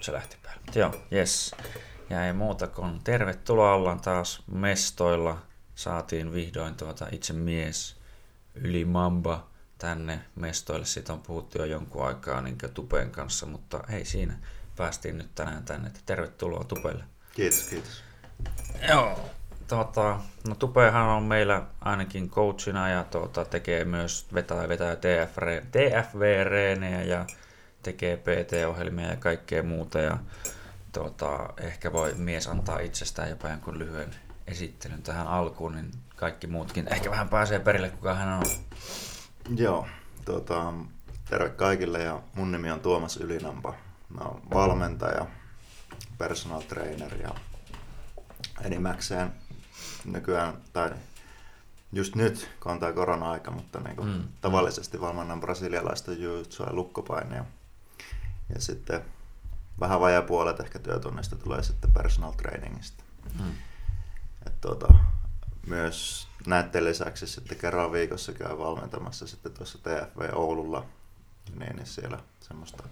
nyt se lähti päälle. Joo, yes. Ja ei muuta kuin tervetuloa ollaan taas mestoilla. Saatiin vihdoin tuota itse mies yli Mamba tänne mestoille. Siitä on puhuttu jo jonkun aikaa niin Tupeen kanssa, mutta hei siinä päästiin nyt tänään tänne. Tervetuloa Tupelle. Kiitos, kiitos. Joo, tuota, no Tupehan on meillä ainakin coachina ja tuota, tekee myös vetää, vetää TFV-reenejä ja tekee PT-ohjelmia ja kaikkea muuta. Ja tuota, ehkä voi mies antaa itsestään jopa jonkun lyhyen esittelyn tähän alkuun, niin kaikki muutkin ehkä vähän pääsee perille, kuka hän on. Joo, tuota, terve kaikille ja mun nimi on Tuomas Ylinampa. Mä oon valmentaja, personal trainer ja enimmäkseen nykyään, tai just nyt, kun on tämä korona-aika, mutta niin kuin mm. tavallisesti valmennan brasilialaista jujutsu ja lukkopainia. Ja sitten vähän vajaa puolet ehkä työtunnista tulee sitten personal trainingista. Mm. Et tuota, myös näiden lisäksi sitten kerran viikossa käy valmentamassa sitten tuossa TFV Oululla, niin, niin siellä semmoista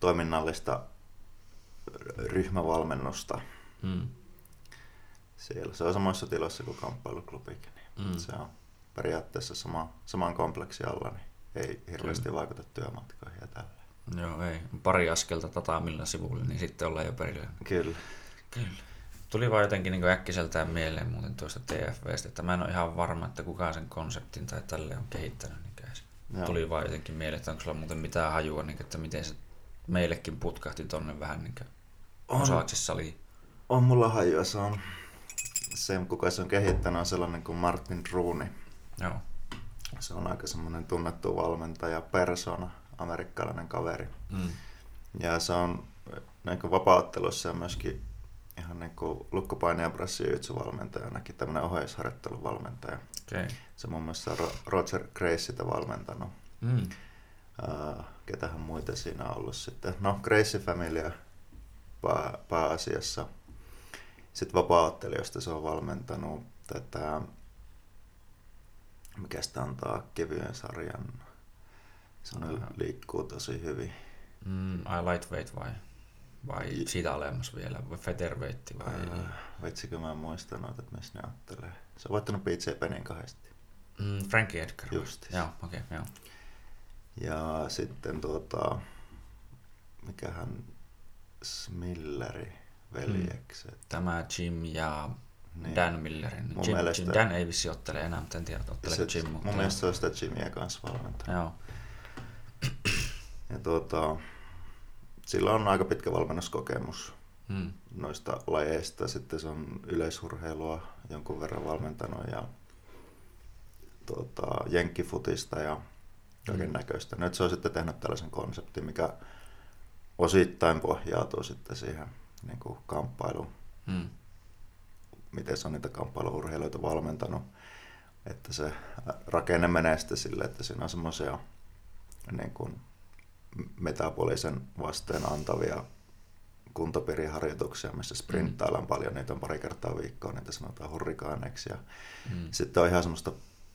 toiminnallista ryhmävalmennusta. Mm siellä. Se on samassa tilassa kuin kamppailuklubikin. Niin mm. Se on periaatteessa sama, saman kompleksi alla, niin ei hirveästi Kyllä. vaikuta työmatkoihin ja tällä. Joo, ei. Pari askelta tatamilla sivulle, niin sitten ollaan jo perillä. Kyllä. Kyllä. Tuli vaan jotenkin niin äkkiseltään mieleen muuten tuosta TFVstä, että mä en ole ihan varma, että kuka sen konseptin tai tälle on kehittänyt. Niin Tuli vaan jotenkin mieleen, että onko sulla muuten mitään hajua, niin, että miten se meillekin putkahti tonne vähän niin osaksi saliin. On mulla hajua, se on se, kuka se on kehittänyt, on sellainen kuin Martin Rooney. Joo. Se on aika semmoinen tunnettu valmentaja, persona, amerikkalainen kaveri. Mm. Ja se on niin kuin vapaa-ottelussa ja myöskin ihan niin kuin lukkopaine- ja brassijutsu-valmentajanakin, tämmöinen oheisharjoitteluvalmentaja. Okay. Se muun muassa Roger Grace sitä valmentanut. Mm. Uh, ketähän muita siinä on ollut sitten? No, Gracie Familia pää, pääasiassa – sitten vapaa-ottelijoista se on valmentanut tätä, mikä sitä antaa kevyen sarjan. Se on, liikkuu tosi hyvin. Mm, I lightweight vai? Vai J- siitä alemmas vielä? Vai featherweight vai? Äh, Veitsikö mä muistan noita, että missä ne ottelee. Se on voittanut PJ Penin kahdesti. Mm, Frankie Edgar. Just. Joo, okei, okay, joo. Ja sitten tuota, mikähän Smilleri veljekset. Mm. Tämä Jim ja niin. Dan Millerin. Mun Jim, mielestä, Jim, Dan ei vissi ottele enää, mutta en tiedä, ottele se, Jim. Mutta mun mielestä se on sitä Jimia kanssa valmentaa. Joo. Ja tuota, sillä on aika pitkä valmennuskokemus hmm. noista lajeista. Sitten se on yleisurheilua jonkun verran valmentanut ja tuota, jenkkifutista ja kaiken hmm. näköistä. Nyt se on sitten tehnyt tällaisen konseptin, mikä osittain pohjautuu sitten siihen niin kuin kamppailu, hmm. miten se on niitä kamppailuurheilijoita valmentanut. Että se rakenne menee sitten sille, että siinä on semmoisia niin kuin metabolisen vasteen antavia kuntopiriharjoituksia, missä sprinttaillaan mm. paljon, niitä on pari kertaa viikkoon, niitä sanotaan hurrikaaneiksi. Ja mm. Sitten on ihan semmoista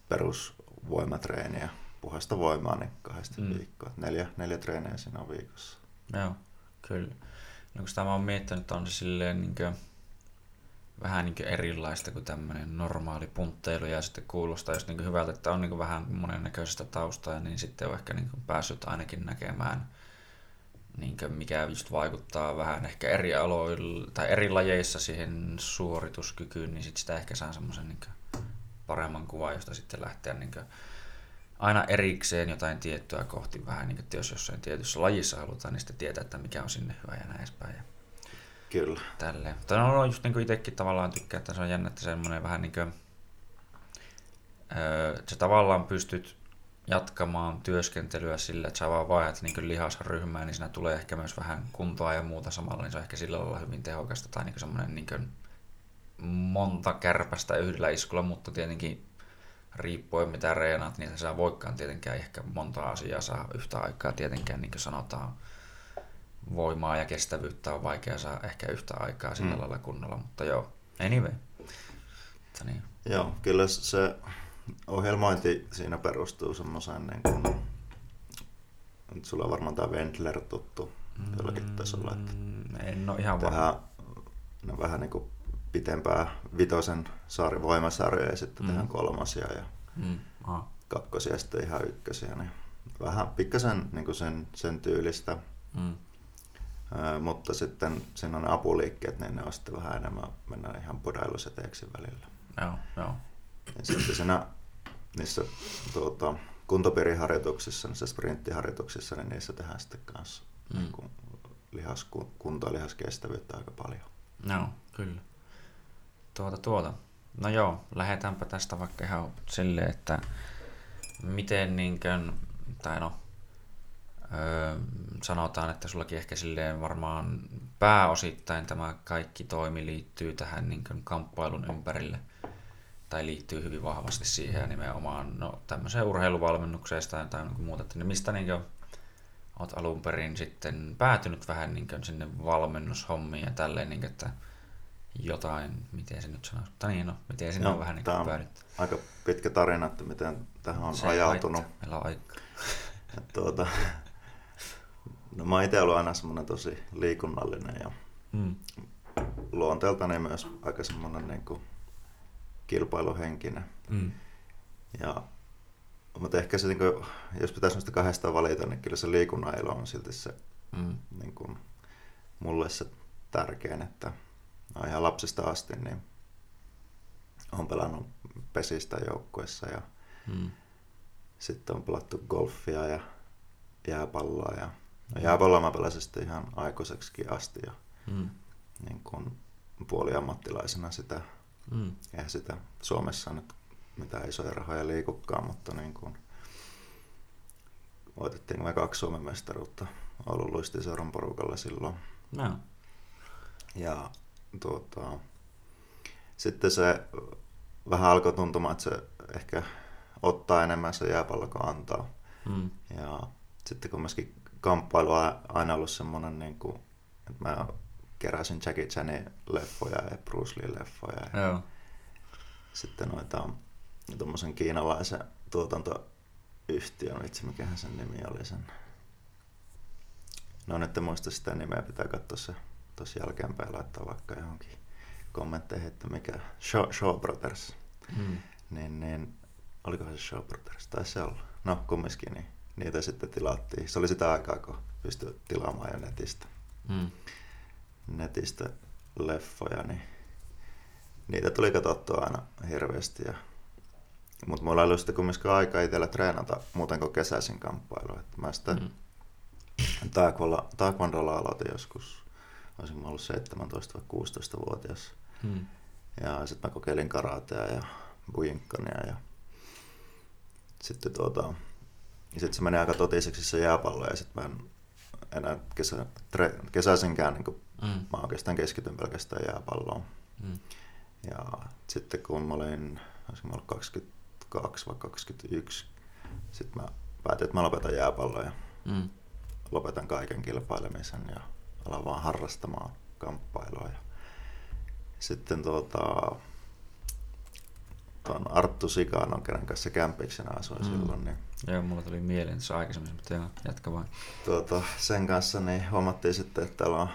perusvoimatreeniä, puhasta voimaa, niin kahdesti mm. viikkoa. Neljä, neljä treeniä siinä on viikossa. Joo, kyllä no kun sitä mä oon miettinyt, on se silleen niin kuin, vähän niin erilaista kuin tämmöinen normaali puntteilu ja sitten kuulostaa just niin hyvältä, että on niin vähän monennäköisestä taustaa, niin sitten on ehkä niin päässyt ainakin näkemään, niin mikä just vaikuttaa vähän ehkä eri aloilla tai eri lajeissa siihen suorituskykyyn, niin sitten sitä ehkä saa semmoisen niin paremman kuvan, josta sitten lähteä niin aina erikseen jotain tiettyä kohti vähän, niin kuin, että jos jossain tietyssä lajissa halutaan, niin sitten tietää, että mikä on sinne hyvä ja näin edespäin. Kyllä. Tälleen. Mutta no, just niin kuin itsekin tavallaan tykkää, että se on jännä, että semmoinen vähän niin kuin, öö, että sä tavallaan pystyt jatkamaan työskentelyä sillä, että sä vaan vaihdat niin lihasryhmää, niin siinä tulee ehkä myös vähän kuntoa ja muuta samalla, niin se on ehkä sillä lailla hyvin tehokasta tai niin semmoinen niin monta kärpästä yhdellä iskulla, mutta tietenkin riippuen mitä reenaat, niin sä voikaan tietenkään ehkä monta asiaa saa yhtä aikaa tietenkään, niin kuin sanotaan, voimaa ja kestävyyttä on vaikea saa ehkä yhtä aikaa sillä mm. lailla kunnolla, mutta joo, anyway. Mutta niin. Joo, kyllä se ohjelmointi siinä perustuu semmoiseen, niin kuin, nyt sulla on varmaan tämä Wendler tuttu mm, jollakin sulla? Että en ole ihan varma. no, vähän niin kuin pitempää vitosen saari voimasarjoja ja sitten Mm. tehdään kolmosia ja Mm. Ah. kakkosia ja sitten ihan ykkösiä. Niin vähän pikkasen niin kuin sen, sen tyylistä, Mm. Ää, mutta sitten siinä on apuliikkeet, niin ne on sitten vähän enemmän, mennään ihan podailuseteeksi välillä. Joo, joo. Ja sitten siinä niissä tuota, kuntopiiriharjoituksissa, niissä sprinttiharjoituksissa, niin niissä tehdään sitten kanssa Mm. niin kuin lihas, kuntoa lihaskestävyyttä aika paljon. Joo, kyllä. Tuota, tuota. No joo, lähdetäänpä tästä vaikka ihan silleen, että miten niinkön, tai no, öö, sanotaan, että sullakin ehkä silleen varmaan pääosittain tämä kaikki toimi liittyy tähän niinkön kamppailun ympärille, tai liittyy hyvin vahvasti siihen ja nimenomaan no, tämmöiseen urheiluvalmennukseen tai niin muuta, että niin mistä niinkö oot alun perin sitten päätynyt vähän niin sinne valmennushommiin ja tälleen, niin kuin, että jotain, miten se nyt sanoo, mutta niin no, miten sinne Joo, on vähän niin kuin on päädytty. Aika pitkä tarina, että miten tähän on Se ajautunut. haittaa, Meillä on aikaa. Et tuota, no mä itse ollut aina semmoinen tosi liikunnallinen ja Mm. luonteeltani myös aika semmoinen niin kuin kilpailuhenkinen. Mm. Ja, mutta ehkä se, niin kuin, jos pitäisi noista kahdesta valita, niin kyllä se liikunnan ilo on silti se Mm. niin kuin, mulle se tärkein, että no ihan lapsesta asti niin olen pelannut pesistä joukkueessa ja Mm. sitten on pelattu golfia ja jääpalloa ja jääpalloa mä pelasin sitten ihan aikuiseksikin asti ja Mm. niin kuin puoliammattilaisena sitä, Mm. eihän sitä Suomessa nyt mitään isoja rahoja liikukaan, mutta niin kuin voitettiin me kaksi Suomen mestaruutta Oulun luistiseuran porukalla silloin. No. Ja tuota, sitten se vähän alkoi tuntumaan, että se ehkä ottaa enemmän se jääpallo kuin antaa. Mm. Ja sitten kun myöskin kamppailu on aina ollut semmoinen, niin kuin, että mä keräsin Jackie Chanin leffoja ja Bruce Lee leffoja. Ja Joo. sitten noita tuommoisen kiinalaisen tuotantoyhtiön, vitsi mikähän sen nimi oli sen. No nyt en muista sitä nimeä, pitää katsoa se tuossa jälkeenpäin laittaa vaikka johonkin kommentteihin, että mikä Shaw, Shaw Brothers. Mm. Niin, niin, olikohan se Shaw Brothers, taisi se olla. No kumminkin, niin niitä sitten tilattiin. Se oli sitä aikaa, kun pystyi tilaamaan jo netistä, Mm. netistä leffoja, niin niitä tuli katsottua aina hirveästi. Ja... Mutta mulla ei ollut sitten kumminkaan aika itsellä treenata muuten kuin kesäisin kamppailua. Että mä sitä Mm. taekwondolla aloitin joskus, olisin mä ollut 17 vai 16-vuotias. Mm. Ja sitten mä kokeilin karatea ja bujinkania ja sitten tuota, ja sit se meni aika totiseksi se jääpallo ja sitten mä en enää kesä, tre, kesäisinkään, niin Mm. mä oikeastaan keskityn pelkästään jääpalloon. Mm. Ja sitten kun mä olin, olisin mä ollut 22 vai 21, sitten mä päätin, että mä lopetan jääpallon ja Mm. lopetan kaiken kilpailemisen ja alan vaan harrastamaan kamppailua. Ja sitten tuota, tuon Arttu Sikanon, kenen kanssa kämpiksenä asuin mm. silloin, niin Joo, mulla tuli mieleen tuossa aikaisemmin, mutta joo, jatka vaan. tuota, sen kanssa niin huomattiin sitten, että täällä on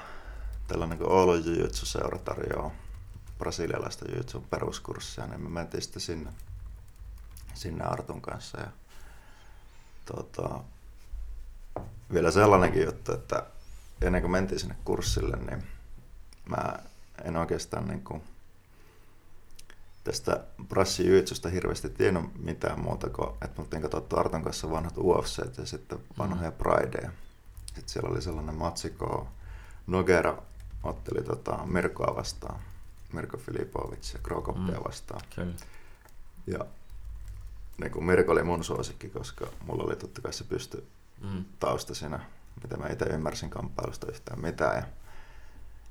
tällainen kuin Oulun Jujutsu-seura tarjoaa brasilialaista jujutsun peruskurssia, niin me mentiin sitten sinne, sinne Artun kanssa. Ja, tuota, vielä sellainenkin juttu, että ennen kuin mentiin sinne kurssille, niin mä en oikeastaan niin kuin tästä brassijujutsusta hirveästi tiennyt mitään muuta kuin, että me oltiin katsottu Arton kanssa vanhat UFC ja sitten vanhoja Prideja. Sitten siellä oli sellainen matsi, kun Nogera otteli tota Mirkoa vastaan, Mirko Filipovic ja Krokopia Mm. vastaan. Kyllä. Ja niin kuin Mirko oli mun suosikki, koska mulla oli totta kai se pysty Mm. tausta siinä, mitä mä itse ymmärsin kamppailusta yhtään mitään. Ja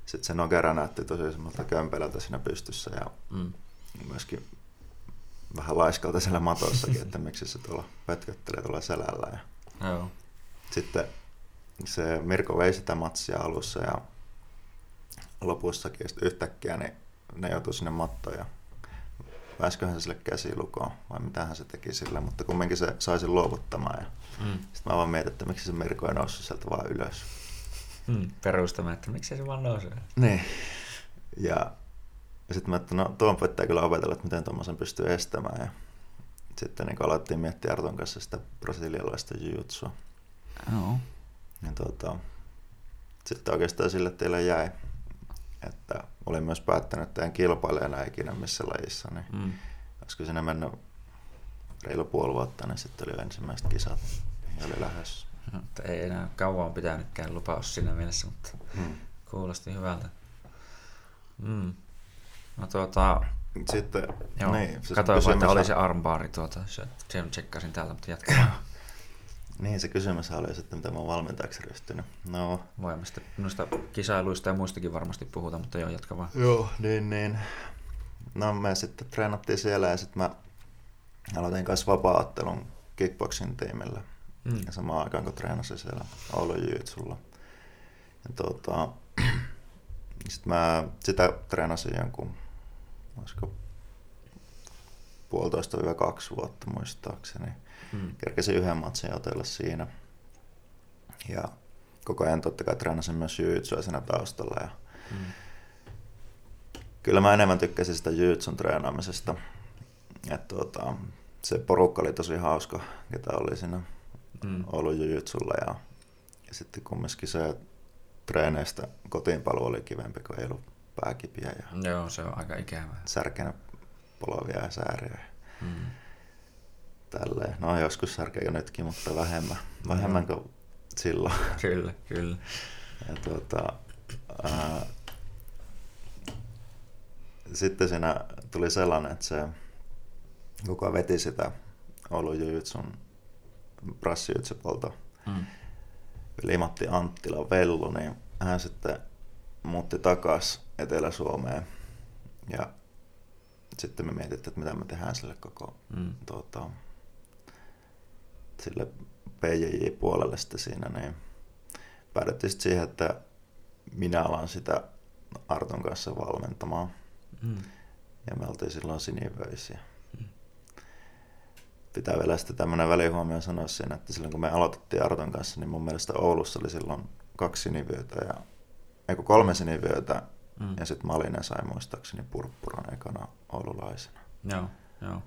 sitten se Nogera näytti tosi semmoista kömpelältä siinä pystyssä ja Mm. Myöskin vähän laiskalta siellä matossakin, että miksi se tuolla pötköttelee tuolla selällä. Ja Joo. sitten se Mirko vei sitä matsia alussa ja lopussakin ja sitten yhtäkkiä niin ne joutui sinne mattoon ja pääsiköhän se sille käsilukoon vai mitähän se teki sille, mutta kumminkin se sai sen luovuttamaan ja Mm. sitten mä vaan mietin, että miksi se Mirko ei noussut sieltä vaan ylös. Hmm, perustama, että miksei se vaan nousee. Niin. Ja sitten mä että no tuon pitää kyllä opetella, että miten tuommoisen pystyy estämään. Ja sitten niin alettiin miettiä Arton kanssa sitä brasilialaista jiu-jitsua. Joo. Ja tuota, sitten oikeastaan sille teille jäi, että olin myös päättänyt, että en kilpaile enää ikinä missä lajissa, niin mm. olisiko siinä mennyt reilu puoli vuotta, niin sitten oli ensimmäiset kisat ja oli lähes. No, ei enää kauan pitänytkään lupaus siinä mielessä, mutta mm. kuulosti hyvältä. Mm. No tuota, sitten, joo, niin, siis katsoin että oli se armbaari tuota, sen tsekkasin täältä, mutta jatkamaan. niin, se kysymys oli sitten, mitä mä oon valmentajaksi ryhtynyt. No. Voimme sitten noista kisailuista ja muistakin varmasti puhuta, mutta joo, jatka vaan. Joo, niin, niin. No me sitten treenattiin siellä ja sitten mä aloitin kanssa vapaa-ottelun kickboxing tiimillä. Mm. Ja samaan aikaan kun treenasin siellä Oulun Jytsulla. Ja tuota, sitten mä sitä treenasin jonkun, olisiko puolitoista kaksi vuotta muistaakseni. Mm. Kerkesin yhden matsin otella siinä. Ja koko ajan totta kai treenasin myös jyytsyä siinä taustalla. Ja mm. Kyllä mä enemmän tykkäsin sitä jyytsyn treenaamisesta. Et tuota, se porukka oli tosi hauska, ketä oli siinä mm. ollut jyytsulla. Ja, ja sitten kumminkin se treeneistä kotiinpaluu oli kivempi, kun ei ollut pääkipiä. Ja Joo, se on aika ikävää. Särkenyt polovia ja sääriä. Mm. Tälleen. No joskus särkeä nytkin, mutta vähemmän, vähemmän mm. kuin silloin. Kyllä, kyllä. Ja tuota, ää, sitten siinä tuli sellainen, että se kuka veti sitä Oulun Jujutsun brassijutsupuolta, mm. eli Matti Anttila Vellu, niin hän sitten muutti takaisin Etelä-Suomeen ja sitten me mietittiin, että mitä me tehdään sille koko mm. tuota, sille PJJ-puolelle sitten siinä, niin päädyttiin sitten siihen, että minä alan sitä Arton kanssa valmentamaan. Mm. Ja me oltiin silloin sinivöisiä. Mm. Pitää vielä sitten tämmöinen välihuomio sanoa siinä, että silloin kun me aloitettiin Arton kanssa, niin mun mielestä Oulussa oli silloin kaksi sinivyötä ja eiku kolme sinivyötä mm. ja sitten Malinen sai muistaakseni purppuran ekana oululaisena. Joo, joo.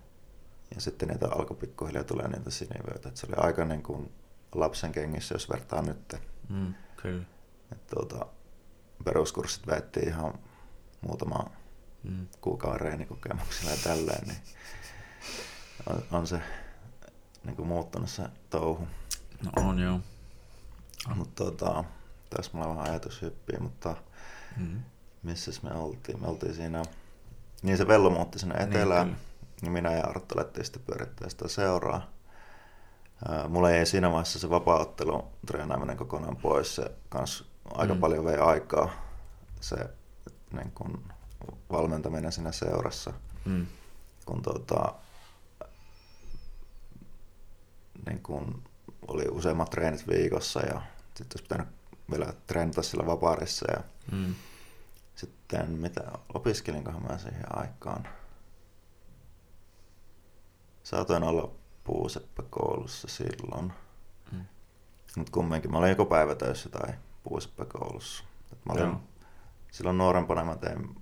Ja sitten niitä alkoi pikkuhiljaa tulee niitä sinivöitä. se oli aika niin kuin lapsen kengissä, jos vertaa nyt. Mm, kyllä. Et tuota, peruskurssit vettiin ihan muutama mm. kuukauden reenikokemuksilla ja tälleen, niin on, on se niin kuin muuttunut se touhu. No on joo. Mutta tota, tässä mulla vähän ajatus hyppii, mutta mm. missä me oltiin? Me oltiin siinä, niin se vello muutti sinne niin, etelään. Niin, niin minä ja Arttu alettiin sitten pyörittää sitä seuraa. Mulla ei siinä vaiheessa se vapaaottelu treenaaminen kokonaan pois. Se kans aika mm. paljon vei aikaa se niin kun, valmentaminen siinä seurassa. Mm. Kun tuota, niin kun oli useimmat treenit viikossa ja sitten olisi pitänyt vielä treenata sillä vapaarissa. Ja mm. Sitten mitä opiskelinkohan mä siihen aikaan? Saatoin olla puuseppä koulussa silloin. Mm. Mutta kumminkin mä olin joko päivätöissä tai puuseppä koulussa. Et mä olin, Joo. silloin nuorempana mä tein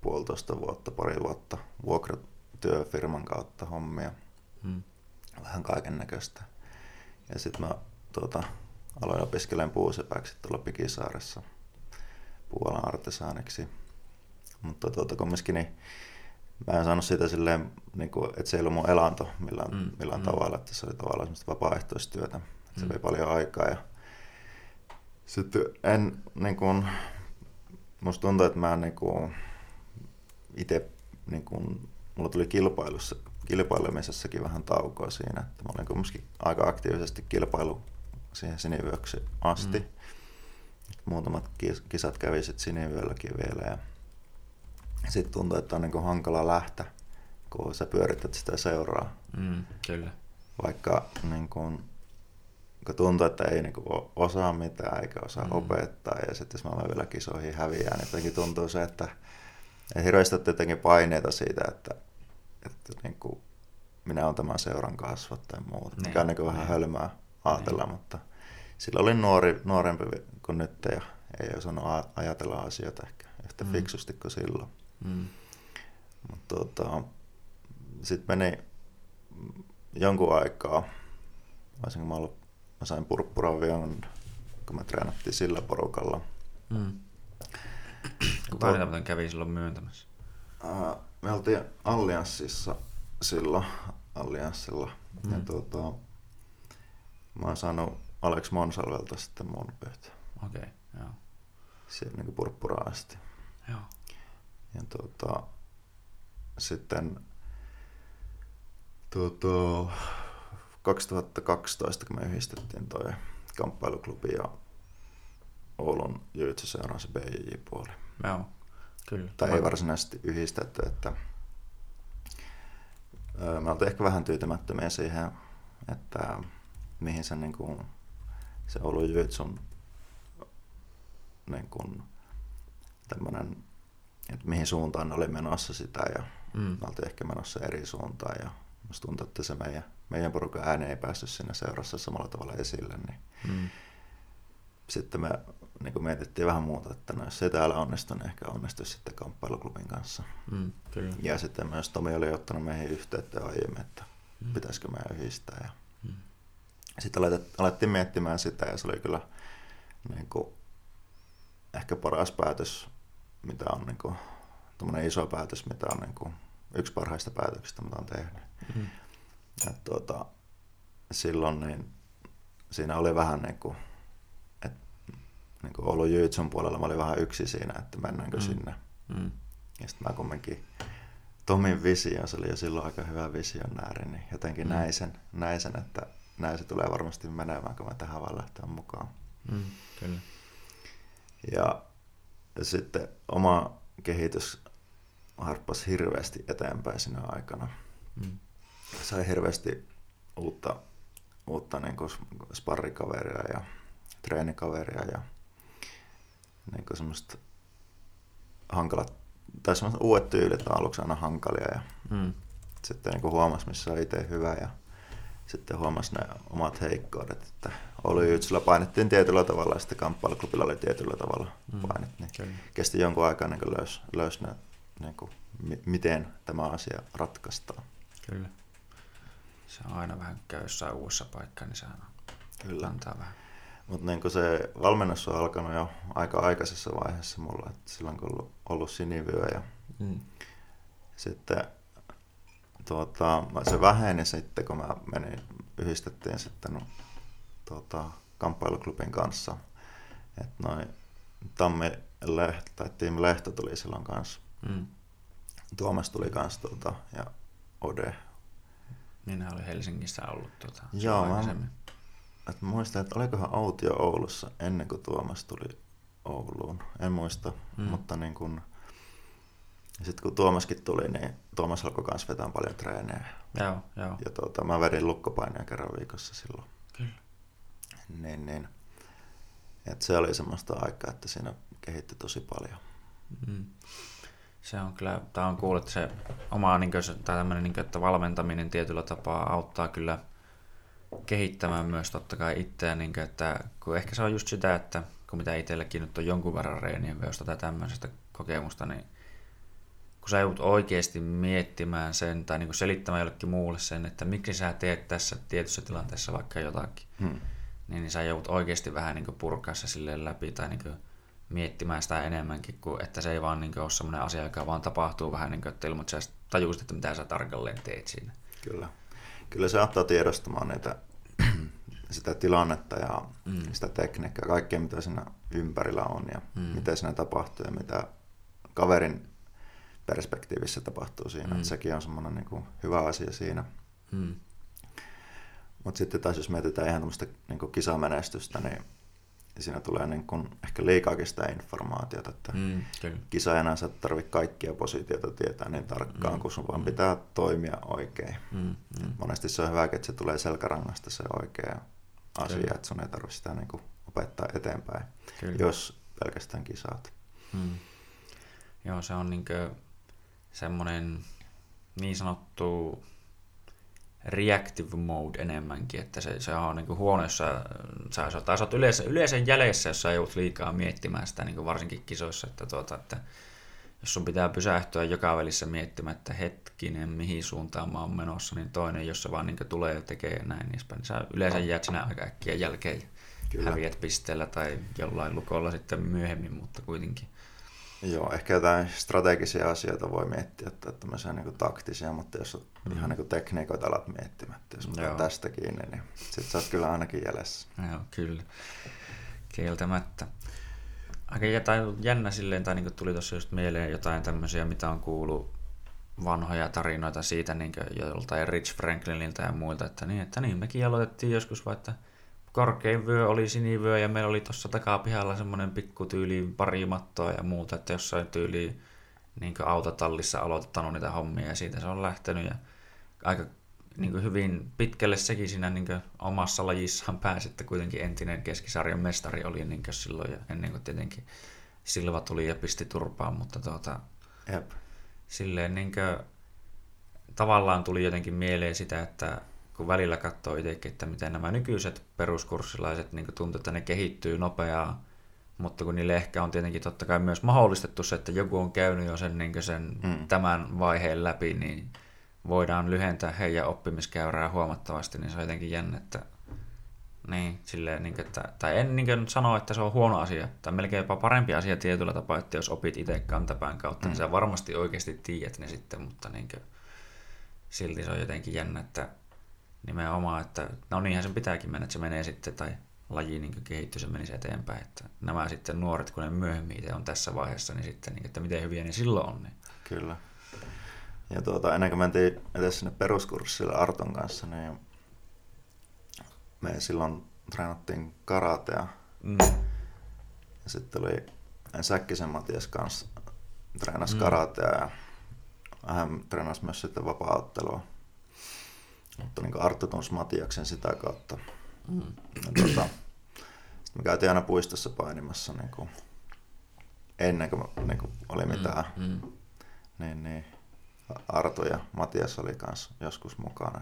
puolitoista vuotta, pari vuotta vuokratyöfirman kautta hommia. Mm. Vähän kaiken näköistä. Ja sitten mä tuota, aloin opiskelemaan puusepäksi tuolla Pikisaaressa Puolan artesaaniksi. Mutta tuota, kumminkin niin mä en saanut siitä silleen, niin kuin, että se ei ollut mun elanto millään, mm. millään mm. tavalla, että se oli tavallaan semmoista vapaaehtoistyötä. Se mm. vei paljon aikaa ja sitten en niin kuin, musta tuntuu, että mä niin kuin, itse niin kuin, mulla tuli kilpailussa, kilpailemisessakin vähän taukoa siinä, että mä olin kumminkin aika aktiivisesti kilpailu siihen sinivyöksi asti. Mm. Muutamat kisat kävi sitten sinivyölläkin vielä ja sitten tuntuu, että on niin hankala lähteä, kun sä pyörität sitä seuraa. Mm, kyllä. Vaikka niin kuin, kun tuntuu, että ei niin kuin, osaa mitään eikä osaa mm. opettaa ja sitten jos mä vielä kisoihin häviää, niin jotenkin tuntuu se, että, että hirveästi jotenkin paineita siitä, että, että niin kuin, minä olen tämän seuran kasvat tai muuta, mikä on niin kuin vähän niin. hölmää ajatella, niin. mutta silloin olin nuori, nuorempi kuin nyt ja ei osannut ajatella asioita ehkä yhtä mm. fiksusti kuin silloin. Mm. Mutta tota, sitten meni jonkun aikaa, olisinko mä, ollut, mä sain purppuravion, kun me treenattiin sillä porukalla. Mm. Kuka niitä kävi silloin myöntämässä? Uh, me oltiin Allianssissa silloin, Allianssilla. Mm. Ja tuota, mä oon saanut Alex Monsalvelta sitten mun yhtä. Okei, okay, joo. Siellä niin purppuraan asti. Joo. Ja tuota, sitten tuota, 2012, kun me yhdistettiin toi kamppailuklubi ja Oulun Jyytsyseuran se BJJ-puoli. Joo, kyllä. Tai ei varsinaisesti yhdistetty, että me oltiin ehkä vähän tyytymättömiä siihen, että mihin se, niin kuin, se Oulun Jyytsun niin kuin, tämmönen, että mihin suuntaan ne oli menossa sitä ja mm. oltiin ehkä menossa eri suuntaan ja musta tuntuu, että se meidän, meidän porukan ääni ei päässyt siinä seurassa samalla tavalla esille, niin mm. sitten me niin kuin mietittiin vähän muuta, että no, jos ei täällä onnistu, niin ehkä onnistuisi sitten kamppailuklubin kanssa. Mm, kyllä. Ja sitten myös Tomi oli ottanut meihin yhteyttä aiemmin, että mm. pitäisikö meidän yhdistää. Ja. Sitten alettiin miettimään sitä ja se oli kyllä niin kuin, ehkä paras päätös, mitä on niin kuin, iso päätös, mitä on niin kuin, yksi parhaista päätöksistä, mitä on tehnyt. Mm. Ja, tuota, silloin niin, siinä oli vähän niin kuin, niin kuin ollut Jytsun puolella mä olin vähän yksi siinä, että mennäänkö mm. sinne. Mm. Ja sitten mä kumminkin Tomin visio, se oli jo silloin aika hyvä visionääri, niin jotenkin mm. näin, sen, näin sen, että näin se tulee varmasti menemään, kun mä tähän vaan lähteä mukaan. Mm, kyllä. Ja, ja sitten oma kehitys harppasi hirveästi eteenpäin siinä aikana. Mm. Sai hirveästi uutta, uutta niin kuin sparrikaveria ja treenikaveria ja niin kuin semmoista hankalat, tai semmoista uudet tyylit on aluksi aina hankalia ja mm. sitten niin huomasi, missä on itse hyvä ja sitten huomasi ne omat heikkoudet, että Oulu Jytsillä painettiin tietyllä tavalla ja sitten kamppailuklubilla oli tietyllä tavalla mm. painet, niin Kyllä. kesti jonkun aikaa niin löys, löys ne, niin kuin, miten tämä asia ratkaistaan. Kyllä. Se on aina vähän käy jossain uudessa paikkaa, niin se aina Kyllä. antaa vähän mutta niin se valmennus on alkanut jo aika aikaisessa vaiheessa mulla, että silloin kun ollut, ollut sinivyö ja mm. sitten tuota, se väheni sitten, kun mä menin, yhdistettiin sitten no, tuota, kamppailuklubin kanssa. Että noin Tammi Lehto, tai Team Lehto tuli silloin kanssa. Mm. Tuomas tuli kanssa tuota, ja Ode. Minä oli Helsingissä ollut tuota, Joo, mä, että muistan, että olikohan Autio Oulussa ennen kuin Tuomas tuli Ouluun. En muista, mm. mutta niin kun, sitten kun Tuomaskin tuli, niin Tuomas alkoi myös vetää paljon treenejä. Joo, joo. Ja tuota, mä vedin lukkopainia kerran viikossa silloin. Kyllä. Niin, niin. Et se oli semmoista aikaa, että siinä kehitti tosi paljon. Mm. Se on kyllä, tämä on kuullut, että se oma, niin kuin, tai niin kuin, että valmentaminen tietyllä tapaa auttaa kyllä – kehittämään myös totta kai itseä, niin kuin, että kun ehkä se on just sitä, että kun mitä itselläkin nyt on jonkun verran reenien veosta tai tämmöisestä kokemusta, niin kun sä joudut oikeasti miettimään sen tai niin kuin selittämään jollekin muulle sen, että miksi sä teet tässä tietyssä tilanteessa vaikka jotakin, hmm. niin, niin sä joudut oikeasti vähän niin purkaa se silleen läpi tai niin miettimään sitä enemmänkin, kuin että se ei vaan niin ole semmoinen asia, joka vaan tapahtuu vähän niin kuin, että ilman, että sä tajuisit, että mitä sä tarkalleen teet siinä. Kyllä kyllä se auttaa tiedostamaan niitä, sitä tilannetta ja mm. sitä tekniikkaa, kaikkea mitä siinä ympärillä on ja mm. mitä siinä tapahtuu ja mitä kaverin perspektiivissä tapahtuu siinä. Mm. sekin on semmoinen niin kuin hyvä asia siinä. Mm. Mutta sitten taas jos mietitään ihan tämmöistä niin kisamenestystä, niin siinä tulee niin kuin ehkä liikaakin sitä informaatiota, että mm, kisaajana sä tarvitse kaikkia positioita tietää niin tarkkaan, mm, kun sun vaan mm. pitää toimia oikein. Mm, mm. Monesti se on hyvä, että se tulee selkärangasta se oikea asia, kyllä. että sun ei tarvitse sitä niin kuin opettaa eteenpäin, kyllä. jos pelkästään kisaat. Mm. Joo, se on niin semmoinen niin sanottu reactive mode enemmänkin, että se, se on niin huono, jos sä, sä, sä, sä oot yleensä, yleensä jäljessä, jos sä joudut liikaa miettimään sitä niin varsinkin kisoissa, että, tuota, että jos sun pitää pysähtyä joka välissä miettimään, että hetkinen, mihin suuntaan mä oon menossa, niin toinen, jos se vaan niin tulee ja tekee näin, niin sä yleensä jäät sinä aika äkkiä jälkeen Kyllä. häviät pisteellä tai jollain lukolla sitten myöhemmin, mutta kuitenkin. Joo, ehkä jotain strategisia asioita voi miettiä, että tämmöisiä niin taktisia, mutta jos mm. ihan niin tekniikoita alat miettimättä, jos on tästä kiinni, niin sit sä oot kyllä ainakin jäljessä. Joo, kyllä. Kieltämättä. Aika jotain jännä silleen, tai niin tuli tuossa just mieleen jotain tämmöisiä, mitä on kuullut vanhoja tarinoita siitä niin joltain Rich Franklinilta ja muilta, että niin, että niin, mekin aloitettiin joskus vaikka korkein vyö oli sinivyö ja meillä oli tuossa takapihalla semmoinen pikku tyyli pari mattoa ja muuta, että jossain tyyli niin autotallissa aloittanut niitä hommia ja siitä se on lähtenyt ja aika niin hyvin pitkälle sekin siinä niin omassa lajissaan pääsi, että kuitenkin entinen keskisarjan mestari oli niin kuin silloin ja ennen kuin tietenkin Silva tuli ja pisti turpaan, mutta tuota, Jep. silleen niin kuin, tavallaan tuli jotenkin mieleen sitä, että kun välillä katsoo itsekin, että miten nämä nykyiset peruskurssilaiset niin tuntuu, että ne kehittyy nopeaa, mutta kun niille ehkä on tietenkin totta kai myös mahdollistettu se, että joku on käynyt jo sen, niin sen mm. tämän vaiheen läpi, niin voidaan lyhentää heidän oppimiskäyrää huomattavasti, niin se on jotenkin jännä, että niin, silleen, niin, että, tai en niin sano, että se on huono asia, tai melkein jopa parempi asia tietyllä tapaa, että jos opit itse kantapään kautta, niin mm. niin sä varmasti oikeasti tiedät ne sitten, mutta niin kuin, silti se on jotenkin jännä, että nimenomaan, että no niinhän sen pitääkin mennä, että se menee sitten, tai laji niin kehittyy, se menisi eteenpäin. Että nämä sitten nuoret, kun ne myöhemmin itse on tässä vaiheessa, niin sitten, niin, että miten hyviä ne silloin on. Niin. Kyllä. Ja tuota, ennen kuin mentiin edes sinne peruskurssille Arton kanssa, niin me silloin treenattiin karatea. Mm. Ja sitten oli Säkkisen Matias kanssa treenasi mm. karatea ja hän treenasi myös sitten vapaa-ottelua. Mutta niin Arttu tunsi Matiaksen sitä kautta. Mm. Ja tuota, sitten me käytiin aina puistossa painimassa niin kuin ennen kuin, niin kuin oli mm, mitään. Mm. Mm. Niin, niin Arto ja Matias oli kanssa joskus mukana.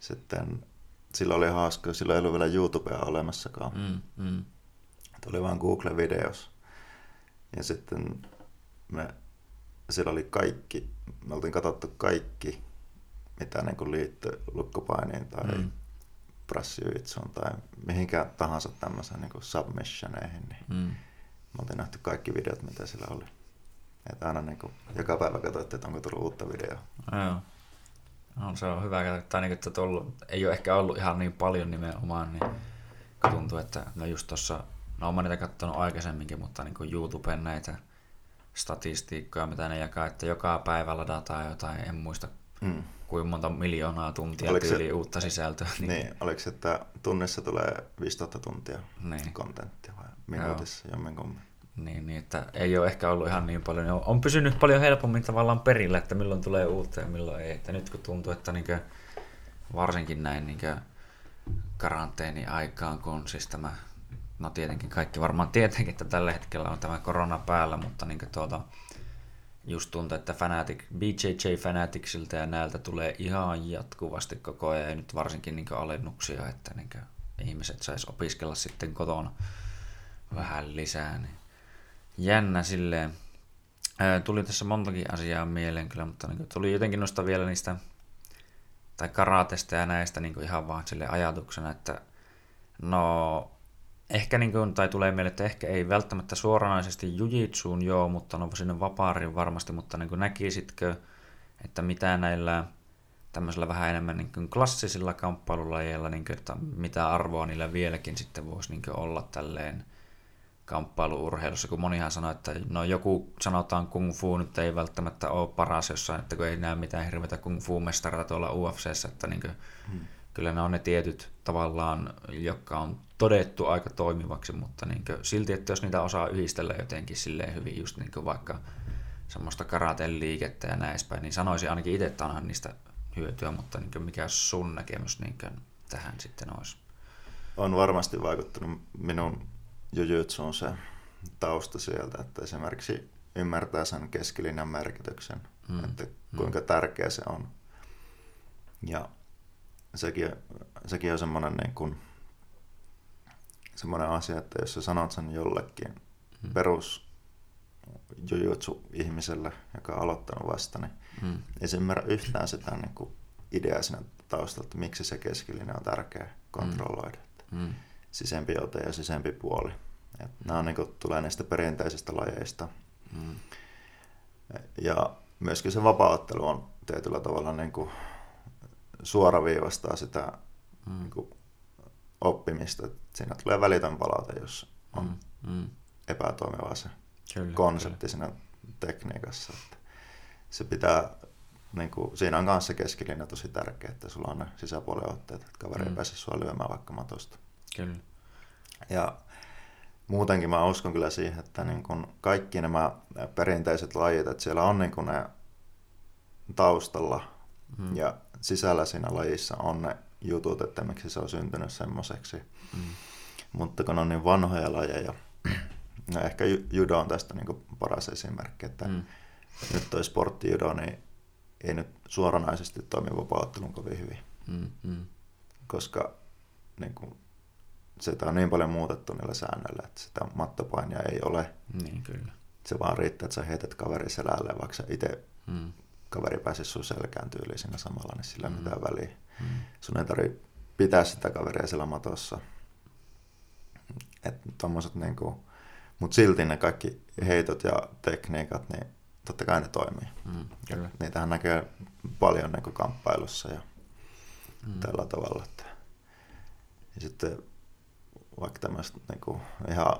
Sitten sillä oli hauska, sillä ei ollut vielä YouTubea olemassakaan. Mm, mm. Tuli vain Google-videos. Ja sitten me, sillä oli kaikki, me oltiin katsottu kaikki mitä niin kuin liittyy lukkopainiin tai mm. prassijujitsuun tai mihinkä tahansa tämmöisen niin kuin submissioneihin, niin mm. me oltiin nähty kaikki videot, mitä sillä oli. Että aina niin kuin, joka päivä katsoitte, että onko tullut uutta videoa. Joo. No, se on hyvä, tai niin, että tullut, ei ole ehkä ollut ihan niin paljon nimenomaan, niin tuntuu, että no just tuossa, no olen niitä katsonut aikaisemminkin, mutta niin kuin YouTuben näitä statistiikkoja, mitä ne jakaa, että joka päivä ladataan jotain, en muista mm kuin monta miljoonaa tuntia oliko tyyli se, uutta sisältöä. Niin, niin oliko se, että tunnissa tulee 5000 tuntia niin. kontenttia vai minuutissa jomminkummin? Niin, niin, että ei ole ehkä ollut ihan niin paljon. On pysynyt paljon helpommin tavallaan perillä, että milloin tulee uutta ja milloin ei. Että nyt kun tuntuu, että niin varsinkin näin niin karanteeni aikaan, kun siis tämä, no tietenkin kaikki varmaan tietenkin, että tällä hetkellä on tämä korona päällä, mutta niin tuota, just tuntuu, että Fanatic, BJJ Fanaticsilta ja näiltä tulee ihan jatkuvasti koko ajan, ja nyt varsinkin niin alennuksia, että niin ihmiset sais opiskella sitten kotona vähän lisää. Niin jännä silleen. Tuli tässä montakin asiaa mieleen kyllä, mutta niin tuli jotenkin nosta vielä niistä tai karatesta ja näistä niin ihan vaan sille ajatuksena, että no Ehkä niin kuin, tai tulee mieleen, että ehkä ei välttämättä suoranaisesti jujitsuun joo, mutta no sinne vapaarin varmasti, mutta niin kuin näkisitkö, että mitä näillä tämmöisellä vähän enemmän niin kuin klassisilla kamppailulajeilla, niin kuin, että mitä arvoa niillä vieläkin sitten voisi niin kuin olla tälleen kamppailuurheilussa, kun monihan sanoo, että no joku sanotaan kung fu nyt ei välttämättä ole paras jossain, että kun ei näe mitään hirveätä kung fu mestareita tuolla UFCssä, että niin kuin, hmm kyllä ne on ne tietyt tavallaan, jotka on todettu aika toimivaksi, mutta niin silti, että jos niitä osaa yhdistellä jotenkin silleen hyvin, just niin vaikka semmoista karaten liikettä ja näin päin, niin sanoisin ainakin itse, että onhan niistä hyötyä, mutta niin mikä sun näkemys niin tähän sitten olisi? On varmasti vaikuttanut minun jujutsuun se tausta sieltä, että esimerkiksi ymmärtää sen keskilinjan merkityksen, mm. että kuinka mm. tärkeä se on Ja sekin, sekin on semmoinen, niin kuin, semmoinen asia, että jos sä sanot sen jollekin mm. perus jujutsu-ihmiselle, joka on aloittanut vasta, niin mm. ei se ymmärrä yhtään sitä niin kuin ideaa siinä taustalla, että miksi se keskilinja on tärkeä kontrolloida. Mm. mm. Sisempi ote ja sisempi puoli. Et. Nämä on, niin kuin, tulee niistä perinteisistä lajeista. Mm. Ja myöskin se vapauttelu on tietyllä tavalla niin kuin suoraviivastaa sitä mm. niin kuin oppimista. Siinä tulee välitön palaute, jos on mm. Mm. epätoimiva se kyllä, konsepti kyllä. siinä tekniikassa. Että se pitää, niin kuin, siinä on kanssa keskilinja tosi tärkeä, että sulla on ne sisäpuolen otteet, että kaveri mm. ei pääse sua lyömään vaikka matosta. Kyllä. Ja muutenkin mä uskon kyllä siihen, että niin kun kaikki nämä perinteiset lajit, että siellä on niin kun ne taustalla mm. ja sisällä siinä lajissa on ne jutut, että miksi se on syntynyt semmoiseksi. Mm. Mutta kun on niin vanhoja lajeja, no ehkä judo on tästä niin paras esimerkki, että mm. nyt toi sporttijudo niin ei nyt suoranaisesti toimi vapauttelun kovin hyvin. Mm. Mm. Koska niin kuin, sitä on niin paljon muutettu niillä säännöillä, että sitä mattopainia ei ole. Niin, kyllä. Se vaan riittää, että sä heität kaveri selälle, vaikka sä itse mm. Kaveri pääsisi sun selkään tyyliin siinä samalla, niin sillä ei mm. mitään väliä. Mm. Sun ei tarvitse pitää sitä kaveria siellä matossa. Että tommoset niinku, mutta silti ne kaikki heitot ja tekniikat, niin totta kai ne toimii. Mm, kyllä. Niitähän näkee paljon niin kamppailussa ja mm. tällä tavalla. Että. Ja sitten vaikka tämmöistä niin kuin, ihan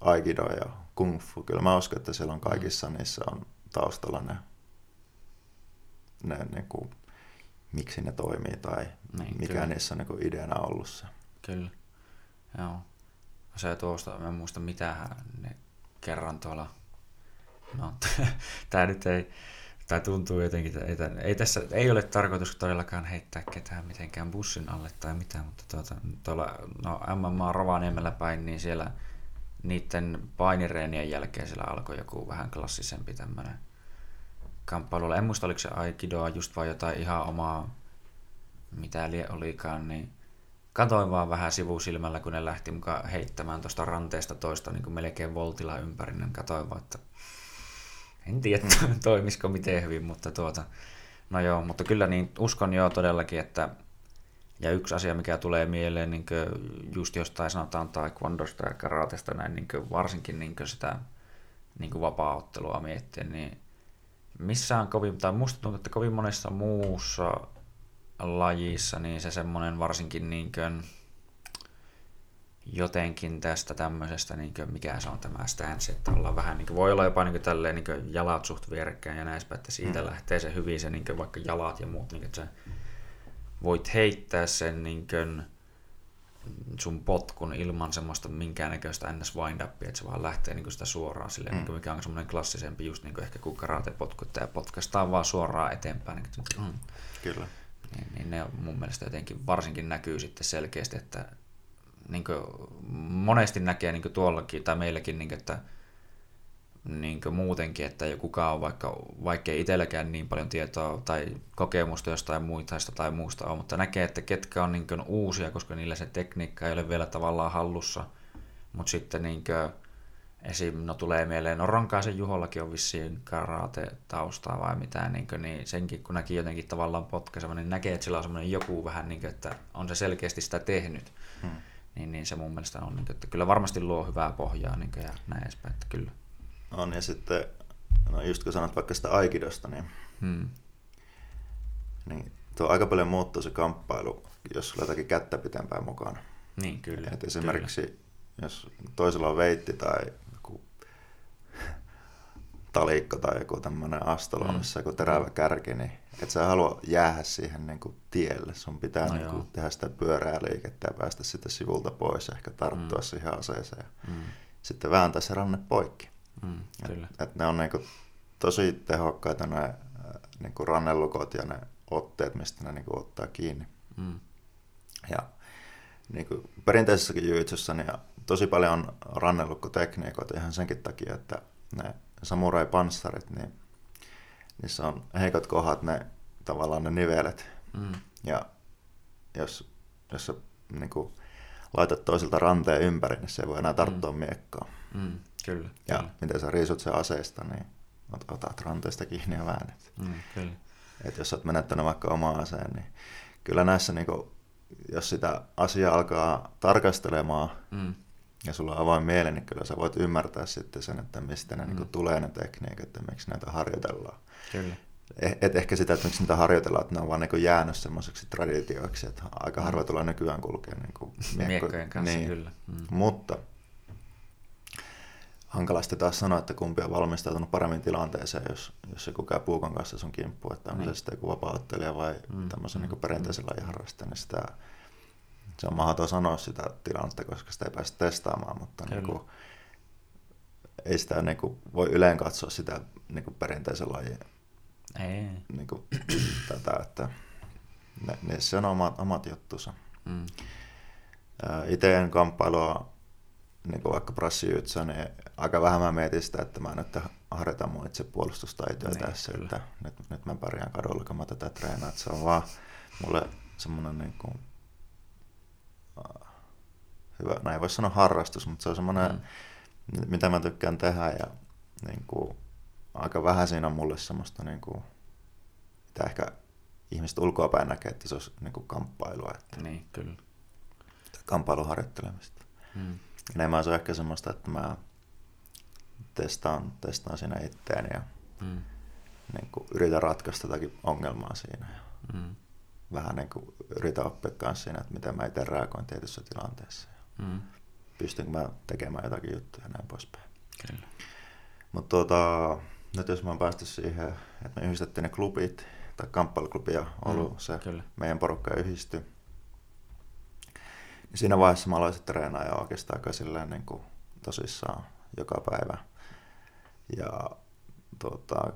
aikido ja kung fu, kyllä mä uskon, että siellä on kaikissa mm. niissä on taustalla ne, ne niin kuin, miksi ne toimii tai niin, mikä kyllä. niissä on niin kuin ideana ollut se. Kyllä, joo. Se tuosta, mä en muista mitä ne kerran tuolla, no tää nyt ei, tai tuntuu jotenkin, että ei, ei, tässä ei ole tarkoitus todellakaan heittää ketään mitenkään bussin alle tai mitään, mutta tuota, tuolla no, MMA Rovaniemellä päin, niin siellä niiden painireenien jälkeen siellä alkoi joku vähän klassisempi tämmöinen kamppailu. En muista, oliko se Aikidoa just vai jotain ihan omaa, mitä lie olikaan, niin katoin vaan vähän sivusilmällä, kun ne lähti mukaan heittämään tuosta ranteesta toista niin kuin melkein voltilla ympäri, niin katoin vaan, että en tiedä toimisiko miten hyvin, mutta tuota, no joo, mutta kyllä niin uskon jo todellakin, että ja yksi asia, mikä tulee mieleen niin just jostain sanotaan taekwondosta ja karatesta näin, niin varsinkin niin sitä niin vapaa-ottelua miettiä, niin missään kovin, tai musta tuntuu, että kovin monessa muussa lajissa, niin se semmoinen varsinkin niin kuin, jotenkin tästä tämmöisestä, niin kuin, mikä se on tämä stance, että ollaan vähän, niin kuin, voi olla jopa niin kuin, tälleen, niin kuin, jalat suht vierekkäin ja näin että siitä mm. lähtee se hyvin, se, niin kuin, vaikka jalat ja muut, niin kuin, että sä voit heittää sen niin kuin, sun potkun ilman semmoista minkäännäköistä ns. wind upia, että se vaan lähtee niin sitä suoraan silleen, mm. niin kuin, mikä on semmoinen klassisempi, just niin kuin ehkä kuin karate-potku, että potkastaan vaan suoraan eteenpäin. Niin kuin, mm. Kyllä. Niin, niin ne mun mielestä jotenkin varsinkin näkyy sitten selkeästi, että niin monesti näkee niin tuollakin tai meilläkin, niin kuin, että niin muutenkin, että kukaan on vaikka, vaikka ei itselläkään niin paljon tietoa tai kokemusta jostain muista tai muusta on, mutta näkee, että ketkä on niin uusia, koska niillä se tekniikka ei ole vielä tavallaan hallussa, mutta sitten niin kuin, esim. no tulee mieleen, no Ronkaisen Juhollakin on vissiin karate-taustaa vai mitään, niin, kuin, niin senkin kun näki jotenkin tavallaan potkaisema, niin näkee, että sillä on semmoinen joku vähän, niin kuin, että on se selkeästi sitä tehnyt. Hmm niin, niin se mun mielestä on, niin, että kyllä varmasti luo hyvää pohjaa niin, ja näin edespäin, että kyllä. On ja sitten, no just kun sanot vaikka sitä Aikidosta, niin, hmm. niin tuo aika paljon muuttuu se kamppailu, jos sulla jotakin kättä pitempään mukana. Niin, kyllä. Et esimerkiksi kyllä. jos toisella on veitti tai joku talikko tai joku tämmöinen astola, mm. missä joku terävä kärki, niin et sä halua jäädä siihen niin kuin tielle. Sun pitää no niin kuin tehdä sitä pyörää liikettä ja päästä sitten sivulta pois ja ehkä tarttua mm. siihen aseeseen. Mm. Sitten vääntää se ranne poikki. Mm, kyllä. Et, et ne on niin kuin tosi tehokkaita ne äh, niin kuin rannelukot ja ne otteet, mistä ne niin kuin ottaa kiinni. Mm. Ja niin kuin perinteisessäkin jujitsussa niin tosi paljon on rannelukkotekniikoita ihan senkin takia, että ne samurai-panssarit, niin niissä on heikot kohdat, ne tavallaan ne nivelet. Mm. Ja jos, jos sä niin kuin, laitat toiselta ranteen ympäri, niin se ei voi enää tarttua mm. miekkaan. Mm, kyllä. Ja kyllä. miten sä riisut sen aseesta, niin otat ranteesta kiinni ja väännät. Mm, kyllä. Et jos olet menettänyt vaikka omaa aseen, niin kyllä näissä, niin kuin, jos sitä asiaa alkaa tarkastelemaan mm. ja sulla on avoin mieli, niin kyllä sä voit ymmärtää sitten sen, että mistä ne mm. niin kuin, tulee ne tekniikat ja miksi näitä harjoitellaan. Kyllä. Eh, et ehkä sitä, että miksi niitä harjoitellaan, että ne on vaan niin jäänyt semmoiseksi traditioiksi, että aika mm. harvoin tulee nykyään kulkea niin miekko, Miekkojen kanssa, niin. kyllä. Mm. Mutta hankalasti taas sanoa, että kumpi on valmistautunut paremmin tilanteeseen, jos, jos joku käy puukon kanssa sun kimppu, että onko niin. se sitten joku vapaa vai mm. tämmöisen mm. niin perinteisen lajiharrastajan, niin sitä, se on mahdoton sanoa sitä tilannetta, koska sitä ei pääse testaamaan, mutta niin kuin, ei sitä niin kuin, voi yleen katsoa sitä niin kuin perinteisen lajin ei. Niin kuin, tätä, että ne, ne, se on omat, omat juttusa. Mm. Itse en kamppailua niin kuin vaikka prassijytsä, niin aika vähän mä mietin sitä, että mä nyt harjoitan mun itse puolustustaitoja niin, tässä, kyllä. että nyt, nyt mä pärjään kadulla, kun mä tätä treenaan, että se on vaan mulle semmoinen niin kuin, uh, hyvä, näin voi sanoa harrastus, mutta se on semmoinen, mm. mitä mä tykkään tehdä ja niin kuin, aika vähän siinä on mulle semmoista, niin kuin, mitä ehkä ihmiset ulkoapäin näkee, että se olisi niin kuin kamppailua. Että niin, kyllä. Kamppailuharjoittelemista. Mm. Enemmän se on ehkä semmoista, että mä testaan, testaan siinä itteeni ja mm. niin kuin, yritän ratkaista jotakin ongelmaa siinä. Ja mm. Vähän niin kuin, yritän oppia myös siinä, että miten mä itse reagoin tietyissä tilanteissa. Ja mm. Pystynkö mä tekemään jotakin juttuja ja näin poispäin. Kyllä. Mutta tuota, nyt jos mä oon päästy siihen, että me yhdistettiin ne klubit, tai kamppailuklubi ja ollut mm, se kyllä. meidän porukka yhdistyi, niin siinä vaiheessa mä aloin treenaa jo oikeastaan aika silleen niin kuin tosissaan joka päivä. Ja tuota,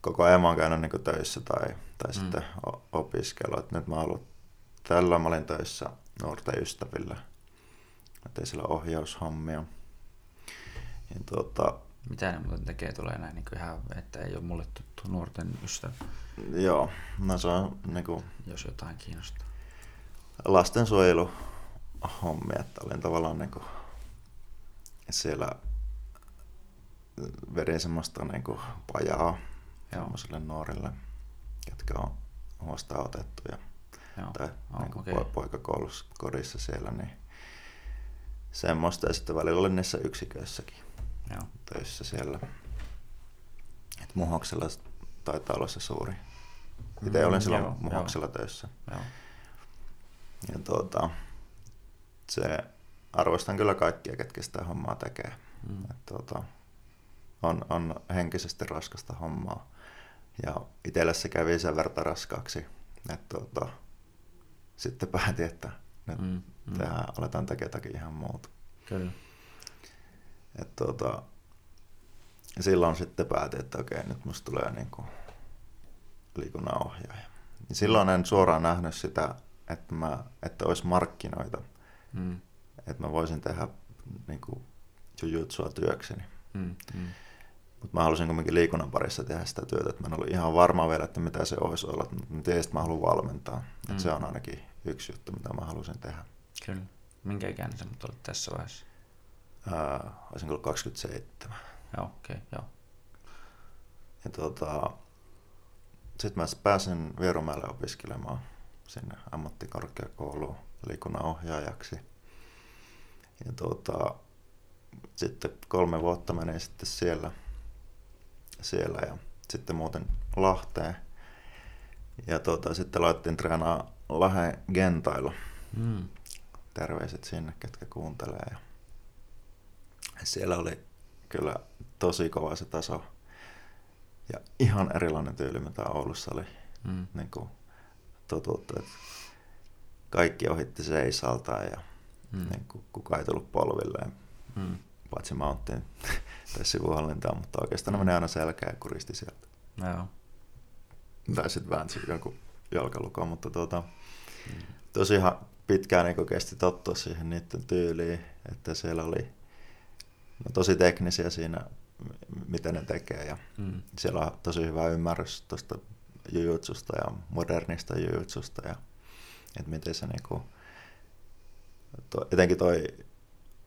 koko ajan mä oon käynyt niin töissä tai, tai mm. sitten opiskellut. Nyt mä ollut, tällä mä olin töissä nuorten ystävillä. Mä tein siellä ohjaushommia. Ja tuota, mitä ne muuten tekee, tulee näin niin ihan, että ei ole mulle tuttu nuorten ystävä. Joo, no se on niin kuin, Jos jotain kiinnostaa. Lastensuojelu hommia, että olin tavallaan niin kuin, siellä vedin semmoista niin kuin, pajaa semmoisille nuorille, jotka on huostaan otettu ja, Joo. tai oh, niin okay. poikakoulussa siellä, niin semmoista ja sitten välillä olin niissä yksiköissäkin. Joo. töissä siellä. Et Muhoksella taitaa olla se suuri. Itse mm, olin silloin joo, Muhoksella joo. töissä. Joo. Ja tuota, se, arvostan kyllä kaikkia, ketkä sitä hommaa tekee. Mm. Et tuota, on, on henkisesti raskasta hommaa. Ja itselle se kävi sen verran raskaaksi, että tuota, sitten päätin, että nyt mm, mm. Tehdään, aletaan tekemään jotakin ihan muuta. Kyllä. Et tuota, silloin sitten päätin, että okei, nyt musta tulee niin kuin liikunnanohjaaja. Niin silloin en suoraan nähnyt sitä, että, mä, että olisi markkinoita. Mm. Että mä voisin tehdä niin kuin jujutsua työkseni. Mm. Mm. Mutta mä halusin kuitenkin liikunnan parissa tehdä sitä työtä, että mä en ollut ihan varma vielä, että mitä se olisi olla. Mutta tiedän, että mä haluan valmentaa. Mm. Että se on ainakin yksi juttu, mitä mä halusin tehdä. Kyllä. Minkä ikäinen sä olet tässä vaiheessa? Ää, olisin ollut 27. Joo, okei, okay, joo. Ja tota, sitten mä pääsin Vierumäelle opiskelemaan sinne ammattikorkeakouluun liikunnanohjaajaksi. Ja tota, sitten kolme vuotta meni sitten siellä, siellä ja sitten muuten Lahteen. Ja tota, sitten laitettiin treenaa Lahden Gentailla. Mm. Terveiset sinne, ketkä kuuntelee. Ja siellä oli kyllä tosi kova se taso. Ja ihan erilainen tyyli, mitä Oulussa oli mm. niin kuin totuttu. Että kaikki ohitti seisalta ja mm. niin kuin, kukaan ei tullut polvilleen. Mm. Paitsi mä otin tai sivuhallintaa, mutta oikeastaan mm. ne menee aina selkään ja kuristi sieltä. Joo. Tai sitten väänsi joku jalkalukon, mutta tuota, mm. tosi ihan pitkään niin kesti tottua siihen niiden tyyliin, että siellä oli no, tosi teknisiä siinä, mitä ne tekee. Ja mm. Siellä on tosi hyvä ymmärrys tuosta jujutsusta ja modernista jujutsusta ja että miten se niinku, to, etenkin toi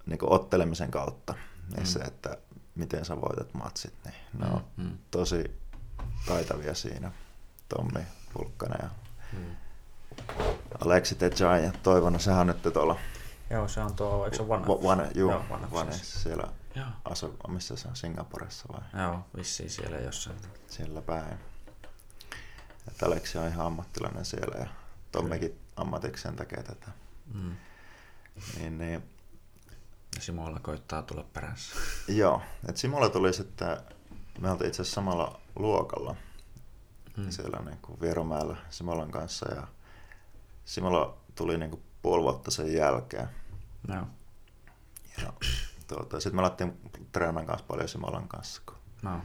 niinku ottelemisen kautta, niin mm. se, että miten sä voitat matsit, niin ne on mm. mm. tosi taitavia siinä. Tommi Pulkkanen ja mm. Aleksi Tejai ja Toivona, sehän on nyt tuolla Joo, se on tuo, eikö se? Vane, juu, Joo, Vane, Vane siellä Joo. asu, missä se on, Singaporessa vai? Joo, vissiin siellä jossain. Siellä päin. Että Aleksi on ihan ammattilainen siellä ja Tommikin ammatikseen tekee tätä. Mm. Niin, niin. Ja Simolla koittaa tulla perässä. Joo, että Simolla tuli sitten, me oltiin itse asiassa samalla luokalla mm. siellä niin kuin Vieromäellä Simolan kanssa ja Simola tuli niin kuin puoli vuotta sen jälkeen. No. Ja tuota, sitten me alettiin treenan kanssa paljon Simolan kanssa. Kun no.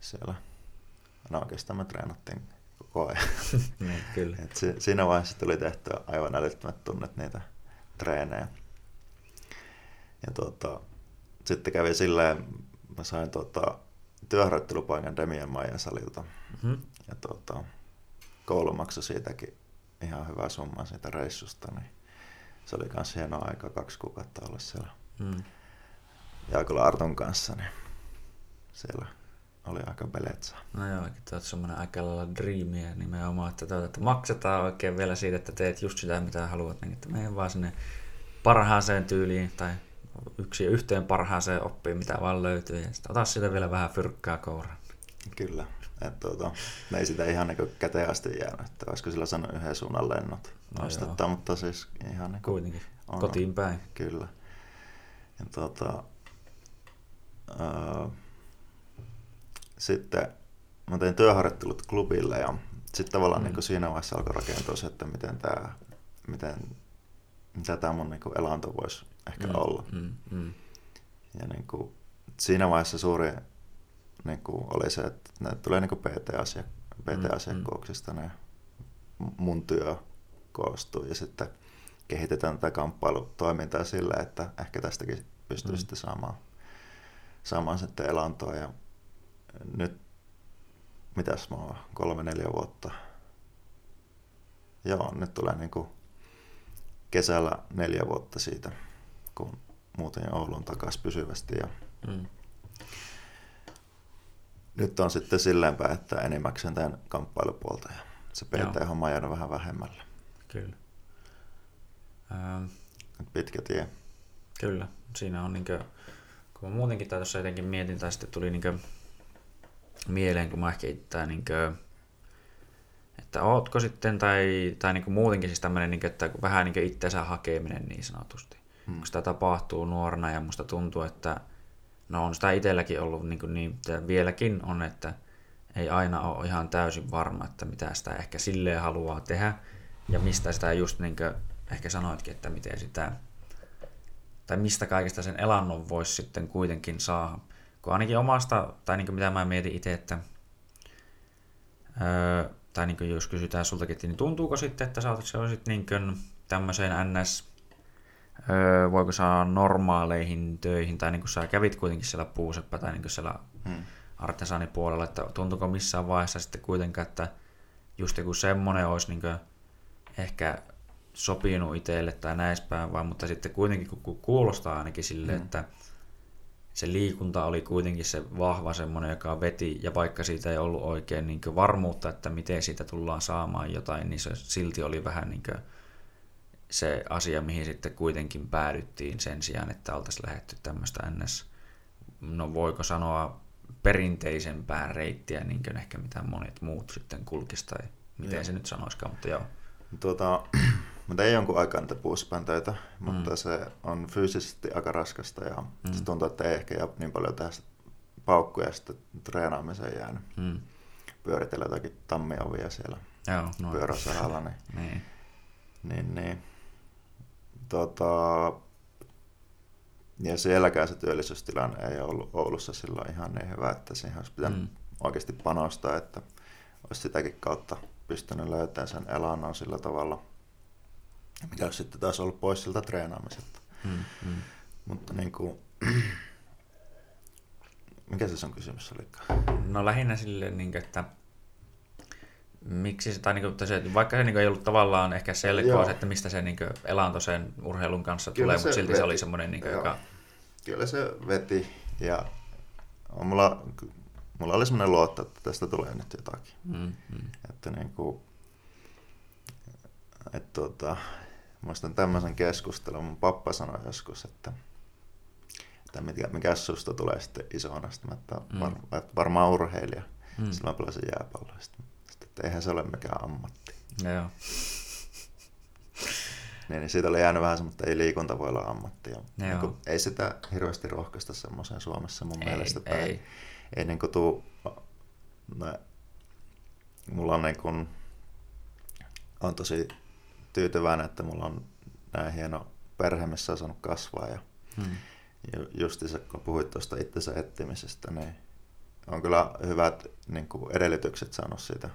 Siellä, no oikeastaan me treenattiin koko ajan. niin, kyllä. Et si, siinä vaiheessa tuli tehtyä aivan älyttömät tunnet niitä treenejä. Ja tuota, sitten kävi silleen, mä sain tuota, työharjoittelupaikan Demian Maijan salilta. Mm-hmm. Ja tuota, koulu maksoi siitäkin ihan hyvä summa siitä reissusta, niin se oli myös hieno aika kaksi kuukautta olla siellä mm. Jaakola Arton kanssa, niin siellä oli aika beletsa. No joo, että olet semmoinen aika lailla dreamia nimenomaan, että, tuota, että maksetaan oikein vielä siitä, että teet just sitä, mitä haluat, niin että vaan sinne parhaaseen tyyliin tai yksi yhteen parhaaseen oppiin, mitä vaan löytyy, ja sitten ota siitä vielä vähän fyrkkää kouraan. Kyllä, että tuota, me ei sitä ihan niin käteen asti jäänyt, että olisiko sillä sanonut yhden suunnan lennot no nostetta, mutta siis ihan niin Kuitenkin, on, kotiin päin. Kyllä. Ja tuota, äh, sitten mä tein työharjoittelut klubille ja sitten tavallaan mm. niin siinä vaiheessa alkoi rakentua se, että miten tämä, miten, mitä tämä mun niin elanto voisi ehkä mm. olla. Mm. Mm. Ja niin kuin, siinä vaiheessa suuri niin kuin oli se, että ne tulee niin PT-asia, PT-asiakkuuksista ne mun työ koostuu ja sitten kehitetään tätä kamppailutoimintaa sillä, että ehkä tästäkin pystyy mm. sitten saamaan, saamaan sitten elantoa ja nyt mitäs mä oon, kolme neljä vuotta. Joo, nyt tulee niin kuin kesällä neljä vuotta siitä, kun muuten Oulun takaisin pysyvästi ja mm nyt on sitten silleenpä, että enimmäkseen tämän kamppailupuolta ja se PT-homma on jäänyt vähän vähemmälle. Kyllä. Ähm, Pitkä tie. Kyllä. Siinä on niinkö, kun mä muutenkin tai tuossa jotenkin mietin, tai sitten tuli niinkö mieleen, kun mä ehkä itse niinkö, että ootko sitten, tai, tai niinkö muutenkin siis tämmöinen, niinkö, että vähän niinkö itseensä hakeminen niin sanotusti. Hmm. Kun sitä tapahtuu nuorena ja musta tuntuu, että No on sitä itselläkin ollut niin, kuin niin vieläkin on, että ei aina ole ihan täysin varma, että mitä sitä ehkä silleen haluaa tehdä ja mistä sitä just niin kuin ehkä sanoitkin, että miten sitä tai mistä kaikesta sen elannon voisi sitten kuitenkin saada. Kun ainakin omasta, tai niin kuin mitä mä mietin itse, että öö, tai niin kuin jos kysytään sultakin, niin tuntuuko sitten, että sä olisit niin tämmöiseen NS öö, voiko saa normaaleihin töihin, tai niin kuin sä kävit kuitenkin siellä puuseppä tai niin kuin siellä hmm. artesaanipuolella, että tuntuuko missään vaiheessa sitten kuitenkaan, että just joku semmoinen olisi niin kuin ehkä sopinut itselle tai näispäin vaan, mutta sitten kuitenkin kun kuulostaa ainakin sille, hmm. että se liikunta oli kuitenkin se vahva semmoinen, joka veti, ja vaikka siitä ei ollut oikein niin varmuutta, että miten siitä tullaan saamaan jotain, niin se silti oli vähän niin kuin se asia, mihin sitten kuitenkin päädyttiin sen sijaan, että oltaisiin lähetty tämmöistä ns. No voiko sanoa perinteisempää reittiä, niin kuin ehkä mitä monet muut sitten kulkisi, tai miten joo. se nyt sanoisikaan, mutta joo. Tuota, mä tein jonkun aikaa niitä töitä, mutta mm. se on fyysisesti aika raskasta ja mm. se tuntuu, että ei ehkä jää niin paljon tehdä paukkuja sitten treenaamiseen jäänyt. Mm. Pyöritellä jotakin tammiovia siellä Joo, pyöräsahalla. Niin, niin. niin, niin tota, ja sielläkään se työllisyystilanne ei ollut Oulussa silloin ihan niin hyvä, että siihen olisi pitänyt mm. oikeasti panostaa, että olisi sitäkin kautta pystynyt löytämään sen elannon sillä tavalla, mikä olisi sitten taas ollut pois siltä treenaamiselta. Mm, mm. Mutta niin kuin, mikä se on kysymys olikaan? No lähinnä silleen, niin että miksi se, tai niin kuin, se, vaikka se niin kuin, ei ollut tavallaan ehkä selkoa, että mistä se niin kuin, elanto sen urheilun kanssa Kyllä tulee, mutta silti veti. se oli semmoinen, niin kuin, joka... Kyllä se veti ja mulla, mulla oli semmoinen luotto, että tästä tulee nyt jotakin. Mm, mm. Että niin kuin, että tuota, muistan tämmöisen keskustelun, mun pappa sanoi joskus, että, että mikä, mikä susta tulee sitten isona, sitten että mm. var, varmaan urheilija. Mm. Silloin pelasin jääpalloa. Sitten, että eihän se ole mikään ammatti. Joo. niin, niin siitä oli jäänyt vähän että ei liikunta voi olla ammatti. Ja, niin kuin, ei sitä hirveästi rohkaista semmoiseen Suomessa mun ei, mielestä. Ei. ei, ei niin kuin tuu, no, mulla on niin kuin, on tosi tyytyväinen, että mulla on näin hieno perhe, missä on saanut kasvaa. Ja hmm. justiinsa kun puhuit tuosta itsensä etsimisestä, niin on kyllä hyvät niin kuin edellytykset saanut siitä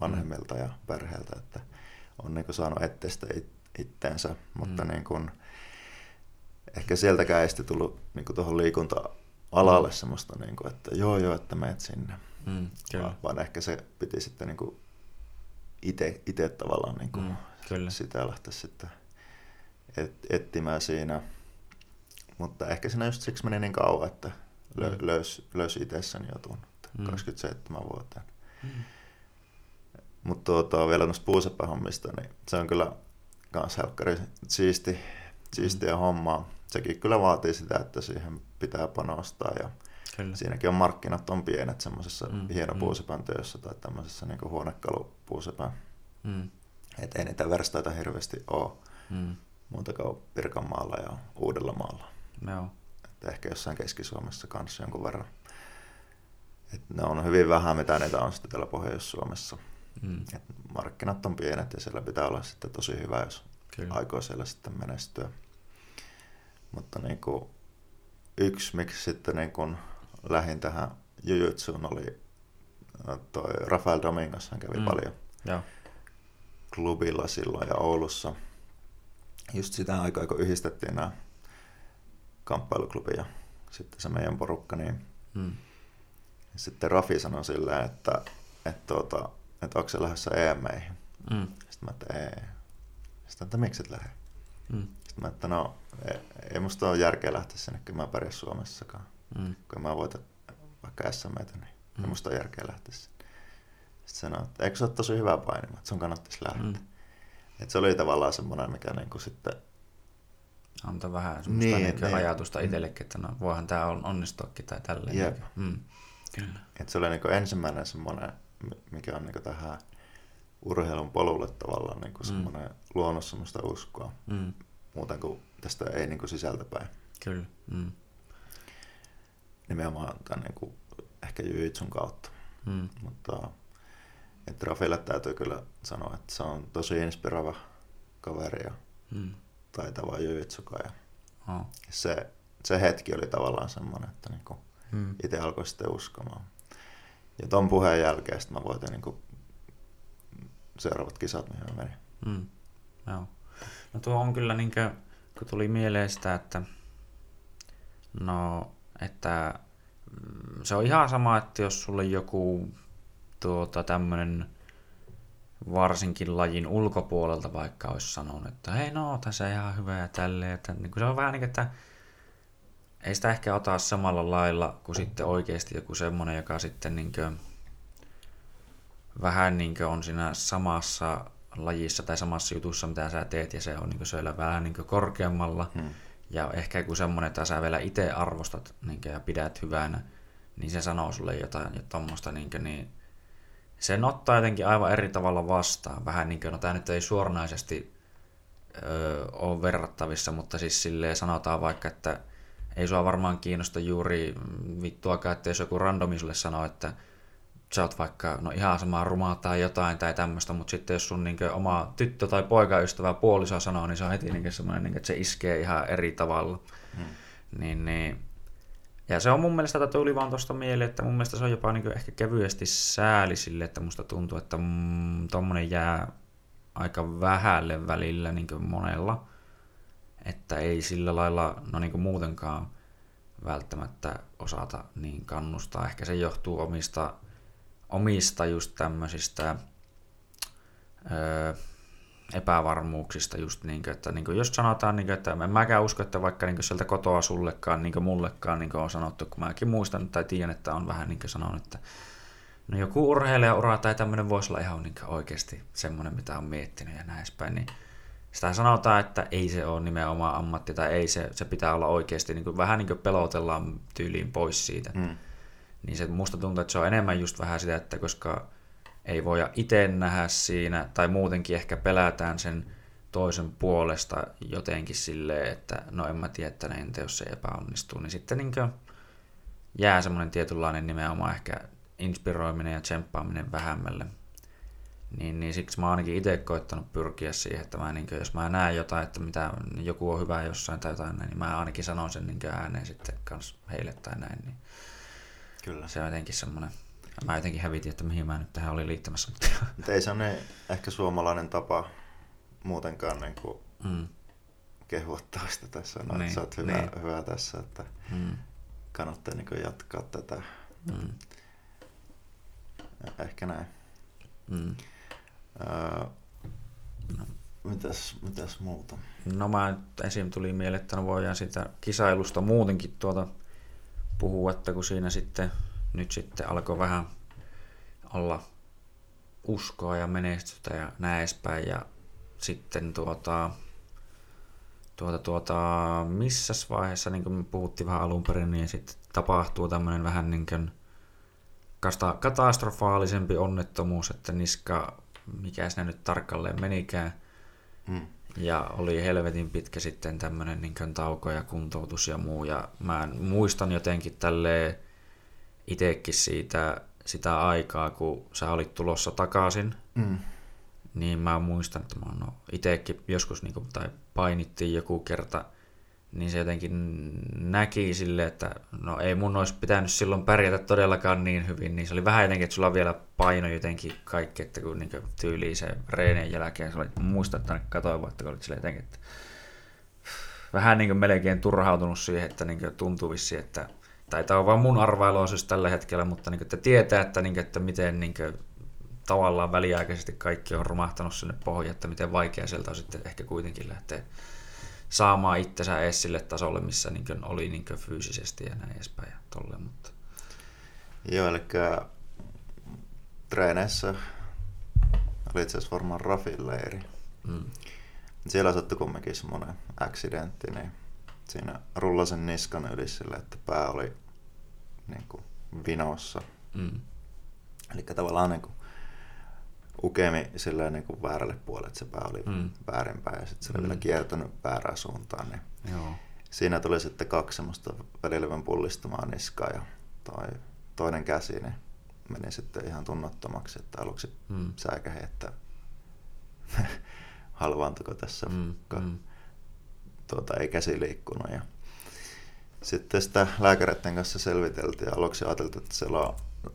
vanhemmilta ja perheeltä, että on niin kuin saanut etteistä itteensä, mutta hmm. niin kuin, ehkä sieltäkään ei sitten tullut niin kuin tuohon liikunta-alalle hmm. semmoista, niin kuin, että joo joo, että menet sinne. Hmm, kyllä. Vaan ehkä se piti sitten niin kuin itse tavallaan niin kuin hmm, kyllä. sitä lähteä sitten et, etsimään siinä. Mutta ehkä siinä just siksi meni niin kauan, että lö, mm. löysi löys itsessäni jutun mm. 27 vuoteen. Mm. Mutta tuota, vielä noista puusepähommista, niin se on kyllä kans helkkari siisti, siistiä mm. hommaa. Sekin kyllä vaatii sitä, että siihen pitää panostaa ja kyllä. siinäkin on markkinat on pienet semmoisessa mm. hienopuusepän työssä tai tämmöisessä niin huonekalupuusepän. Mm. Että ei niitä verstaita hirveästi ole. Mm muuta kuin Pirkanmaalla ja Uudellamaalla. Joo. Että ehkä jossain Keski-Suomessa kanssa jonkun verran. Et ne on hyvin vähän, mitä niitä on sitten täällä Pohjois-Suomessa. Mm. Et markkinat on pienet ja siellä pitää olla sitten tosi hyvä, jos Kyllä. aikoo siellä sitten menestyä. Mutta niin kuin, yksi, miksi sitten niin kuin lähin tähän jujutsuun oli toi Rafael Domingos, hän kävi mm. paljon ja. klubilla silloin ja Oulussa – just sitä aikaa, kun yhdistettiin nämä kamppailuklubi ja sitten se meidän porukka, niin mm. sitten Rafi sanoi silleen, että, että, tuota, että onko se lähdössä EM-meihin. Mm. Sitten mä, että ei. Sitten että miksi et lähde? Mm. Sitten mä, että no, ei, ei musta ole järkeä lähteä sinne, kun mä pärjää Suomessakaan. Mm. Kun mä voitan vaikka SM-meitä, niin mm. ei musta ole järkeä lähteä sinne. Sitten sanoi, että eikö se ole tosi hyvä paini, että sun kannattaisi lähteä. Mm. Et se oli tavallaan semmoinen, mikä niinku sitten... Antaa vähän semmoista niin, niin, ajatusta mm. itsellekin, että no voihan tämä onnistuakin tai tälleen. Yep. Mm. Kyllä. Et se oli niinku ensimmäinen semmoinen, mikä on niinku tähän urheilun polulle tavallaan niinku mm. semmoinen luonut semmoista uskoa. Mm. Muuten kuin tästä ei niinku sisältäpäin. Kyllä. Mm. Nimenomaan tämän niinku, ehkä jujitsun kautta. Mm. Mutta että Rafille täytyy kyllä sanoa, että se on tosi inspiroiva kaveri ja mm. taitava jujitsuka. Ja oh. se, se hetki oli tavallaan semmoinen, että niinku mm. itse alkoi sitten uskomaan. Ja ton puheen jälkeen sitten mä voitin niinku seuraavat kisat, mihin mä menin. Mm. Joo. No tuo on kyllä, niin kuin, kun tuli mieleen sitä, että no, että mm, se on ihan sama, että jos sulle joku tuota, tämmöinen varsinkin lajin ulkopuolelta vaikka olisi sanonut, että hei no, tässä ihan hyvä ja tälleen. Että, niin se on vähän niin, että ei sitä ehkä ota samalla lailla kuin sitten oikeasti joku semmoinen, joka sitten niin kuin, vähän niin kuin on siinä samassa lajissa tai samassa jutussa, mitä sä teet, ja se on niin siellä vähän niin korkeammalla. Hmm. Ja ehkä joku semmoinen, että sä vielä itse arvostat niin kuin, ja pidät hyvänä, niin se sanoo sulle jotain ja tuommoista, niin, niin sen ottaa jotenkin aivan eri tavalla vastaan. Vähän niin kuin, no tämä nyt ei suoranaisesti öö, ole verrattavissa, mutta siis silleen sanotaan vaikka, että ei sua varmaan kiinnosta juuri vittuakaan, että jos joku randomi sulle sanoo, että sä oot vaikka no ihan samaa rumaa tai jotain tai tämmöistä, mutta sitten jos sun niin oma tyttö tai poikaystävä puoliso sanoo, niin se on heti niin semmoinen, niin että se iskee ihan eri tavalla. Hmm. Niin, niin ja se on mun mielestä, että tuli vaan tuosta mieleen, että mun mielestä se on jopa niin ehkä kevyesti sääli sille, että musta tuntuu, että mm, tommonen jää aika vähälle välillä niin monella. Että ei sillä lailla, no niin muutenkaan välttämättä osata niin kannustaa. Ehkä se johtuu omista, omista just tämmöisistä öö, epävarmuuksista just niin kuin, että niin kuin jos sanotaan, niin kuin, että en mäkään usko, että vaikka niin kuin sieltä kotoa sullekaan, niin kuin mullekaan niin kuin on sanottu, kun mäkin muistan tai tiedän, että on vähän niin kuin sanonut, että no joku urheilijaura tai tämmöinen voisi olla ihan niin oikeasti semmoinen, mitä on miettinyt ja näin edespäin, niin sitä sanotaan, että ei se ole nimenomaan ammatti tai ei se, se pitää olla oikeasti, niin kuin, vähän niin kuin pelotellaan tyyliin pois siitä. Mm. Niin se musta tuntuu, että se on enemmän just vähän sitä, että koska ei voida itse nähdä siinä, tai muutenkin ehkä pelätään sen toisen puolesta jotenkin silleen, että no en mä tiedä, että entä jos se epäonnistuu, niin sitten niin jää semmoinen tietynlainen nimenomaan ehkä inspiroiminen ja tsemppaaminen vähemmälle. Niin, niin siksi mä oon ainakin itse koittanut pyrkiä siihen, että mä, niin kuin, jos mä näen jotain, että mitä, joku on hyvä jossain tai jotain niin mä ainakin sanon sen niin ääneen sitten kans heille tai näin. Niin Kyllä. Se on jotenkin semmoinen, mä jotenkin hävitin, että mihin mä nyt tähän olin liittämässä. Mutta ei se ole ehkä suomalainen tapa muutenkaan niin kuin mm. kehuttaa sitä tässä, no, niin, että sä oot hyvä, niin. hyvä tässä, että mm. kannattaa niin jatkaa tätä. Mm. Ehkä näin. Mm. No. mitäs, mitäs muuta? No mä esim. tuli mieleen, että no voidaan sitä kisailusta muutenkin tuota puhua, että kun siinä sitten nyt sitten alkoi vähän olla uskoa ja menestystä ja näin edespäin. Ja sitten tuota, tuota, tuota, missä vaiheessa, niin kuin me puhuttiin vähän alun perin, niin sitten tapahtuu tämmöinen vähän niin kuin katastrofaalisempi onnettomuus, että niska, mikä sinne nyt tarkalleen menikään. Mm. Ja oli helvetin pitkä sitten tämmöinen niin tauko ja kuntoutus ja muu. Ja mä muistan jotenkin tälleen itsekin siitä sitä aikaa, kun sä olit tulossa takaisin. Mm. Niin mä muistan, että mä no, itsekin joskus niin kuin, tai painittiin joku kerta – niin se jotenkin näki sille, että no ei mun olisi pitänyt silloin pärjätä todellakaan niin hyvin, niin se oli vähän jotenkin, että sulla vielä paino jotenkin kaikki, että kun niin tyyliin se reenien jälkeen, se oli, muistan, että katsoin, että olit sille jotenkin, että vähän niin melkein turhautunut siihen, että niin tuntuu vissi, että tai tämä on vaan mun arvailu siis tällä hetkellä, mutta niin että tietää, että, niin että miten niin tavallaan väliaikaisesti kaikki on romahtanut sinne pohjaan, että miten vaikea sieltä on sitten ehkä kuitenkin lähteä saamaan itsensä edes sille tasolle, missä niin oli niin fyysisesti ja näin edespäin. Ja tolle, mutta... Joo, eli treeneissä oli itse asiassa varmaan Rafin leiri. Mm. Siellä sattui kumminkin semmoinen accidentti, niin siinä rullasen niskan yli sille, että pää oli niin kuin vinossa. Mm. Eli tavallaan niin kuin ukemi silleen niin kuin väärälle puolelle, että se pää oli mm. väärinpäin ja sitten se oli mm. vielä kiertänyt väärään suuntaan. Niin Joo. Siinä tuli sitten kaksi semmoista välilevän pullistumaa niskaa ja toi toinen käsi niin meni sitten ihan tunnottomaksi, että aluksi mm. säikähi, että halvaantuko tässä, mm. kun mm. Tuota, ei käsi liikkunut. Ja sitten sitä lääkäreiden kanssa selviteltiin ja aluksi ajateltiin, että siellä on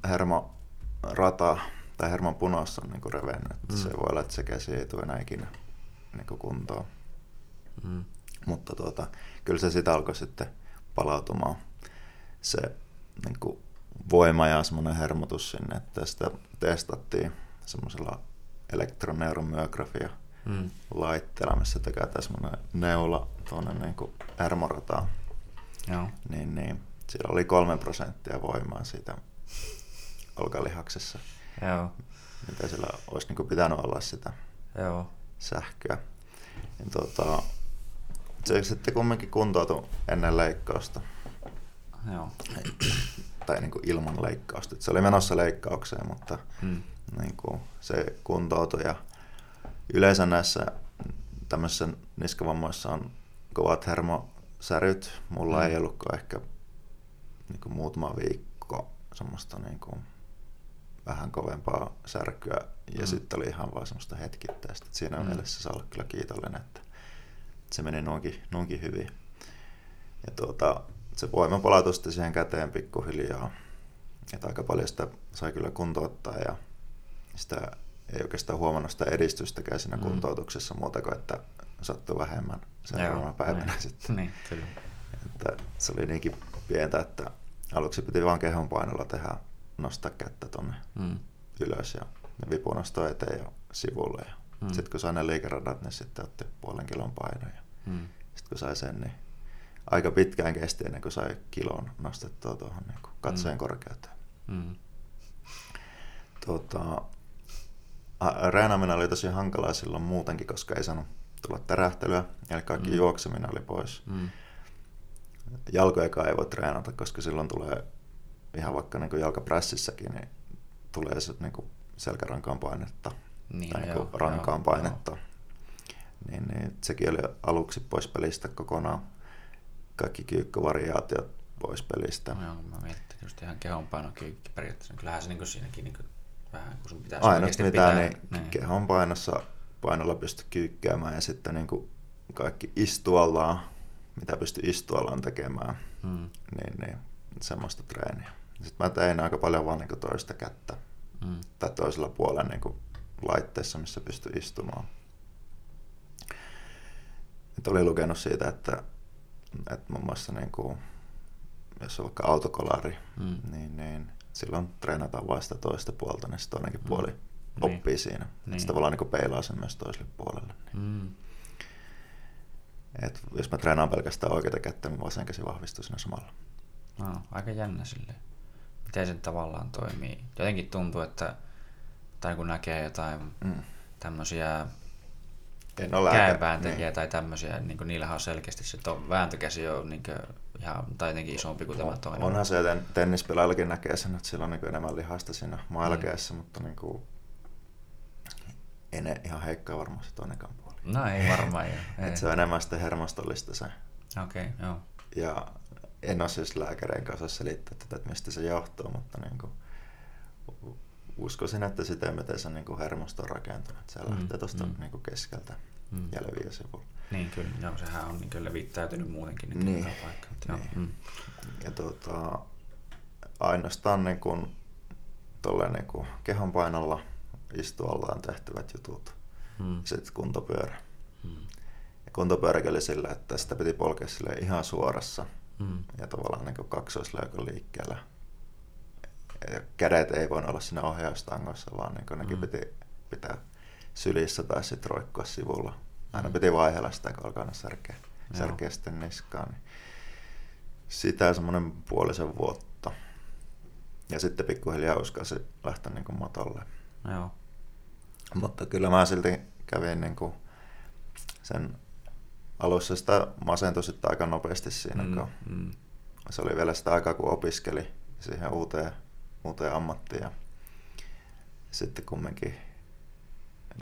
hermorata tai hermon punossa on niin revennyt. Mm. Se voi olla, että se käsi ei tule enää ikinä niin kuntoon. Mm. Mutta tuota, kyllä se sitten alkoi sitten palautumaan se niin kuin voima ja semmoinen hermotus sinne, että sitä testattiin semmoisella elektroneuromyografia mm. laitteella, missä tekee semmoinen neula tuonne niin kuin hermorataan. Joo. Niin, niin, siellä oli kolme prosenttia voimaa siitä olkalihaksessa. Joo. Mitä sillä olisi niin pitänyt olla sitä Joo. sähköä. Ja tuota, se sitten kumminkin kuntoutui ennen leikkausta. Joo. Tai niin kuin ilman leikkausta. Se oli menossa leikkaukseen, mutta hmm. niin kuin se kuntoutui. Ja yleensä näissä tämmöisissä niskavammoissa on kovat hermosäryt. Mulla hmm. ei ollutkaan ehkä niin kuin muutama viikko semmoista niin kuin vähän kovempaa särkyä ja mm. sitten oli ihan vaan semmoista hetkittäistä. Siinä mm. mielessä saa olla kyllä kiitollinen, että se meni noinkin, noinkin hyvin. Ja tuota, se voima palautui sitten siihen käteen pikkuhiljaa. Että aika paljon sitä sai kyllä kuntouttaa ja sitä ei oikeastaan huomannut sitä edistystäkään siinä mm. kuntoutuksessa muuta kuin, että sattui vähemmän seuraavana päivänä niin. sitten. Niin, kyllä. Että se oli niinkin pientä, että aluksi piti vain kehonpainolla tehdä nostaa kättä tuonne mm. ylös ja, ja vipunosto eteen ja sivulle. Ja mm. Sitten kun sai ne liikeradat, niin sitten otti puolen kilon painoja. Mm. Sitten kun sai sen, niin aika pitkään kesti ennen kuin sai kilon nostettua tuohon niin katsojen mm. korkeuteen. Mm. Tuota, reenaaminen oli tosi hankalaa silloin muutenkin, koska ei saanut tulla tärähtelyä, eli kaikki mm. juokseminen oli pois. Mm. Jalkoja ei voi treenata, koska silloin tulee ihan vaikka niin jalkaprässissäkin, niin tulee se niin kuin selkärankaan painetta niin, tai niin rankaan joo, painetta. Joo. Niin, niin, sekin oli aluksi pois pelistä kokonaan. Kaikki kyykkyvariaatiot pois pelistä. No, joo, mä mietin, että just ihan kehonpainokyykki periaatteessa. Kyllähän se niin siinäkin niin kuin, vähän, kun sun pitää Ainoa mitä, pitää, niin, niin. kehonpainossa painolla pystyy kyykkäämään ja sitten niin kuin kaikki istuallaan, mitä pystyy istuallaan tekemään, hmm. niin, niin semmoista treeniä. Sitten mä tein aika paljon vaan niin toista kättä mm. tai toisella puolella niin laitteessa, missä pystyy istumaan. Et oli lukenut siitä, että, että muun muassa niin kuin, jos on vaikka autokolari, mm. niin, niin silloin treenataan vain sitä toista puolta, niin se toinenkin mm. puoli niin. oppii siinä. Niin. Sitä tavallaan niin peilaa sen myös toiselle puolelle. Niin. Mm. Et jos mä treenaan pelkästään oikeita kättä, niin vasen käsi vahvistuu siinä samalla. No, aika jännä silleen miten se tavallaan toimii. Jotenkin tuntuu, että tai kun näkee jotain mm. tämmöisiä käenvääntäjiä tai tämmöisiä, niin kuin niillähän on selkeästi se to, vääntökäsi on niin kuin ihan, tai jotenkin isompi kuin tämä toinen. Onhan se, että tennispelaajallakin näkee sen, että sillä on niin enemmän lihasta siinä mailkeessa, mm. mutta niin kuin, ei ne ihan heikkaa varmaan se toinenkaan puoli. No ei varmaan joo. Se on enemmän sitten hermostollista se. Okei, okay, joo. Ja en ole siis lääkärin kanssa selittää tätä, että mistä se johtuu, mutta niin kuin, uskoisin, että sitä miten se niin kuin hermosto on rakentunut. Se mm, lähtee tuosta mm. niin keskeltä mm. ja leviää sivulla. Niin kyllä, joo, sehän on niin levittäytynyt muutenkin niin niin. paikka. Joo. Niin. Mm. Ja tuota, ainoastaan niin kuin, niin kuin kehonpainolla istuallaan tehtävät jutut. Mm. Sitten kuntopyörä. Mm. Ja kuntopyöräkin oli sillä, että sitä piti polkea ihan suorassa mm. ja tavallaan niin kaksoisleukon liikkeellä. Ja kädet ei voi olla siinä ohjaustangossa, vaan niin nekin mm. piti pitää sylissä tai sitten roikkua sivulla. Aina mm. piti vaihella sitä, kun alkaa särkeä, särkeä sitten niskaan. Niin sitä semmoinen puolisen vuotta. Ja sitten pikkuhiljaa uskasi lähteä niin kuin matolle. Joo. Mutta kyllä mä silti kävin niin kuin sen alussa sitä masentui sitten aika nopeasti siinä, mm, kun mm. se oli vielä sitä aikaa, kun opiskeli siihen uuteen, uuteen ammattiin. Ja sitten kumminkin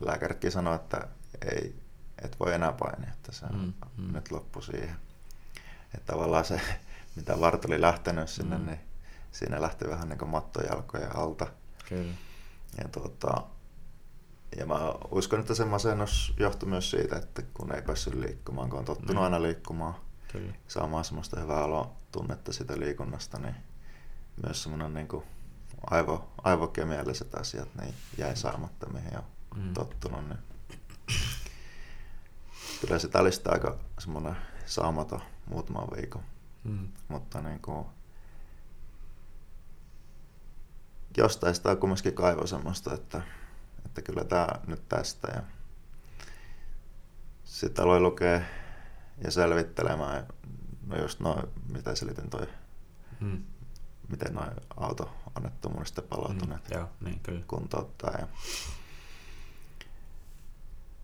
lääkäritkin sanoi, että ei, et voi enää painia, että se mm, mm. nyt loppu siihen. Että tavallaan se, mitä Vart oli lähtenyt sinne, mm. niin siinä lähti vähän niin kuin mattojalkoja alta. Kyllä. Ja tuota, ja mä uskon, että se masennus johtui myös siitä, että kun ei päässyt liikkumaan, kun on tottunut mm. aina liikkumaan, Kyllä. saamaan semmoista hyvää oloa tunnetta sitä liikunnasta, niin myös semmoinen niin kuin aivo, aivokemialliset asiat niin jäi saamatta, mihin on mm. tottunut. Niin. Kyllä sitä oli sitä aika semmoinen saamaton muutaman viikon. Mm. Mutta niin kuin, jostain sitä on kumminkin kaivo semmoista, että että kyllä tämä nyt tästä. Ja sitten aloin lukea ja selvittelemään, no just noin, mitä selitin toi, hmm. miten noin auto-onnettomuudesta palautuneet hmm, joo, niin, kyllä. kuntouttaa. Ja,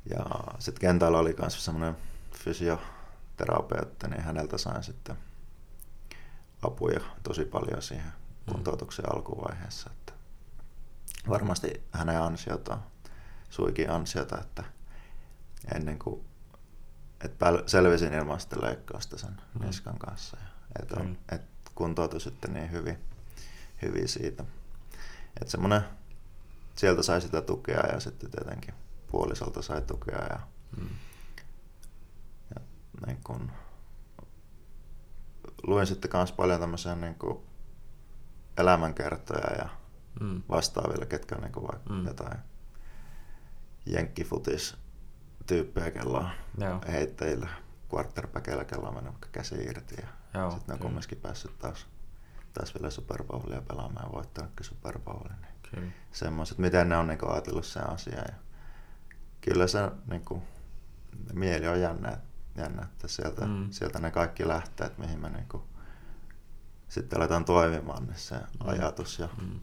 ja sitten kentällä oli myös semmoinen fysioterapeutti, niin häneltä sain sitten apuja tosi paljon siihen hmm. kuntoutuksen alkuvaiheessa. Varmasti hänen ansiota, suikin ansiota, että ennen kuin että selvisin ilman sitä leikkausta sen mm. niskan kanssa. Ja, että, mm. et kuntoutui sitten niin hyvin, hyvin siitä. Että semmoinen, sieltä sai sitä tukea ja sitten tietenkin puolisolta sai tukea ja, mm. ja niin kun, luin sitten myös paljon tämmöisiä niin elämänkertoja ja mm. vastaaville, ketkä on niin kuin vaikka mm. jotain jenkkifutis tyyppejä, kello on Joo. heittäjillä, quarterbackeilla, kello on mennyt vaikka käsi irti ja sitten ne on kumminkin päässyt taas, taas vielä Super Bowlia pelaamaan ja voittanutkin Super Bowlin. Niin semmoiset, miten ne on niin ajatellut sen asian ja kyllä se niin kuin, mieli on jännä, jännä että sieltä, mm. sieltä ne kaikki lähtee, että mihin me niin kuin, sitten aletaan toimimaan niin se mm. ajatus ja mm.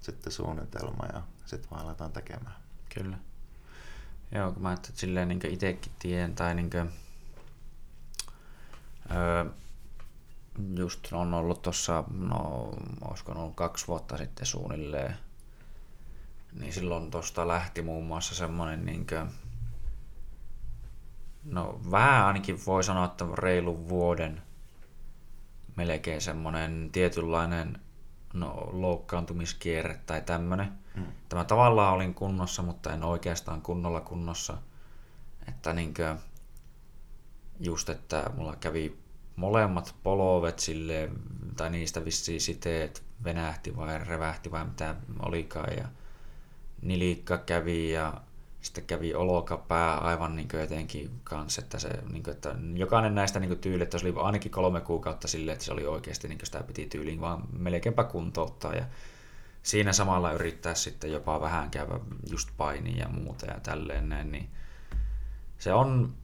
Sitten suunnitelma ja sitten vaan aletaan tekemään. Kyllä. Joo, kun mä ajattelin, että silleen niin itsekin tien tai niin kuin, öö, just on ollut tuossa, no olisiko ollut kaksi vuotta sitten suunnilleen, niin silloin tuosta lähti muun muassa semmoinen niin kuin, no vähän ainakin voi sanoa, että reilun vuoden melkein semmoinen tietynlainen no, loukkaantumiskierre tai tämmöinen. Hmm. Tämä tavallaan olin kunnossa, mutta en oikeastaan kunnolla kunnossa. Että niinkö, just, että mulla kävi molemmat polovet sille tai niistä vissiin siteet venähti vai revähti vai mitä olikaan. Ja nilikka kävi ja sitten kävi olokapää aivan niin jotenkin kanssa, että, se, niin kuin, että jokainen näistä niin tyyli, se oli ainakin kolme kuukautta silleen, että se oli oikeasti niin sitä piti tyyliin vaan melkeinpä kuntouttaa ja siinä samalla yrittää sitten jopa vähän käydä just paini ja muuta ja tälleen näin, niin se on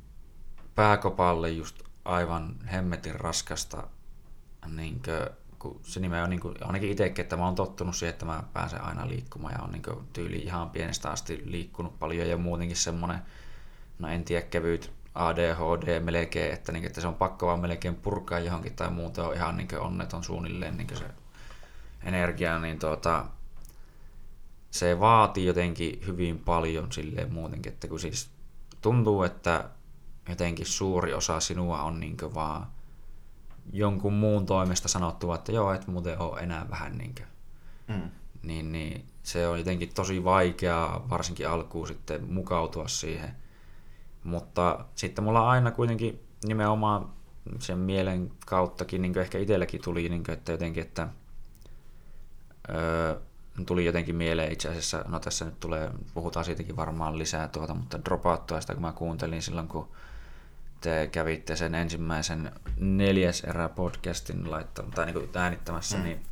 pääkopalle just aivan hemmetin raskasta niin kuin, kun se nimeä on niin kuin, ainakin itsekin, että mä oon tottunut siihen, että mä pääsen aina liikkumaan ja on niin kuin, tyyli ihan pienestä asti liikkunut paljon ja muutenkin semmoinen, no en tiedä, kevyt ADHD melkein, että, niin, että se on pakko vaan melkein purkaa johonkin tai muuta on ihan niin onneton suunnilleen niin se energia, niin tuota, se vaatii jotenkin hyvin paljon silleen muutenkin, että kun siis tuntuu, että jotenkin suuri osa sinua on niin vaan jonkun muun toimesta sanottu, että joo, et muuten ole enää vähän niin kuin, mm. niin, niin se on jotenkin tosi vaikeaa varsinkin alkuun sitten mukautua siihen. Mutta sitten mulla aina kuitenkin nimenomaan sen mielen kauttakin niin ehkä itselläkin tuli, niin kuin, että jotenkin, että öö, tuli jotenkin mieleen itse asiassa, no tässä nyt tulee, puhutaan siitäkin varmaan lisää tuota, mutta dropaattua sitä kun mä kuuntelin silloin, kun te kävitte sen ensimmäisen neljäs erä podcastin laittamassa, tai niin äänittämässä, mm. niin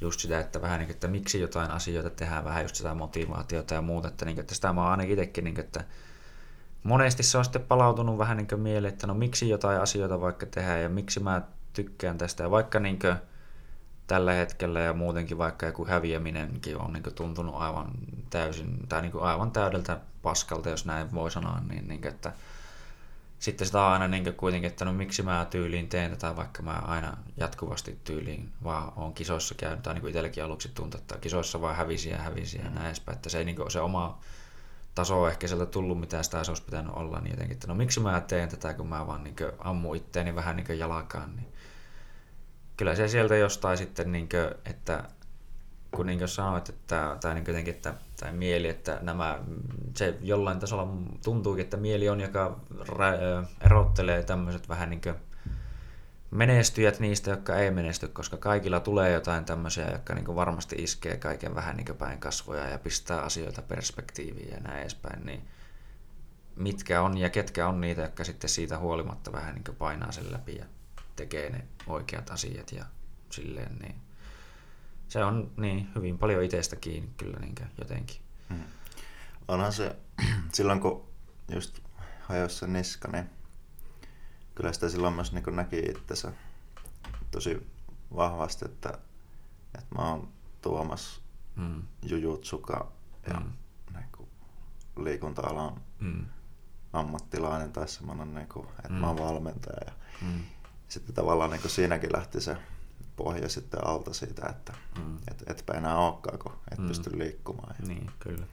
just sitä, että vähän niin kuin, että miksi jotain asioita tehdään, vähän just sitä motivaatiota ja muuta, että, niin kuin, että sitä mä oon ainakin itsekin, niin kuin, että monesti se on sitten palautunut vähän niin kuin mieleen, että no miksi jotain asioita vaikka tehdään ja miksi mä tykkään tästä, ja vaikka niin kuin, tällä hetkellä ja muutenkin vaikka joku häviäminenkin on niin tuntunut aivan täysin, tai niin aivan täydeltä paskalta, jos näin voi sanoa, niin, niin että sitten sitä on aina niin kuitenkin, että no miksi mä tyyliin teen tätä, vaikka mä aina jatkuvasti tyyliin vaan on kisoissa käynyt, tai niin kuin itselläkin aluksi tuntuu, että kisoissa vaan hävisi ja hävisi ja näin edespäin, että se ei niin kuin, se oma taso on ehkä sieltä tullut, mitä sitä olisi pitänyt olla, niin jotenkin, että no miksi mä teen tätä, kun mä vaan niin ammu itteeni vähän niin jalakaan, niin kyllä se sieltä jostain sitten, niin kuin, että kun niin kuin sanoit, että, tai niin jotenkin, että, tai mieli, että nämä, se jollain tasolla tuntuukin, että mieli on, joka erottelee tämmöiset vähän niin kuin menestyjät niistä, jotka ei menesty, koska kaikilla tulee jotain tämmöisiä, jotka niin varmasti iskee kaiken vähän niin päin kasvoja ja pistää asioita perspektiiviin ja näin edespäin, niin mitkä on ja ketkä on niitä, jotka sitten siitä huolimatta vähän niin painaa sen läpi ja tekee ne oikeat asiat ja silleen, niin se on niin hyvin paljon itsestä kiinni kyllä niin jotenkin. Hmm. Onhan se, silloin kun just hajosi se niska, niin kyllä sitä silloin myös niin näki itsensä tosi vahvasti, että, että mä oon Tuomas hmm. Jujutsuka ja hmm. niin liikunta-alan hmm. ammattilainen tai semmoinen, niin kuin, että hmm. mä oon valmentaja. Ja hmm. Sitten tavallaan niin siinäkin lähti se pohja sitten alta siitä, että mm. et, etpä enää olekaan, kun et mm. pysty liikkumaan. Ja niin, kyllä.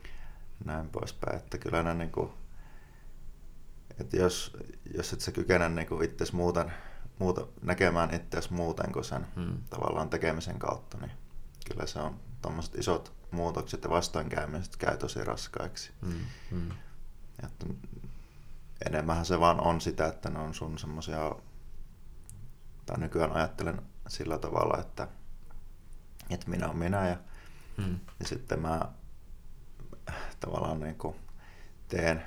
Näin poispäin. Että kyllä ne niin kuin, että jos, jos et sä kykene niin kuin itses muuten, muuta, näkemään itseäsi muuten kuin sen mm. tavallaan tekemisen kautta, niin kyllä se on tuommoiset isot muutokset ja vastoinkäymiset käy tosi raskaiksi. Mm. Mm. Että enemmän se vaan on sitä, että ne on sun semmoisia, tai nykyään ajattelen sillä tavalla, että, että minä olen minä ja, hmm. ja sitten mä tavallaan niin kuin teen,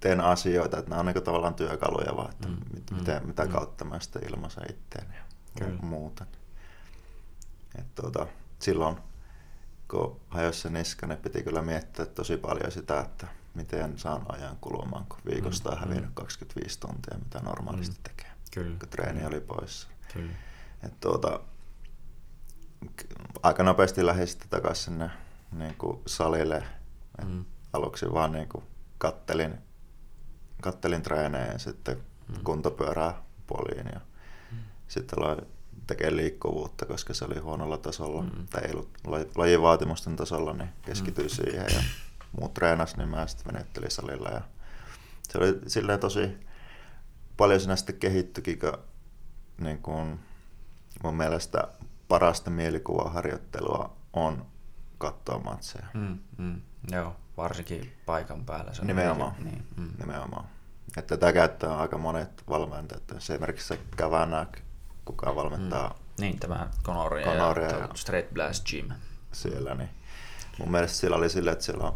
teen asioita, että nämä on niin kuin tavallaan työkaluja vaan, että hmm. mit, hmm. Miten, mitä hmm. kautta mä sitten ilmaisen itteen ja Kyllä. muuta. Et tuota, silloin kun hajosi se niska, niin piti kyllä miettiä tosi paljon sitä, että miten saan ajan kulumaan, kun viikosta on mm, hävinnyt mm. 25 tuntia, mitä normaalisti mm. tekee. Kyllä. Kun treeni oli poissa. Kyllä. Et tuota, aika nopeasti lähdin sitten takaisin sinne niin kuin salille. Mm. Aluksi vaan niin kuin kattelin, kattelin treenejä ja sitten mm. kuntopyörää poliin ja mm. sitten aloin tekee liikkuvuutta, koska se oli huonolla tasolla, mm. tai ei ollut lajin vaatimusten tasolla, niin keskityin mm. siihen ja muut treenas, niin mä sitten menettelin salilla ja se oli silleen tosi paljon siinä sitten kehittyikin, niin kuin mun mielestä parasta mielikuvaharjoittelua on katsoa matseja. Mm, mm, joo, varsinkin paikan päällä. Se nimenomaan. Niin, mm. nimenomaan. Että tätä käyttää aika monet valmentajat. Esimerkiksi se Kavanagh, kuka valmentaa. Mm. Niin, tämä Conoria, Conoria ja, ja Straight Blast Gym. Siellä, niin mun mielestä sillä oli silleen, että siellä on,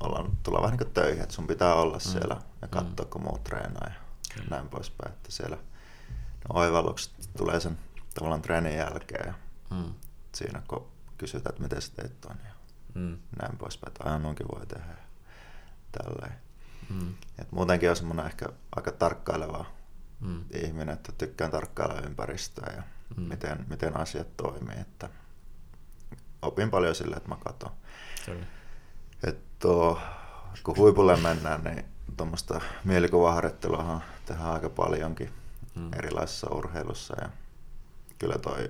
ollaan, tullaan vähän niin töihin, että sun pitää olla mm. siellä ja katsoa, mm. kun muut treenaa ja Kyllä. näin poispäin. Että siellä ne oivallukset tulee sen tavallaan treenin jälkeen mm. siinä kun kysytään, että miten sä teet ton ja mm. näin poispäin, että aina noinkin voi tehdä tälleen. Mm. Et muutenkin on semmoinen ehkä aika tarkkaileva mm. ihminen, että tykkään tarkkailla ympäristöä ja mm. miten, miten asiat toimii. Että opin paljon sillä, että mä katson. Että kun huipulle mennään, niin tuommoista mielikuvaharjoittelua tehdään aika paljonkin mm. erilaisissa urheilussa. Ja kyllä toi,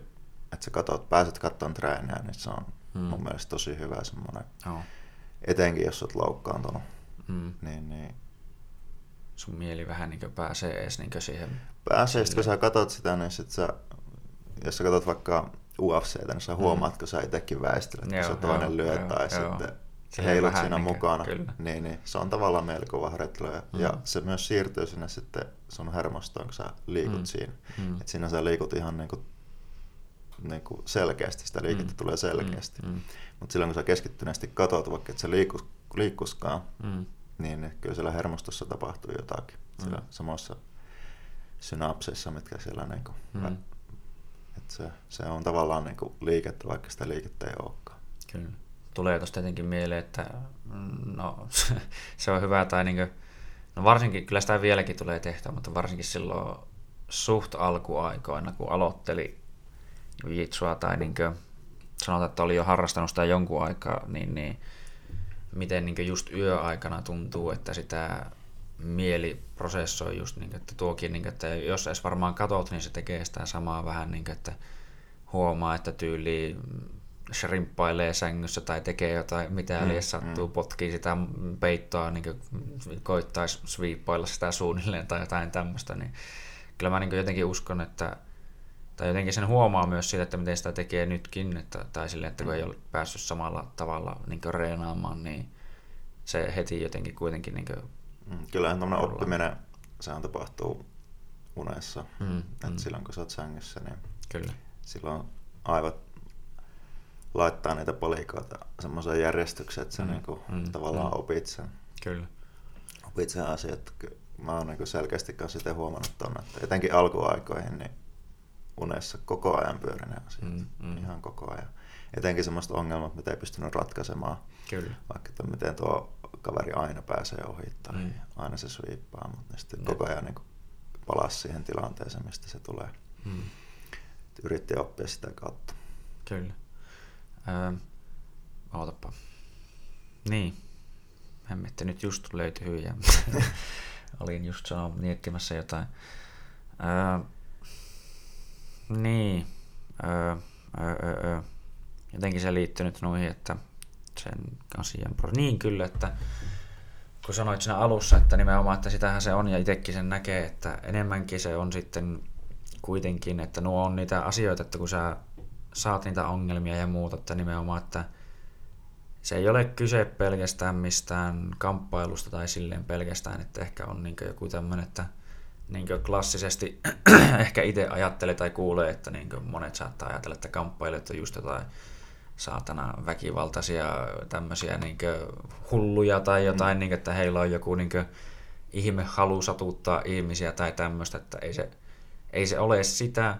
että sä katot, pääset katsomaan treeniä, niin se on mm. mun mielestä tosi hyvä semmoinen. Oh. Etenkin jos oot loukkaantunut. Mm. Niin, niin sun mieli vähän niin pääsee edes niin siihen... Pääsee, kun sä katot sitä, niin sit sä, jos sä katot vaikka UFCtä, niin sä huomaat, mm. kun sä itsekin väistelet, kun se toinen lyö tai joo. sitten se heilut siinä niin mukana. Kyllä. Niin, niin, se on tavallaan mielikuva harjoittelu ja, mm. ja se myös siirtyy sinne sitten sun hermostoon, kun sä liikut mm. siinä. Mm. Et siinä sä liikut ihan niin kuin, niin kuin selkeästi, sitä liikettä mm. tulee selkeästi. Mm. mm. Mutta silloin kun sä keskittyneesti katot, vaikka et sä liikus, liikkuskaan, mm niin kyllä siellä hermostossa tapahtuu jotakin. Mm. Siellä samassa synapseissa, mitkä siellä niin kuin, mm. että se, se, on tavallaan niin kuin liikettä, vaikka sitä liikettä ei olekaan. Kyllä. Tulee tuosta tietenkin mieleen, että mm, no, se on hyvä, tai niin kuin, no varsinkin, kyllä sitä vieläkin tulee tehtävä, mutta varsinkin silloin suht alkuaikoina, kun aloitteli jitsua tai niin kuin, sanotaan, että oli jo harrastanut sitä jonkun aikaa, niin, niin miten niin just yöaikana tuntuu, että sitä mieli prosessoi just, niin, että tuokin, niin, että jos edes varmaan katot, niin se tekee sitä samaa vähän, niin, että huomaa, että tyyli shrimppailee sängyssä tai tekee jotain, mitä mm, sattuu, mm. potkii sitä peittoa, niin koittaisi sviippailla sitä suunnilleen tai jotain tämmöistä, niin kyllä mä niin jotenkin uskon, että tai jotenkin sen huomaa myös siitä, että miten sitä tekee nytkin, että, tai silleen, että kun ei ole päässyt samalla tavalla niin reenaamaan, niin se heti jotenkin kuitenkin... Niin kuin, mm, Kyllähän tämmöinen oppiminen, sehän tapahtuu unessa. Mm, että mm. silloin kun sä oot sängyssä, niin Kyllä. silloin aivot laittaa niitä palikoita semmoiseen järjestykseen, että sä mm, niin mm, tavallaan mm. opit sen. Kyllä. Opit sen asian, että mä oon niin selkeästi kanssa sitten huomannut tuonne, että etenkin alkuaikoihin, niin unessa koko ajan pyörineen asiat. Mm, mm. Ihan koko ajan. Etenkin semmoista ongelmat, mitä ei pystynyt ratkaisemaan. Kyllä. Vaikka että miten tuo kaveri aina pääsee ohittaa, mm. aina se sviippaa, mutta sitten ne. koko ajan niin palasi siihen tilanteeseen, mistä se tulee. Mm. Yritti oppia sitä kautta. Kyllä. Öö, ootapa. Niin. Hemmetti nyt just löytyy ja olin just sanonut miettimässä jotain. Öö, niin. Öö, öö, öö. Jotenkin se liittynyt noihin, että sen asian... Niin kyllä, että kun sanoit siinä alussa, että nimenomaan, että sitähän se on ja itsekin sen näkee, että enemmänkin se on sitten kuitenkin, että nuo on niitä asioita, että kun sä saat niitä ongelmia ja muuta, että nimenomaan, että se ei ole kyse pelkästään mistään kamppailusta tai silleen pelkästään, että ehkä on niin joku tämmöinen, että niin klassisesti ehkä itse ajattelee tai kuulee, että niin monet saattaa ajatella, että kamppailijat on just jotain saatana väkivaltaisia tämmöisiä niin hulluja tai jotain, mm. niin, että heillä on joku niin ihme halu satuttaa ihmisiä tai tämmöistä, että ei se, ei se ole sitä,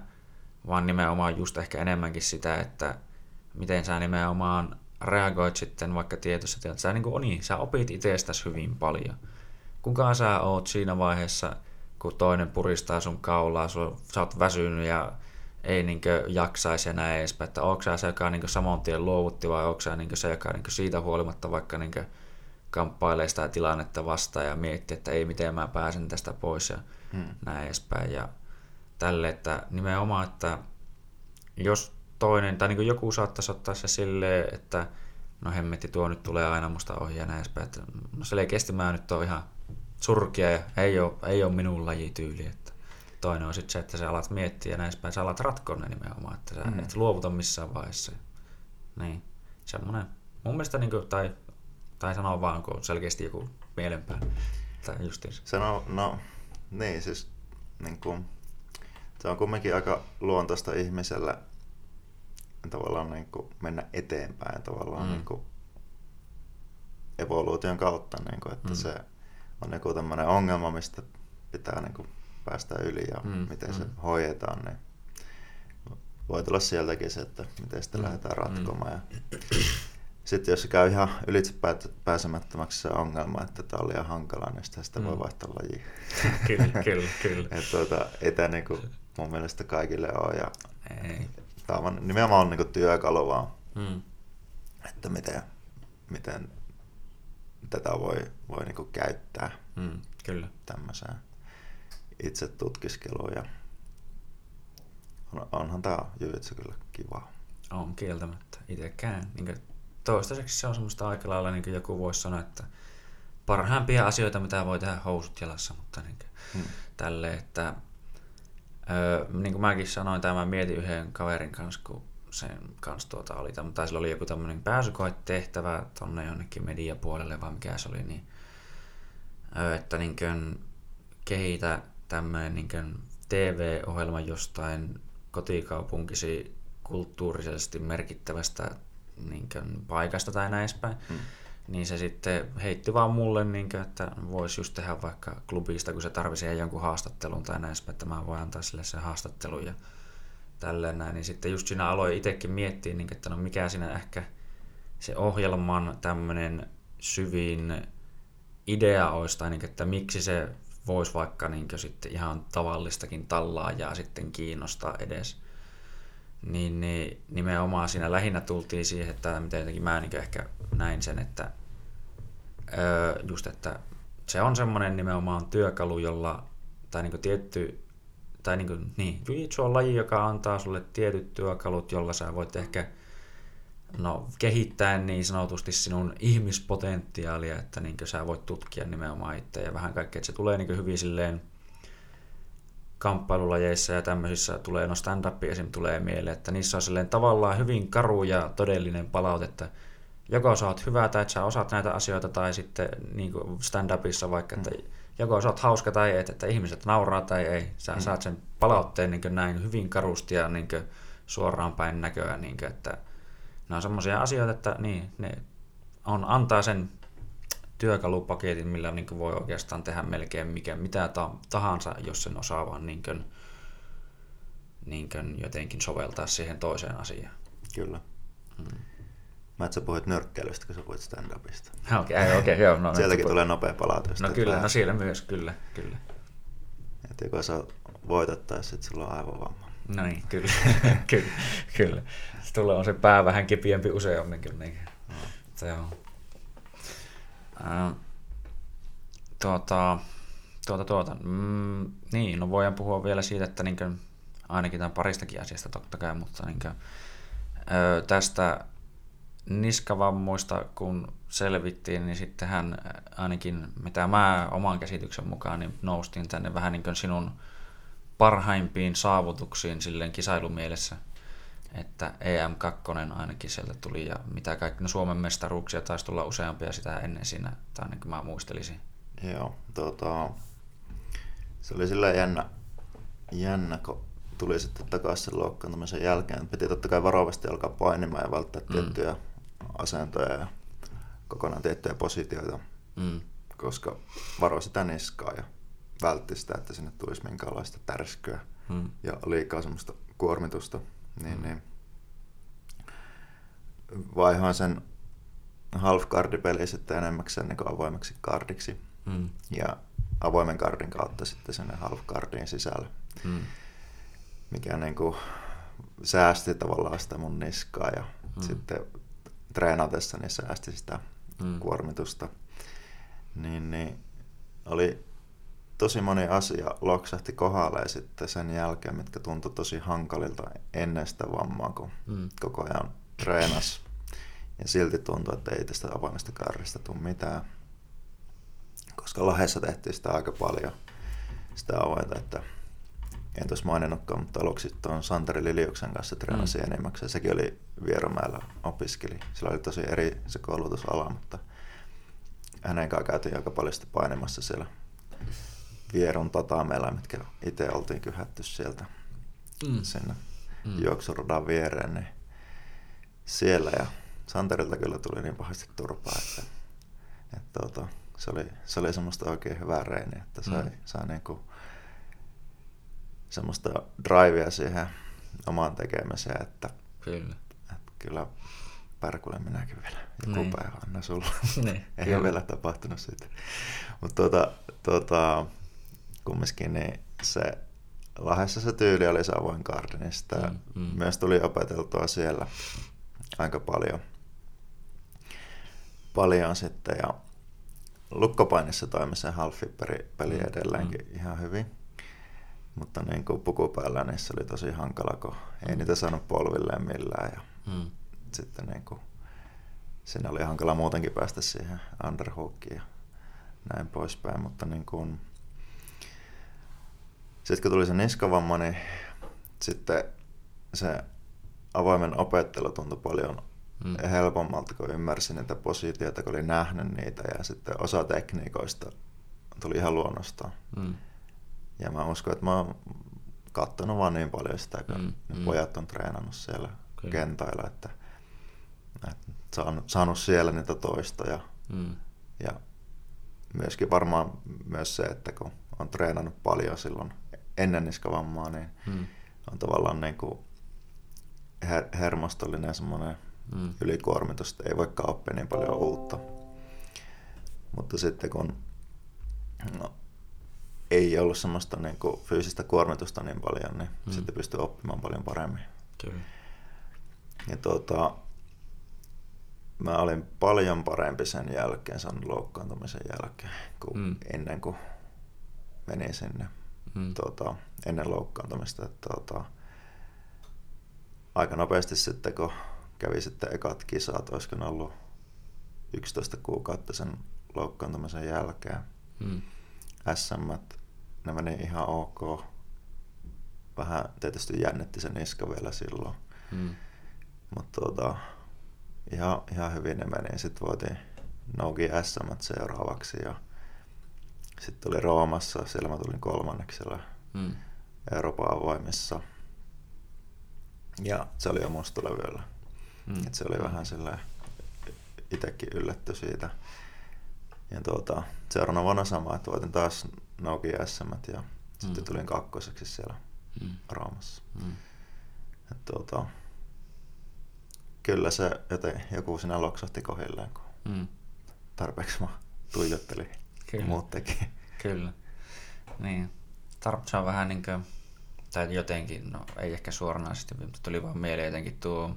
vaan nimenomaan just ehkä enemmänkin sitä, että miten sä nimenomaan reagoit sitten vaikka tietyssä tilanteessa. Sä, niin kuin, niin, sä opit itsestäsi hyvin paljon. Kuka sä oot siinä vaiheessa, kun toinen puristaa sun kaulaa, sun, sä oot väsynyt ja ei niin jaksaisi ja näin edespäin. Että onko sä se, joka niin saman tien luovutti vai onko sä niin se, joka niin siitä huolimatta vaikka niin kamppailee sitä tilannetta vastaan ja miettii, että ei miten mä pääsen tästä pois ja hmm. näin edespäin. Ja tälle, että nimenomaan, että jos toinen, tai niin joku saattaisi ottaa se silleen, että no hemmetti, tuo nyt tulee aina musta ohi ja näin edespäin, että no selkeästi mä nyt on ihan surkia ja ei ole, ei ole minun lajityyli. Että toinen on sitten se, että sä alat miettiä ja näin edespäin, sä alat ratkoa ne nimenomaan, että sä mm. et luovuta missään vaiheessa. Niin, semmoinen. Mun mielestä, niin kuin, tai, tai sanoa vaan, kun selkeästi joku mielenpää. Tai justiinsa. Sano, no, niin siis, niin kuin, se on kumminkin aika luontaista ihmiselle tavallaan niin kuin mennä eteenpäin tavallaan mm. niin kuin evoluution kautta, niin kuin, että mm. se on joku tämmöinen ongelma, mistä pitää niin kuin päästä yli ja mm. miten mm. se hoidetaan, niin voi tulla sieltäkin se, että miten sitä mm. lähdetään mm. ratkomaan. Mm. Ja sitten jos se käy ihan ylitse pääsemättömäksi se ongelma, että tämä on liian hankala, niin sitä, sitä mm. voi vaihtaa lajiin. kyllä, kyllä, kyllä. Et tuota, ei tämä niinku mun mielestä kaikille ole. Ja ei. Tämä on nimenomaan on niinku työkalu vaan, mm. että miten, miten tätä voi, voi niinku käyttää mm, kyllä. tämmöiseen itse tutkiskeluun. Ja on, onhan tämä jujitsu kyllä kiva. On kieltämättä. Itsekään. Niin toistaiseksi se on semmoista aika lailla, niin kuin joku voisi sanoa, että parhaimpia asioita, mitä voi tehdä housut jalassa, mutta niin kuin, hmm. tälle, että öö, niin kuin mäkin sanoin, tämä mietin yhden kaverin kanssa, kun sen kanssa tuota oli, tai sillä oli joku tämmöinen pääsykoetehtävä tonne jonnekin mediapuolelle, vai mikä se oli, niin että niin kuin, kehitä tämmöinen niin kuin TV-ohjelma jostain kotikaupunkisi kulttuurisesti merkittävästä niin kuin, paikasta tai näin edespäin. Hmm. Niin se sitten heitti vaan mulle, niin kuin, että voisi just tehdä vaikka klubista, kun se tarvisi jonkun haastattelun tai näin edespäin, että mä voin antaa sille sen haastattelun ja tälleen näin. Niin sitten just siinä aloin itsekin miettiä, niin, että no mikä siinä ehkä se ohjelman tämmöinen syvin idea olisi, tai niin, että miksi se voisi vaikka niin sitten ihan tavallistakin tallaajaa sitten kiinnostaa edes niin, niin nimenomaan siinä lähinnä tultiin siihen, että miten jotenkin mä niin ehkä näin sen, että öö, just, että se on semmoinen nimenomaan työkalu, jolla, tai niin tietty, tai niin, kuin, niin on laji, joka antaa sulle tietyt työkalut, jolla sä voit ehkä no, kehittää niin sanotusti sinun ihmispotentiaalia, että niin sä voit tutkia nimenomaan itse ja vähän kaikkea, että se tulee niin hyvin silleen kamppailulajeissa ja tämmöisissä tulee, no stand-up esim. tulee mieleen, että niissä on silleen tavallaan hyvin karu ja todellinen palaute, että joko sä oot hyvä tai että sä osaat näitä asioita tai sitten niin stand-upissa vaikka, että mm. Joko sä oot hauska tai et, että ihmiset nauraa tai ei. Sä mm. saat sen palautteen niin näin hyvin karusti ja niin suoraan päin näköä, niin kuin, että ne on semmoisia asioita, että niin, ne on, antaa sen työkalupaketin, millä niin voi oikeastaan tehdä melkein mikä, mitä tahansa, jos sen osaa vaan niin kuin, niin kuin jotenkin soveltaa siihen toiseen asiaan. Kyllä. Hmm. Mä et sä puhuit nörkkeilystä, kun sä puhuit stand-upista. Okei, okay, okay, joo. No, Sieltäkin tulee nopea palaute. No kyllä, no siellä myös, kyllä, kyllä. Että joko sä voitat tai sitten sulla on aivovamma. No niin, kyllä, kyllä, kyllä. Tulee on se pää vähän kipiempi useammin kyllä. Niin. No. Se on tuota, tuota, tuota. Mm, niin, no voidaan puhua vielä siitä, että niin kuin, ainakin tämän paristakin asiasta totta kai, mutta niin kuin, ö, tästä niskavammoista kun selvittiin, niin sittenhän ainakin mitä mä oman käsityksen mukaan niin noustiin tänne vähän niin kuin sinun parhaimpiin saavutuksiin silleen kisailumielessä – että EM2 ainakin sieltä tuli ja mitä kaikki, no Suomen mestaruuksia taisi tulla useampia sitä ennen siinä, tai kuin mä muistelisin. Joo, tota, se oli sillä jännä, jännä, kun tuli sitten takaisin sen loukkaantumisen jälkeen. Piti totta kai varovasti alkaa painimaan ja välttää mm. tiettyjä asentoja ja kokonaan tiettyjä positioita, mm. koska varoi sitä niskaa ja vältti sitä, että sinne tulisi minkäänlaista tärskyä mm. ja liikaa semmoista kuormitusta niin, niin vaihoin sen half peli sitten enemmäkseen niin avoimeksi kardiksi. Mm. Ja avoimen kardin kautta sitten sinne half cardin sisällä. Mm. Mikä niin kuin säästi tavallaan sitä mun niskaa ja mm. sitten treenatessa niin säästi sitä mm. kuormitusta. Niin, niin oli tosi moni asia loksahti kohdalle sitten sen jälkeen, mitkä tuntui tosi hankalilta ennen sitä vammaa, kun mm. koko ajan treenas. Ja silti tuntui, että ei tästä avoimesta karrista tule mitään. Koska Lahdessa tehtiin sitä aika paljon, sitä avointa, että en tuossa maininnutkaan, mutta aluksi tuon Santeri Liliuksen kanssa treenasi mm. enimmäkseen. Sekin oli Vieromäellä opiskeli. Sillä oli tosi eri se koulutusala, mutta hänen kanssa käytiin aika paljon sitä painemassa siellä Vieron tatameilla, mitkä itse oltiin kyhätty sieltä mm. sinne mm. juoksuradan viereen. Niin siellä ja Santerilta kyllä tuli niin pahasti turpaa, että, että tuota, se, oli, se oli semmoista oikein hyvää reeniä, että sai, mm. sai niinku semmoista drivea siihen omaan tekemiseen, että kyllä, että kyllä Pärkulle minäkin vielä joku niin. päivä anna sulla. Niin, Ei kyllä. ole vielä tapahtunut siitä. Mutta tuota, tuota, kumminkin niin se Lahdessa se tyyli oli se avoin gardenista. Mm, mm. Myös tuli opeteltua siellä aika paljon, paljon sitten. Ja lukkopainissa toimi se half peli mm, edelleenkin mm. ihan hyvin. Mutta niin kuin pukupäällä niissä oli tosi hankala, kun ei niitä saanut polvilleen millään. Ja mm. sitten niin kuin, siinä oli hankala muutenkin päästä siihen underhookiin ja näin poispäin. Mutta niin kuin, sitten kun tuli se niskavamma, niin sitten se avoimen opettelu tuntui paljon mm. helpommalta, kun ymmärsin niitä positioita, kun oli nähnyt niitä ja sitten osa tekniikoista tuli ihan luonnostaan. Mm. Ja mä uskon, että mä oon katsonut vaan niin paljon sitä, kun mm. ne mm. pojat on treenannut siellä okay. kentäillä, että, että saanut, saanut siellä niitä toistoja. Mm. Ja myöskin varmaan myös se, että kun on treenannut paljon silloin ennen niskavammaa, niin mm. on tavallaan niin kuin her- hermostollinen semmoinen mm. ylikuormitus, että ei voikaan oppia niin paljon uutta. Mutta sitten kun no, ei ollut semmoista niin kuin fyysistä kuormitusta niin paljon, niin mm. sitten pystyy oppimaan paljon paremmin. Kyllä. Ja tuota, mä olin paljon parempi sen jälkeen, sen loukkaantumisen jälkeen, kuin mm. ennen kuin menin sinne mm. tuota, ennen loukkaantumista. Että, tuota, aika nopeasti sitten, kun kävi sitten ekat kisat, olisiko ne ollut 11 kuukautta sen loukkaantumisen jälkeen. Mm. SM, ne meni ihan ok. Vähän tietysti jännitti sen niska vielä silloin. Mm. Mutta tuota, ihan, ihan hyvin ne meni. Sitten voitiin Nougi SM seuraavaksi ja sitten oli Roomassa, siellä mä tulin kolmanneksella mm. Euroopan avoimissa. Ja se oli jo mustalevyllä. Mm. Et se oli vähän sillä itsekin yllätty siitä. Ja tuota, seuraavana vuonna sama, että voitin taas Noki SM ja mm. sitten tulin kakkoseksi siellä mm. Roomassa. Mm. Et tuota, kyllä se joten joku siinä loksahti kohilleen, kun mm. tarpeeksi mä tuijottelin. Kyllä. muut teki. Kyllä. Niin. Tarpsa on vähän niin kuin, tai jotenkin, no ei ehkä suoranaisesti, mutta tuli vaan mieleen jotenkin tuo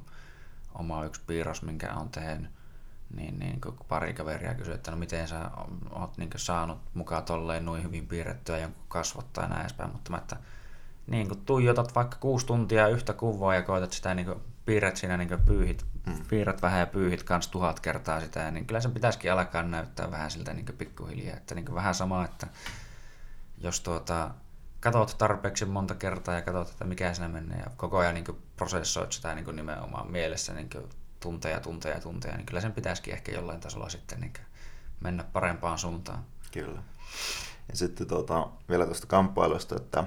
oma yksi piirros, minkä on tehnyt. Niin, niin kun pari kaveria kysyi, että no miten sä oot niin saanut mukaan tolleen noin hyvin piirrettyä jonkun kasvot tai näin edespäin, mutta mä, että niin kun tuijotat vaikka kuusi tuntia yhtä kuvaa ja koetat sitä niin piirret siinä niin pyyhit mm. piirrät vähän ja pyyhit kans tuhat kertaa sitä, niin kyllä sen pitäisikin alkaa näyttää vähän siltä niin pikkuhiljaa. Että niin vähän sama, että jos tuota, katsot tarpeeksi monta kertaa ja katsot, että mikä siinä menee ja koko ajan niin prosessoit sitä niin nimenomaan mielessä niin tunteja, tunteja, tunteja, niin kyllä sen pitäisikin ehkä jollain tasolla sitten niin mennä parempaan suuntaan. Kyllä. Ja sitten tuota, vielä tuosta kamppailusta, että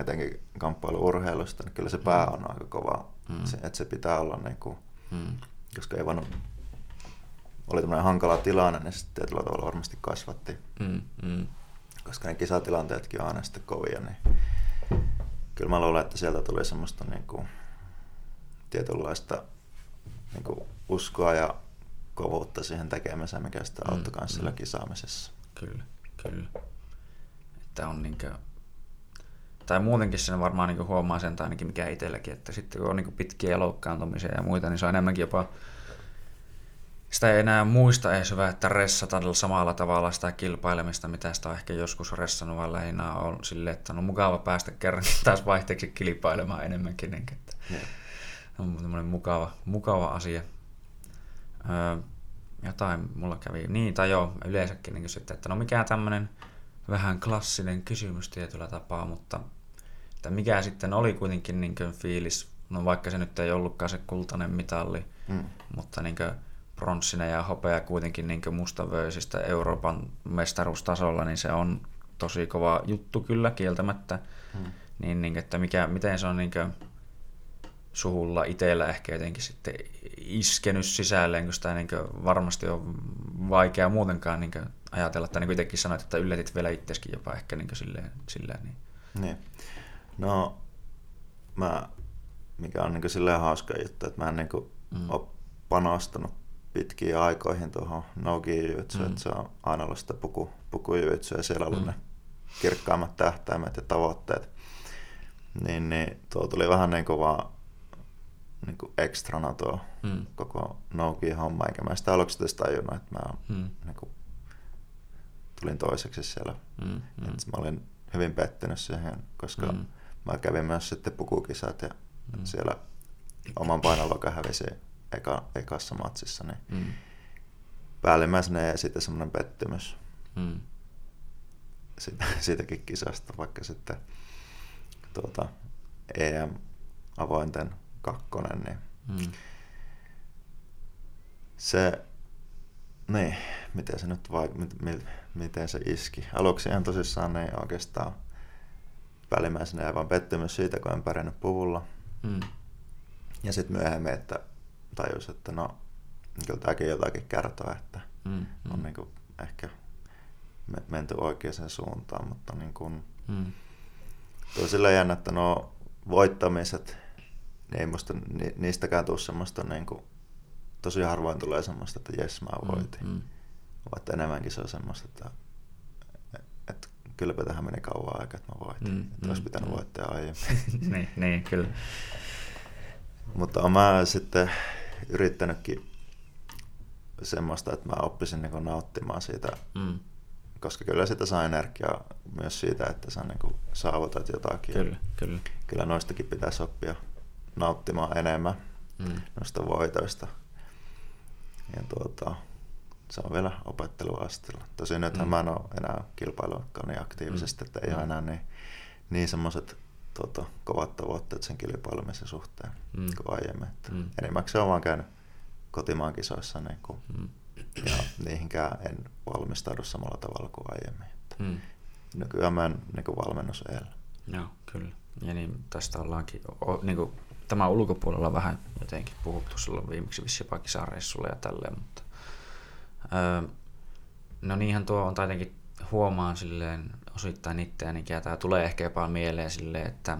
etenkin kamppailuurheilusta, niin kyllä se pää mm. on aika kova. Mm. Se, että se pitää olla niin kuin Mm. Koska ei voinut, oli tämmöinen hankala tilanne, niin sitten tietyllä tavalla varmasti kasvatti. Mm. Mm. Koska ne kisatilanteetkin on aina sitten kovia, niin kyllä mä luulen, että sieltä tuli semmoista niin kuin, tietynlaista niin kuin uskoa ja kovuutta siihen tekemiseen, mikä sitä mm, auttoi myös mm. kisaamisessa. Kyllä, kyllä. Että on niinkö, tai muutenkin sen varmaan niin huomaa sen, tai ainakin mikä itselläkin, että sitten kun on niin pitkiä loukkaantumisia ja muita, niin se on enemmänkin jopa sitä ei enää muista edes hyvä, että ressata samalla tavalla sitä kilpailemista, mitä sitä on ehkä joskus ressannut, vaan lähinnä on silleen, että on mukava päästä kerran taas vaihteeksi kilpailemaan enemmänkin. Niin, että yeah. On mukava, mukava asia. Öö, jotain mulla kävi, niin tai joo, yleensäkin niin sitten, että no mikä tämmöinen vähän klassinen kysymys tietyllä tapaa, mutta että mikä sitten oli kuitenkin niin fiilis, no vaikka se nyt ei ollutkaan se kultainen mitalli, mm. mutta niin kuin, pronssinen ja hopea kuitenkin niin mustavöisistä Euroopan mestaruustasolla, niin se on tosi kova juttu kyllä kieltämättä. Hmm. Niin, niin, että mikä, miten se on niin suhulla itsellä ehkä jotenkin sitten iskenyt sisälleen, kun sitä niin varmasti on vaikea muutenkaan niin ajatella, että niin kuin itsekin sanoit, että yllätit vielä itseskin jopa ehkä niin silleen, silleen. Niin. niin. No, mä, mikä on niin silleen hauska juttu, että mä en niin mm. ole panostanut pitkiin aikoihin tuohon nogi mm. että se on aina ollut sitä puku, pukujujutsu ja siellä ollut mm. ne kirkkaimmat tähtäimet ja tavoitteet. Niin, niin tuo tuli vähän niin kuin vaan niin kuin ekstrana tuo mm. koko nogi homma, eikä mä sitä aluksi edes tajunnut, että mä mm. niin kuin, tulin toiseksi siellä. Mm. Mm. mä olin hyvin pettynyt siihen, koska mm. mä kävin myös sitten pukukisat ja mm. siellä oman painoluokan hävisin eka, ekassa matsissa, niin mm. päällimmäisenä ja sitten semmoinen pettymys mm. siitä, siitäkin kisasta, vaikka sitten tuota, EM-avointen kakkonen, niin mm. se, niin, miten se nyt vai, mit, miten se iski. Aluksi ihan tosissaan niin oikeastaan päällimmäisenä ja vaan pettymys siitä, kun en pärjännyt puvulla. Mm. Ja sitten myöhemmin, että tajus, että no, kyllä tämäkin jotakin kertoo, että mm, mm. on niin kuin ehkä menty oikeaan suuntaan, mutta niin kuin, mm. tuo sillä jännä, että no voittamiset, niin ei musta ni, niistäkään tule semmoista niin kuin, tosi harvoin tulee semmoista, että jes mä voitin. Mm, mm. Vaikka enemmänkin se on semmoista, että, että kylläpä tähän meni kauan aikaa, että mä voitin. Mm, että mm, olisi pitänyt mm. voittaa aiemmin. niin, niin, kyllä. Mutta mä sitten yrittänytkin semmoista, että mä oppisin niin nauttimaan siitä, mm. koska kyllä sitä saa energiaa myös siitä, että sä niin saavutat jotakin. Kyllä, kyllä. Kyllä noistakin pitäisi oppia nauttimaan enemmän mm. noista voitoista. Ja tuota, se on vielä opetteluasteella. Tosin nythän mm. mä en ole enää kilpailuakaan niin aktiivisesti, mm. että ei mm. ole enää niin, niin semmoiset tuota, kovat tavoitteet sen kilpailemisen suhteen mm. kuin aiemmin. Että mm. Enimmäkseen on vaan käynyt kotimaan kisoissa niin kuin, mm. ja niihinkään en valmistaudu samalla tavalla kuin aiemmin. Että mm. Nykyään mä en niin kuin valmennus edellä. Joo, kyllä. Ja niin tästä ollaankin o, niin kuin, tämän ulkopuolella vähän jotenkin puhuttu silloin viimeksi vissi jopa kisareissulla ja tälleen, mutta öö, no niinhän tuo on tietenkin huomaan silleen osittain itseänikin, ja tämä tulee ehkä jopa mieleen silleen, että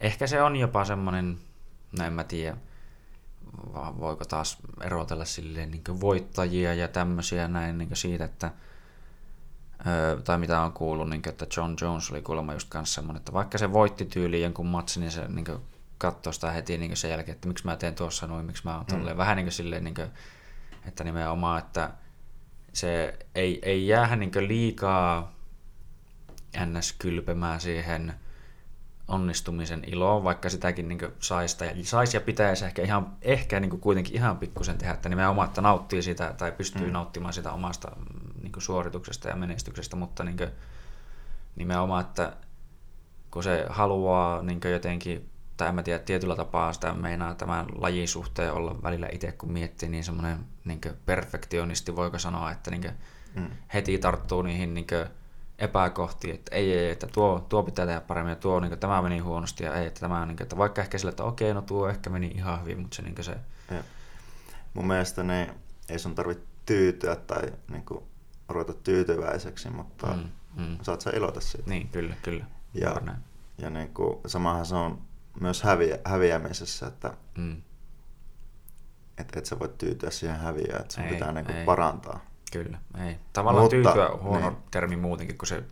ehkä se on jopa semmoinen, no en mä tiedä, voiko taas erotella silleen niin voittajia ja tämmöisiä näin niin siitä, että tai mitä on kuullut, niin kuin, että John Jones oli kuulemma just kanssa semmoinen, että vaikka se voitti tyyliin jonkun matsin, niin se niin katsoi sitä heti niin sen jälkeen, että miksi mä teen tuossa noin, miksi mä oon mm. vähän niin kuin silleen, niin kuin, että nimenomaan, että se ei, ei jää niin liikaa ns. kylpemään siihen onnistumisen iloon, vaikka sitäkin niin saisi, ja, sais ja pitäisi ehkä, ihan, ehkä niin kuitenkin ihan pikkusen tehdä, että nimenomaan, että nauttii sitä tai pystyy mm. nauttimaan sitä omasta niin suorituksesta ja menestyksestä, mutta niin kuin, nimenomaan, että kun se haluaa niin jotenkin, tai en mä tiedä, tietyllä tapaa sitä meinaa tämän lajin suhteen olla välillä itse, kun miettii, niin semmoinen niin perfektionisti, voiko sanoa, että niin mm. heti tarttuu niihin niin epäkohtia, että ei, ei, että tuo, tuo pitää tehdä paremmin ja tuo, niin kuin, tämä meni huonosti ja ei, että tämä niin kuin, että vaikka ehkä sillä, että okei, no tuo ehkä meni ihan hyvin, mutta se, niin se... Ja. Mun mielestä ne, ei sun tarvitse tyytyä tai niin kuin, ruveta tyytyväiseksi, mutta mm, mm. saat sä iloita siitä. Niin, kyllä, kyllä. Ja, ja niin kuin, samahan se on myös häviä, häviämisessä, että, mm. että et sä voit tyytyä siihen häviöön, että sun ei, pitää niinku parantaa. Kyllä, ei. Tavallaan Mutta, tyytyä on huono niin. termi muutenkin, kun se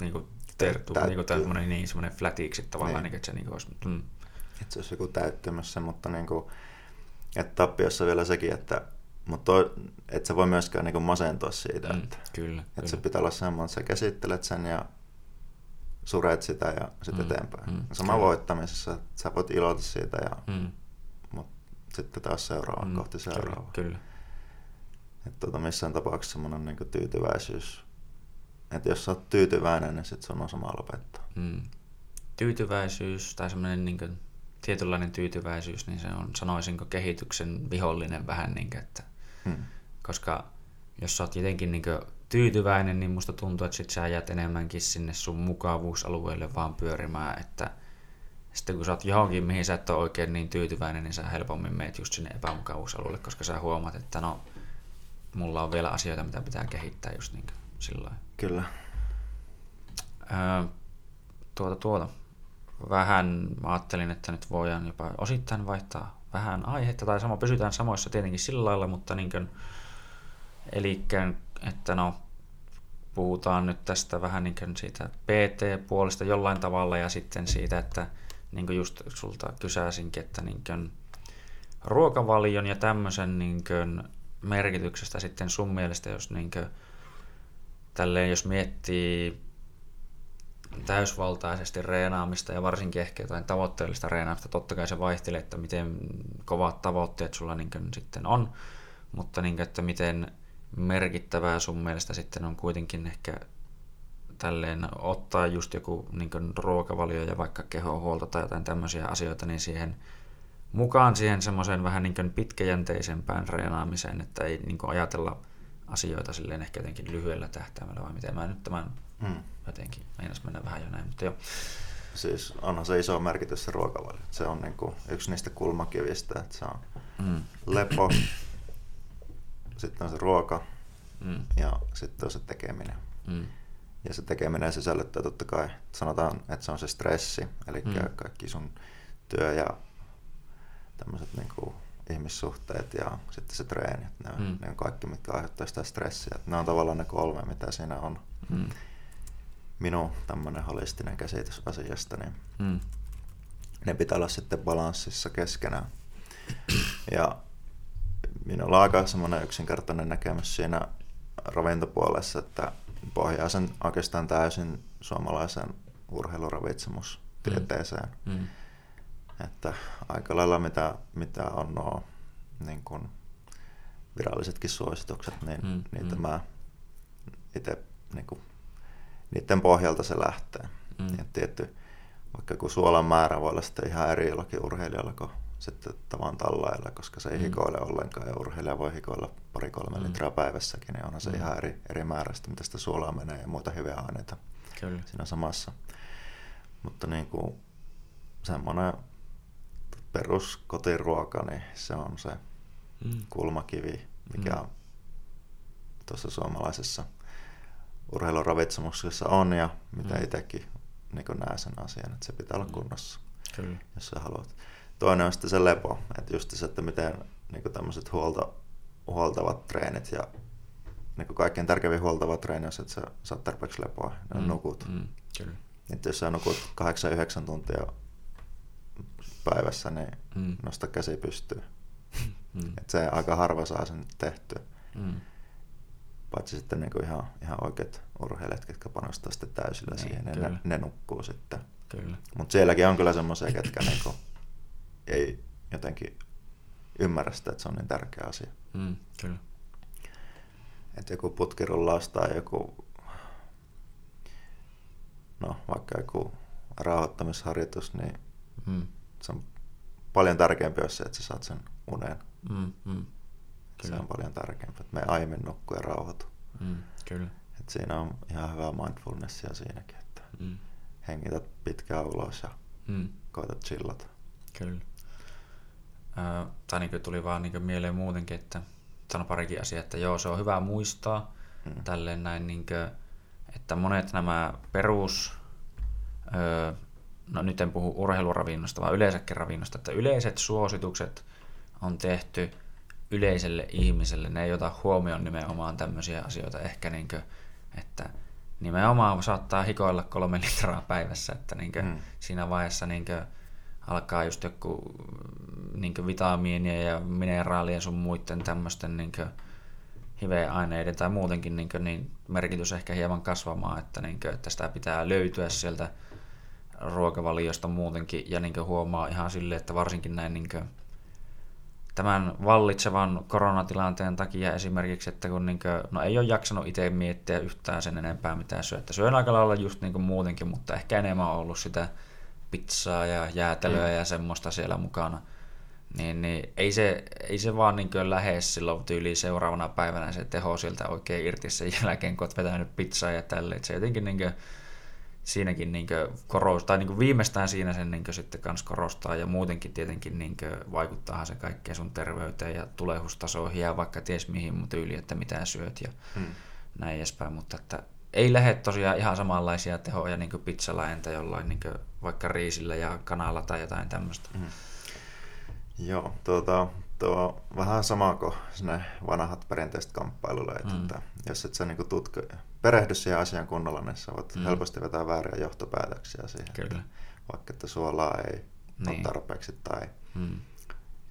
niinku, tertuu, niinku tämmönen, niin, semmoinen flatiksi tavallaan, niin. niin että se niinku olisi... Mm. Että se olisi joku täyttymässä, mutta niinku, että tappiossa vielä sekin, että mutta toi, et sä voi myöskään niinku masentua siitä, mm, että, kyllä, että kyllä. se pitää olla semmoinen, että sä käsittelet sen ja suret sitä ja sitten mm, eteenpäin. Mm, Sama kyllä. voittamisessa, että sä voit iloita siitä, ja, mm. mutta sitten taas seuraava mm, kohti seuraava. Kyllä, kyllä. Että tuota, missään tapauksessa semmoinen niinku tyytyväisyys, että jos sä oot tyytyväinen, niin sitten se on sama lopettaa. Mm. Tyytyväisyys tai semmoinen niinku tietynlainen tyytyväisyys, niin se on, sanoisinko, kehityksen vihollinen vähän, niin kuin, että Hmm. Koska jos sä oot jotenkin niin tyytyväinen, niin musta tuntuu, että sit sä jäät enemmänkin sinne sun mukavuusalueelle vaan pyörimään, että sitten kun sä oot johonkin, mihin sä et ole oikein niin tyytyväinen, niin sä helpommin meet just sinne epämukavuusalueelle, koska sä huomaat, että no, mulla on vielä asioita, mitä pitää kehittää just niin sillä Kyllä. Öö, tuota, tuota. Vähän mä ajattelin, että nyt voidaan jopa osittain vaihtaa vähän aihetta, tai sama pysytään samoissa tietenkin sillä lailla, mutta niin kuin, eli että no, puhutaan nyt tästä vähän niin kuin siitä PT-puolesta jollain tavalla ja sitten siitä, että niin kuin just sulta kysäisinkin, että niin kuin ruokavalion ja tämmöisen niin kuin merkityksestä sitten sun mielestä, jos niin kuin, tälleen, jos miettii täysvaltaisesti reenaamista ja varsinkin ehkä jotain tavoitteellista reenaamista. Totta kai se vaihtelee, että miten kovat tavoitteet sulla niin sitten on, mutta niin kuin, että miten merkittävää sun mielestä sitten on kuitenkin ehkä tälleen ottaa just joku niin ruokavalio ja vaikka kehohuolto tai jotain tämmöisiä asioita, niin siihen mukaan siihen semmoiseen vähän niin pitkäjänteisempään reenaamiseen, että ei niin ajatella asioita silleen ehkä jotenkin lyhyellä tähtäimellä, vai miten mä nyt tämän hmm. jotenkin meinas mennä vähän jo näin, mutta joo. Siis onhan se iso merkitys se ruokavalio. Se on niin kuin yksi niistä kulmakivistä, että se on hmm. lepo, sitten on se ruoka hmm. ja sitten on se tekeminen. Hmm. Ja se tekeminen sisällyttää totta kai, sanotaan, että se on se stressi, eli hmm. kaikki sun työ ja tämmöiset niin kuin ihmissuhteet ja sitten se treeni. Ne, mm. ne on kaikki, mitkä aiheuttaa sitä stressiä. Ne on tavallaan ne kolme, mitä siinä on. Mm. Minun tämmöinen holistinen käsitys asiasta, niin mm. ne pitää olla sitten balanssissa keskenään. Ja minulla on aika semmoinen yksinkertainen näkemys siinä ravintopuolessa, että pohjaa sen oikeastaan täysin suomalaisen urheiluravitsemustieteeseen. Mm. Mm että aika lailla mitä, mitä on nuo niin kuin virallisetkin suositukset, niin mm, niitä mm. mä itse niin kuin, niiden pohjalta se lähtee. Mm. Ja tietty, vaikka kun suolan määrä voi olla sitten ihan eri jollakin urheilijalla kuin sitten tavan tallailla, koska se ei mm. hikoile ollenkaan ja urheilija voi hikoilla pari-kolme mm. litraa päivässäkin, niin onhan se mm. ihan eri, eri määrästä, mitä sitä suolaa menee ja muita hyviä aineita Kyllä. siinä samassa. Mutta niin kuin, semmoinen peruskotiruoka, niin se on se mm. kulmakivi, mikä mm. tuossa suomalaisessa urheiluravitsemuksessa on ja mitä mm. itsekin niin näen sen asian, että se pitää olla mm. kunnossa, Kyllä. jos sä haluat. Toinen on sitten se lepo, että just se, että miten niin tämmöiset huolta, huoltavat treenit ja niin kaikkein tärkein huoltava treeni on se, että sä saat tarpeeksi lepoa ja mm. nukut. Mm. Kyllä. Että jos sä nukut 8-9 tuntia päivässä, niin mm. nosta käsi pystyy. Mm. Et se aika harva saa sen tehtyä. Mm. Paitsi sitten niin ihan, ihan oikeat urheilijat, jotka panostaa sitten täysillä niin, siihen, ja ne, ne nukkuu sitten. Mutta sielläkin on kyllä semmoisia, ketkä niin kuin ei jotenkin ymmärrä sitä, että se on niin tärkeä asia. Mm, kyllä. Että joku putkirullaus tai joku, no vaikka joku rauhoittamisharjoitus, niin mm se on paljon tärkeämpi olisi se, että sä saat sen unen. Mm, mm. Se on paljon tärkeämpi, että me aiemmin nukkuu ja rauhoitu. Mm, kyllä. Et siinä on ihan hyvää mindfulnessia siinäkin, että mm. hengität pitkään ulos ja mm. koetat chillata. Kyllä. Äh, tai niin tuli vaan niin mieleen muutenkin, että sano parikin asiaa, että joo, se on hyvä muistaa mm. tälleen näin, niin kuin, että monet nämä perus ö, no nyt en puhu urheiluravinnosta, vaan yleensäkin ravinnosta, että yleiset suositukset on tehty yleiselle ihmiselle. Ne ei ota huomioon nimenomaan tämmöisiä asioita ehkä, niin kuin, että nimenomaan saattaa hikoilla kolme litraa päivässä, että niin kuin, mm. siinä vaiheessa niin kuin, alkaa just joku niin vitamiinien ja mineraalien sun muiden tämmöisten niin hiveaineiden tai muutenkin niin, kuin, niin merkitys ehkä hieman kasvamaan, että, niin kuin, että sitä pitää löytyä sieltä ruokavaliosta muutenkin ja niin huomaa ihan silleen, että varsinkin näin niin kuin, tämän vallitsevan koronatilanteen takia esimerkiksi, että kun niin kuin, no ei ole jaksanut itse miettiä yhtään sen enempää mitä syö. Että syön aika lailla just niin kuin muutenkin, mutta ehkä enemmän on ollut sitä pizzaa ja jäätelöä mm. ja semmoista siellä mukana. Niin, niin ei, se, ei se vaan niin lähde silloin tyyli seuraavana päivänä se teho sieltä oikein irti sen jälkeen, kun olet vetänyt pizzaa ja tälle. se jotenkin niin kuin, siinäkin niin korostaa, tai niin viimeistään siinä sen niin sitten kans korostaa, ja muutenkin tietenkin niin vaikuttaa se kaikkeen sun terveyteen ja tulehustasoihin ja vaikka ties mihin tyyli, että mitä syöt ja hmm. näin edespäin, mutta että ei lähde tosiaan ihan samanlaisia tehoja niin pizzalla entä jollain niin vaikka riisillä ja kanalla tai jotain tämmöistä. Hmm. Joo, tuota, tuo vähän sama kuin ne vanhat perinteiset kamppailuleet, mm. että jos et sä niinku tutko, perehdy siihen asian kunnolla, niin sä voit mm. helposti vetää vääriä johtopäätöksiä siihen. Kyllä. Vaikka että suolaa ei niin. ole tarpeeksi tai mm.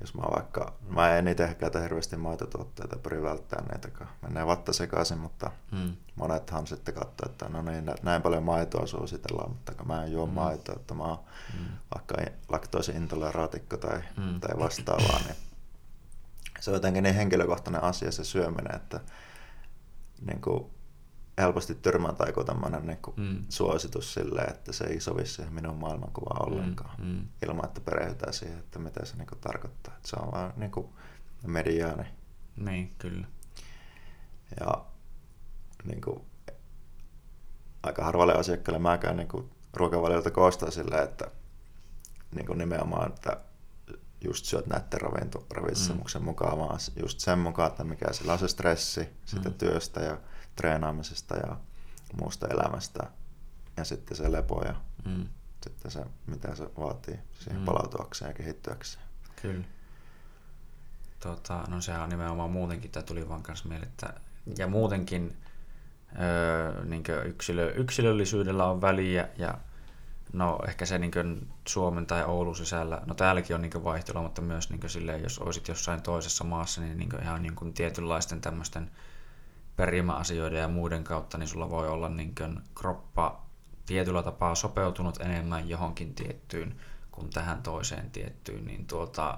Jos mä vaikka, mä en itse käytä hirveästi maitotuotteita, pyrin välttämään niitä, kun menee vatta sekaisin, mutta mm. monethan sitten katsoo, että no niin, näin paljon maitoa suositellaan, mutta kun mä en juo mm. maitoa, että mä oon mm. vaikka laktoosiintoleraatikko tai, mm. tai vastaavaa, niin se on jotenkin niin henkilökohtainen asia se syöminen, että niin kuin helposti törmätä joku tämmöinen niin kuin mm. suositus silleen, että se ei sovi siihen minun maailmankuvaan mm, ollenkaan, mm. Mm. ilman että perehdytään siihen, että mitä se niin kuin tarkoittaa. Että se on vaan niin kuin mediaani. Niin, kyllä. Ja niin kuin, aika harvalle asiakkaalle mäkään niin kuin, ruokavaliolta koostaa silleen, että niin kuin nimenomaan, että just syöt näiden ravitsemuksen mm. mukaan, vaan just sen mukaan, että mikä sillä on se stressi mm. sitä työstä ja treenaamisesta ja muusta elämästä ja sitten se lepo ja mm. sitten se, mitä se vaatii siihen mm. palautuakseen ja kehittyäkseen. Kyllä. Tota, no sehän on nimenomaan muutenkin, tämä tuli vaan kanssa mieleen, että ja muutenkin öö, niin yksilö, yksilöllisyydellä on väliä ja no ehkä se niin Suomen tai Oulun sisällä, no täälläkin on niin vaihtelua, mutta myös niin silleen, jos olisit jossain toisessa maassa, niin, niin ihan niin tietynlaisten tämmöisten perimäasioiden ja muiden kautta, niin sulla voi olla niin kroppa tietyllä tapaa sopeutunut enemmän johonkin tiettyyn kuin tähän toiseen tiettyyn, niin tuota,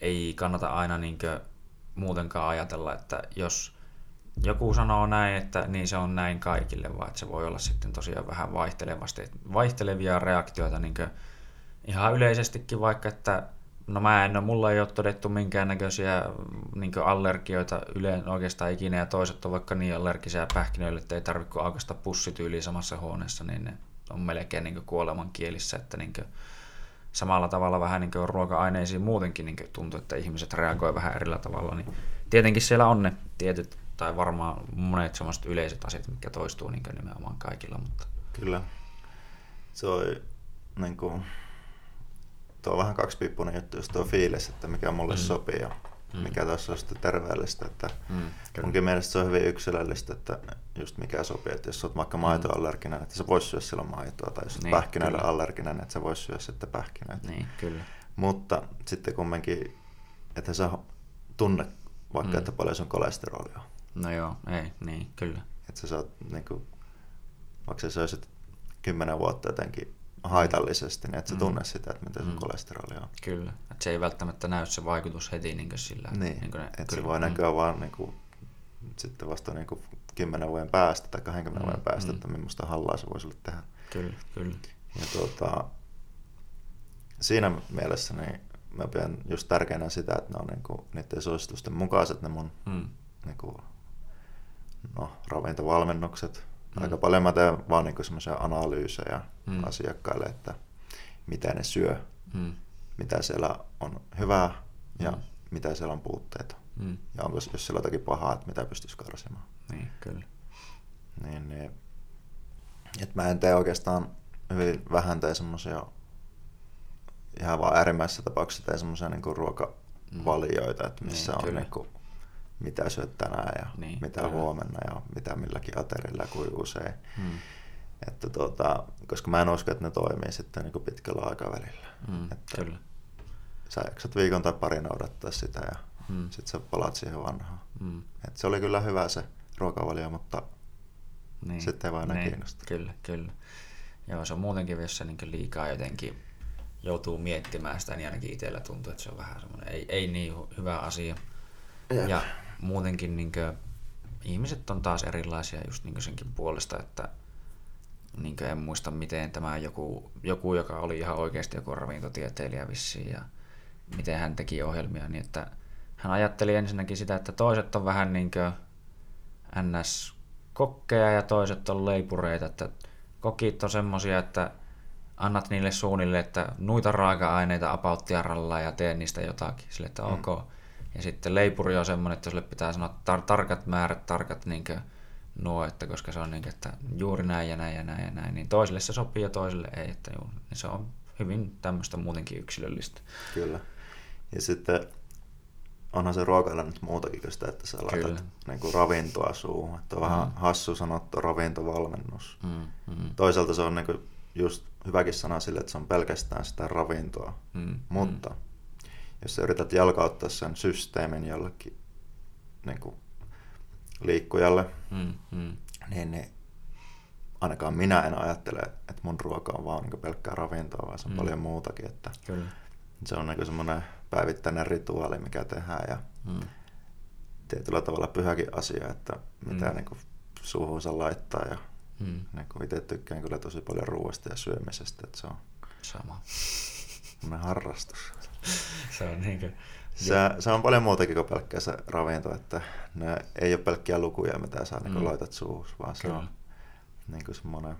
ei kannata aina niin muutenkaan ajatella, että jos joku sanoo näin, että niin se on näin kaikille, vaan että se voi olla sitten tosiaan vähän vaihtelevasti, vaihtelevia reaktioita niin ihan yleisestikin vaikka, että no mä en ole, mulla ei ole todettu minkäännäköisiä niin allergioita yleen oikeastaan ikinä ja toiset on vaikka niin allergisia pähkinöille, että ei tarvitse kuin aukaista pussityyliä samassa huoneessa, niin ne on melkein niin kuoleman kielissä, että niin samalla tavalla vähän niin ruoka-aineisiin muutenkin niin tuntuu, että ihmiset reagoivat vähän erillä tavalla, niin tietenkin siellä on ne tietyt tai varmaan monet semmoiset yleiset asiat, mitkä toistuu niin nimenomaan kaikilla. Mutta... Kyllä. Se on niin kuin, tuo on vähän kaksipiippunen juttu, jos tuo fiilis, että mikä mulle mm. sopii ja mm. mikä tässä on sitten terveellistä. Että mm, munkin mielestä se on hyvin yksilöllistä, että just mikä sopii. Että jos olet vaikka mm. maitoallerginen, että sä voisi syödä silloin maitoa, tai jos olet niin, pähkinöille kyllä. allerginen, että sä voisi syödä sitten pähkinöitä. Niin, kyllä. Mutta sitten kumminkin, että sä tunne vaikka, mm. että paljon sun kolesterolia No joo, ei, niin, kyllä. Että sä saat, niin kuin, vaikka sä söisit kymmenen vuotta jotenkin haitallisesti, niin et sä mm. tunne sitä, että miten sun mm. kolesteroli on. Kyllä, että se ei välttämättä näy se vaikutus heti niin sillä. Niin, niin että se voi mm. näkyä vaan niin kuin, sitten vasta niin kuin 10 vuoden päästä tai 20 mm. vuoden päästä, mm. että millaista hallaa se voisi tehdä. Kyllä, kyllä. Ja tuota, siinä mielessä niin mä pidän just tärkeänä sitä, että ne on niin kuin, niiden suositusten mukaiset ne mun mm. niin kuin, no, ravintovalmennukset. Mm. Aika paljon mä teen vaan niin semmoisia analyysejä mm. asiakkaille, että mitä ne syö, mm. mitä siellä on hyvää ja mm. mitä siellä on puutteita. Mm. Ja onko, jos siellä on jotakin pahaa, että mitä pystyisi karsimaan. Niin, kyllä. Niin, niin. Et mä en tee oikeastaan hyvin vähän tee semmoisia ihan vaan äärimmäisissä tapauksissa tee semmoisia niin ruoka mm. valioita, että missä niin, on niin kuin, mitä syöt tänään ja niin, mitä kyllä. huomenna ja mitä milläkin aterilla kuin usein. Mm. Että tuota, koska mä en usko, että ne toimii sitten niin kuin pitkällä aikavälillä. Mm, että kyllä. Sä jaksat viikon tai parin odottaa sitä ja mm. sitten sä palaat siihen vanhaan. Mm. Et se oli kyllä hyvä se ruokavalio, mutta niin. sitten ei vaan enää niin, kiinnosta. Kyllä, kyllä. Joo, se on muutenkin, jos se niin liikaa jotenkin joutuu miettimään sitä, niin ainakin itsellä tuntuu, että se on vähän semmoinen ei, ei niin hyvä asia. Jep. Ja muutenkin niin kuin, ihmiset on taas erilaisia just niin senkin puolesta, että niin en muista miten tämä joku, joku, joka oli ihan oikeasti joku ravintotieteilijä vissiin ja miten hän teki ohjelmia, niin että hän ajatteli ensinnäkin sitä, että toiset on vähän niin kuin NS-kokkeja ja toiset on leipureita, että kokit on semmosia, että annat niille suunnille, että nuita raaka-aineita apauttia ja tee niistä jotakin. Sille, että mm. ok. Ja sitten leipuri on semmoinen, että sille pitää sanoa tar- tarkat määrät, tarkat niin nuo, että koska se on niin, että juuri näin ja näin ja näin ja näin, niin toiselle se sopii ja toiselle ei, että juu, niin se on hyvin tämmöistä muutenkin yksilöllistä. Kyllä. Ja sitten onhan se ruokailla nyt muutakin kuin sitä, että sä laitat niin kuin ravintoa suuhun. Että on mm. vähän hassu sanottu ravintovalmennus. Mm, mm. Toisaalta se on niin kuin just hyväkin sana sille, että se on pelkästään sitä ravintoa. Mm, Mutta mm. Jos sä yrität jalkauttaa sen systeemin jollekin niin kuin liikkujalle, mm, mm. Niin, niin ainakaan minä en ajattele, että mun ruoka on vaan niin pelkkää ravintoa, vaan se on mm. paljon muutakin. Että Kyllä. Se on niin semmoinen päivittäinen rituaali, mikä tehdään ja mm. tietyllä tavalla pyhäkin asia, että mitä mm. niin suuhunsa laittaa. Ja mm. niin itse tykkään kyllä tosi paljon ruoasta ja syömisestä, että se on Sama. harrastus. se on niin kuin, se, se on paljon muutakin kuin pelkkää se ravinto, että ne ei ole pelkkiä lukuja, mitä sä niin mm. laitat suuhun, vaan se Kyllä. on niin kuin semmoinen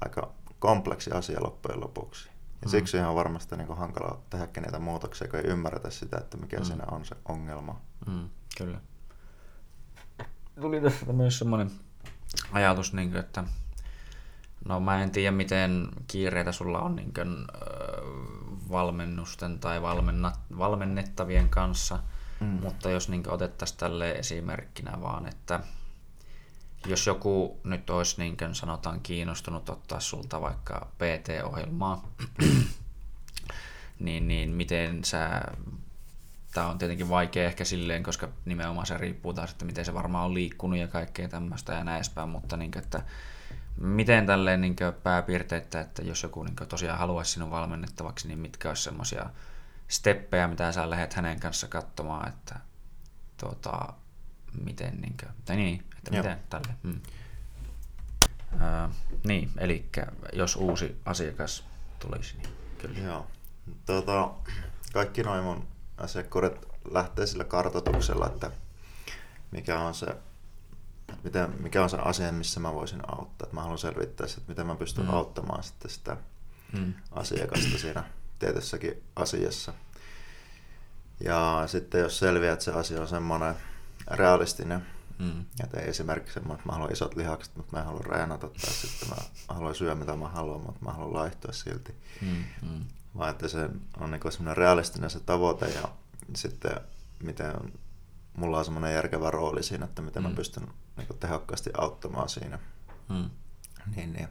aika kompleksi asia loppujen lopuksi. Ja mm. siksi on varmasti niin kuin hankala tehdä niitä muutoksia, kun ei ymmärretä sitä, että mikä mm. siinä on se ongelma. Mm, kyllä. Tuli tässä myös semmoinen ajatus, niin kuin, että no mä en tiedä miten kiireitä sulla on niin kuin, valmennusten tai valmenna, valmennettavien kanssa, mm. mutta jos niin otettaisiin tälle esimerkkinä vaan, että jos joku nyt olisi niin kuin sanotaan kiinnostunut ottaa sulta vaikka PT-ohjelmaa, niin, niin miten sä, tämä on tietenkin vaikea ehkä silleen, koska nimenomaan se riippuu taas, että miten se varmaan on liikkunut ja kaikkea tämmöistä ja näin edespäin, mutta niin kuin, että miten tälleen niin pääpiirteitä, että jos joku niin tosiaan haluaisi sinun valmennettavaksi, niin mitkä olisi semmoisia steppejä, mitä sä lähdet hänen kanssa katsomaan, että tuota, miten, niin kuin, tai niin, että Joo. miten tälle. Hmm. Uh, niin, eli jos uusi asiakas tulisi, niin kyllä. Joo. Tota, kaikki noin mun asiakkuudet lähtee sillä kartoituksella, että mikä on se miten, mikä on se asia, missä mä voisin auttaa. Että mä haluan selvittää, että miten mä pystyn mm. auttamaan sitten sitä mm. asiakasta siinä tietyssäkin asiassa. Ja sitten jos selviää, että se asia on semmoinen realistinen, mm. että ei esimerkiksi semmoinen, että mä haluan isot lihakset, mutta mä en halua reenata, tai sitten mä haluan syödä mitä mä haluan, mutta mä haluan laihtua silti. Mm. Mm. Vaan että se on niin semmoinen realistinen se tavoite ja sitten miten mulla on semmoinen järkevä rooli siinä, että miten mm. mä pystyn niin tehokkaasti auttamaan siinä. Mm. Niin, niin.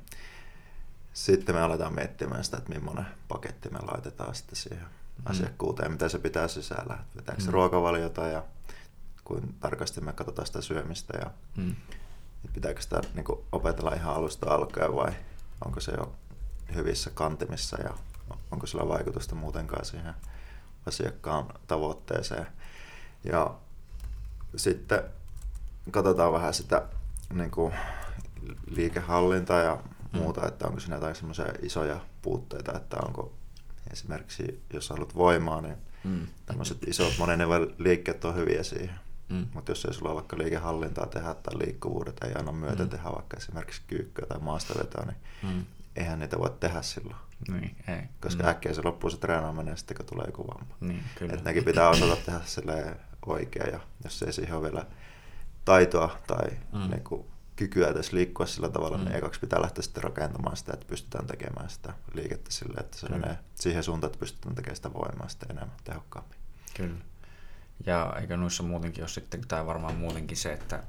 Sitten me aletaan miettimään sitä, että millainen paketti me laitetaan sitten siihen mm. asiakkuuteen, mitä se pitää sisällä. Vetääkö mm. ruokavaliota ja kuin tarkasti me katsotaan sitä syömistä ja mm. pitääkö sitä niin kuin opetella ihan alusta alkaen vai onko se jo hyvissä kantimissa ja onko sillä vaikutusta muutenkaan siihen asiakkaan tavoitteeseen. Ja sitten katsotaan vähän sitä niin kuin liikehallintaa ja mm. muuta, että onko siinä jotain semmoisia isoja puutteita, että onko esimerkiksi, jos haluat voimaa, niin mm. tämmöiset isot monenevat liikkeet on hyviä siihen. Mm. Mutta jos ei sulla vaikka liikehallintaa tehdä tai liikkuvuudet ei anna myötä mm. tehdä vaikka esimerkiksi kyykköä tai maastavetoa, niin mm. eihän niitä voi tehdä silloin. Niin, ei. Koska mm. äkkiä se loppuu se treenaaminen sitten, kun tulee joku vamma. Niin, kyllä. Et nekin pitää osata tehdä oikein ja jos ei siihen ole vielä taitoa tai mm. niin kuin, kykyä edes liikkua sillä tavalla, niin mm. niin ekaksi pitää lähteä sitten rakentamaan sitä, että pystytään tekemään sitä liikettä sille, että se menee siihen suuntaan, että pystytään tekemään sitä voimaa sitten enemmän tehokkaammin. Kyllä. Ja eikö noissa muutenkin ole sitten, tai varmaan muutenkin se, että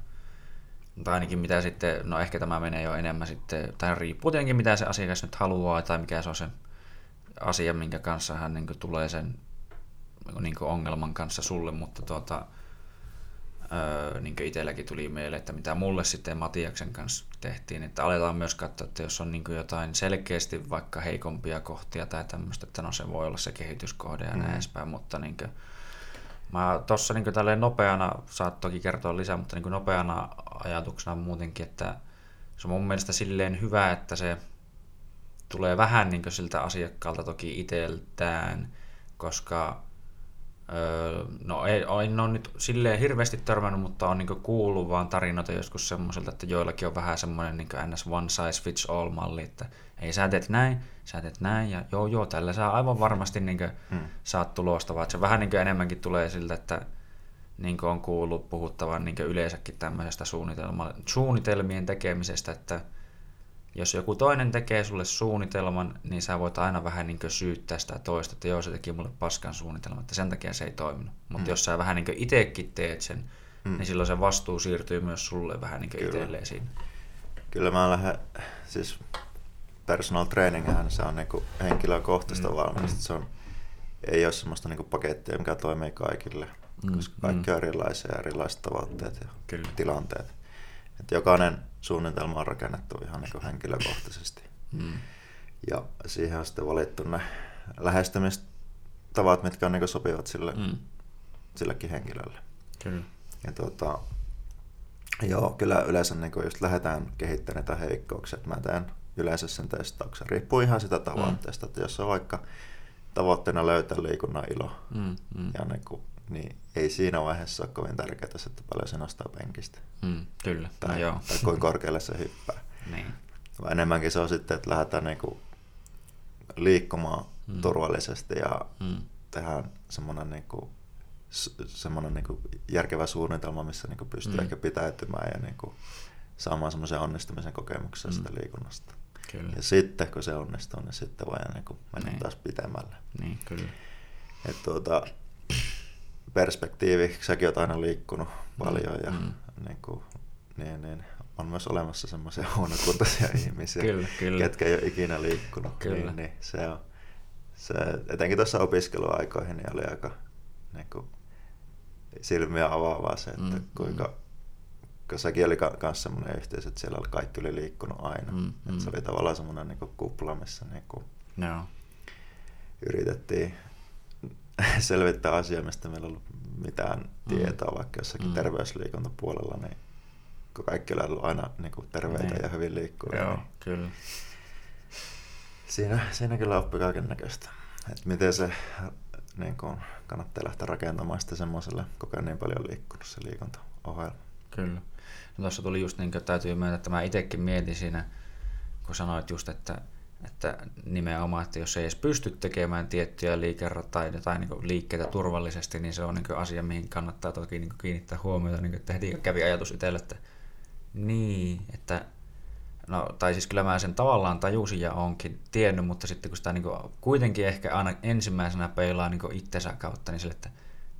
tai ainakin mitä sitten, no ehkä tämä menee jo enemmän sitten, tai riippuu tietenkin mitä se asiakas nyt haluaa, tai mikä se on se asia, minkä kanssa hän niin tulee sen niin ongelman kanssa sulle, mutta tuota, öö, niin itselläkin tuli mieleen, että mitä mulle sitten Matiaksen kanssa tehtiin, että aletaan myös katsoa, että jos on niin jotain selkeästi vaikka heikompia kohtia tai tämmöistä, että no se voi olla se kehityskohde ja mm. näin edespäin, mutta niin kuin, mä tuossa niin tälleen nopeana, saat toki kertoa lisää, mutta niin nopeana ajatuksena muutenkin, että se on mun mielestä silleen hyvä, että se tulee vähän niin siltä asiakkaalta toki itseltään, koska Öö, no ei, en ole nyt silleen hirveästi törmännyt, mutta on niin kuullut vaan tarinoita joskus semmoiselta, että joillakin on vähän semmoinen niin ns. one size fits all malli, että ei sä teet näin, sä teet näin ja joo joo, tällä saa aivan varmasti niin hmm. saat tulosta, vaan se vähän niin enemmänkin tulee siltä, että niin on kuullut puhuttavan niin yleensäkin tämmöisestä suunnitelmien tekemisestä, että jos joku toinen tekee sulle suunnitelman, niin sä voit aina vähän niin syyttää sitä toista, että joo, se teki mulle paskan suunnitelman, että sen takia se ei toiminut. Mutta mm. jos sä vähän niin itsekin teet sen, mm. niin silloin se vastuu siirtyy myös sulle vähän niin itselleen siinä. Kyllä mä lähden, siis personal traininghän se on niin henkilökohtaista mm. valmista. Se on, ei ole semmoista niin pakettia, mikä toimii kaikille, mm. koska kaikki mm. on erilaisia ja erilaiset tavoitteet ja Kyllä. tilanteet. Että jokainen suunnitelma on rakennettu ihan niin henkilökohtaisesti. Mm. Ja siihen on sitten valittu ne lähestymistavat, mitkä on niin sopivat sille, mm. sillekin henkilölle. Kyllä. Ja tuota, joo, kyllä yleensä niin just lähdetään kehittämään näitä heikkouksia. Mä teen yleensä sen testauksen. Riippuu ihan sitä tavoitteesta, mm. että jos on vaikka tavoitteena löytää liikunnan ilo mm, mm. ja niin kuin niin ei siinä vaiheessa ole kovin tärkeää, että paljon se nostaa penkistä. Mm, kyllä. Tai, no joo. tai kuinka korkealle se hyppää. niin. Vaan enemmänkin se on sitten, että lähdetään niinku liikkumaan mm. turvallisesti ja mm. tehdään semmoinen niinku, semmoinen niinku järkevä suunnitelma, missä niinku pystyy mm. ehkä pitäytymään ja niinku saamaan semmoisen onnistumisen kokemuksen mm. sitä liikunnasta. Kyllä. Ja sitten kun se onnistuu, niin sitten voi niinku mennä niin. taas pitemmälle. Niin, kyllä. Et tuota, perspektiivi, säkin oot aina liikkunut paljon ja mm. niin kuin, niin, niin, on myös olemassa semmoisia huonokuntoisia ihmisiä, kyllä, kyllä. ketkä ei ole ikinä liikkunut. Kyllä. Niin, niin, se on, se, etenkin tuossa opiskeluaikoihin niin oli aika niin kuin, silmiä avaavaa se, että mm, kuinka, mm. kun sekin oli myös semmoinen yhteys, että siellä kaikki oli liikkunut aina. Mm, mm. Se oli tavallaan semmoinen niin kupla, missä niin kuin, no. yritettiin selvittää asiaa, mistä meillä on ollut mitään mm. tietoa, mm. vaikka jossakin mm. terveysliikuntapuolella, niin kun kaikki on ollut aina niin kuin terveitä niin. ja hyvin liikkuvia. Joo, niin kyllä. Siinä, siinä kyllä oppii kaiken näköistä. Että miten se niin kuin, kannattaa lähteä rakentamaan sitä semmoiselle koko ajan niin paljon liikkunut se liikuntaohjelma. Kyllä. No tuossa tuli just niin kuin, täytyy myöntää, että mä itsekin mietin siinä, kun sanoit just, että että nimenomaan, että jos ei edes pysty tekemään tiettyjä liikerataa tai niin liikkeitä turvallisesti, niin se on niin asia, mihin kannattaa toki niin kiinnittää huomiota. Niin että heti kävi ajatus itselle, että niin, että no, tai siis kyllä mä sen tavallaan tajusin ja onkin tiennyt, mutta sitten kun sitä niin kuitenkin ehkä aina ensimmäisenä peilaa niin itsensä kautta, niin sille, että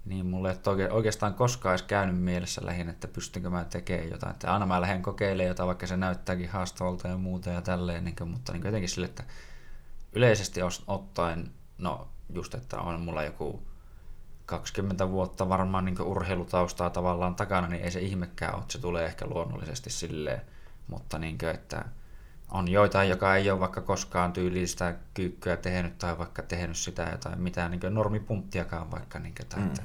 niin mulle ei ole oikeastaan koskaan edes käynyt mielessä lähinnä, että pystynkö mä tekemään jotain. Että aina mä lähden kokeilemaan jotain, vaikka se näyttääkin haastavalta ja muuta ja tälleen, niin kuin, mutta niin jotenkin sille, että yleisesti ottaen, no just, että on mulla joku 20 vuotta varmaan niin urheilutaustaa tavallaan takana, niin ei se ihmekään ole, se tulee ehkä luonnollisesti silleen, mutta niin kuin, että on joitain, joka ei ole vaikka koskaan tyylistä kyykkyä tehnyt tai vaikka tehnyt sitä jotain mitään niin normipunttiakaan vaikka. Niin kuin, tai, mm. että...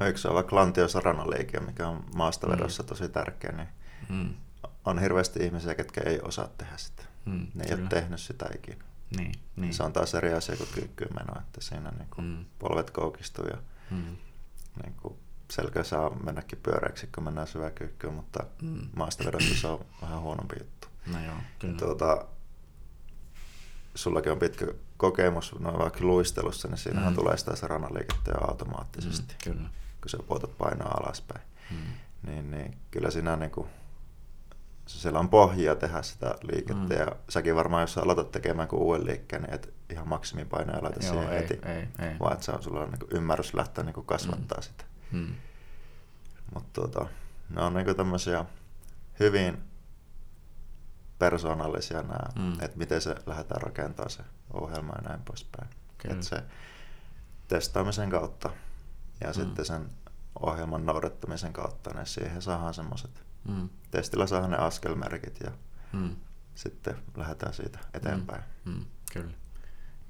Eikö se ole vaikka lantiossa ranaliike, mikä on maastavedossa mm. tosi tärkeä, niin mm. on hirveästi ihmisiä, ketkä ei osaa tehdä sitä. Mm, ne ei kyllä. ole tehnyt sitä ikinä. Niin, niin. Se on taas eri asia kuin kyykkyyn meno, että siinä niin kuin mm. polvet koukistuu ja mm. niin kuin selkä saa mennäkin pyöreäksi, kun mennään syväkyykkyyn, mutta mm. maastavedossa se on vähän huonompi juttu. No joo, kyllä. Tuota, sullakin on pitkä kokemus noin vaikka luistelussa, niin siinähän mm. tulee sitä saranaliikettä jo automaattisesti, mm, kyllä. kun sä puotat painaa alaspäin. Mm. Niin, niin kyllä siinä niin kuin siellä on pohjia tehdä sitä liikettä mm. ja säkin varmaan, jos sä aloitat tekemään kuin uuden liikkeen, niin et ihan maksimipainoja laita Joo, siihen ei, heti, ei, ei. vaan että se on, sulla on niin ymmärrys lähteä niin kasvattaa mm. sitä. Mm. Mutta tota, ne on niin tämmöisiä hyvin persoonallisia nämä, mm. että miten se lähdetään rakentamaan se ohjelma ja näin poispäin. Että se testaamisen kautta ja mm. sitten sen ohjelman noudattamisen kautta, niin siihen saadaan semmoiset, mm. testillä saadaan ne askelmerkit ja mm. sitten lähdetään siitä eteenpäin. Mm. Mm. Kyllä.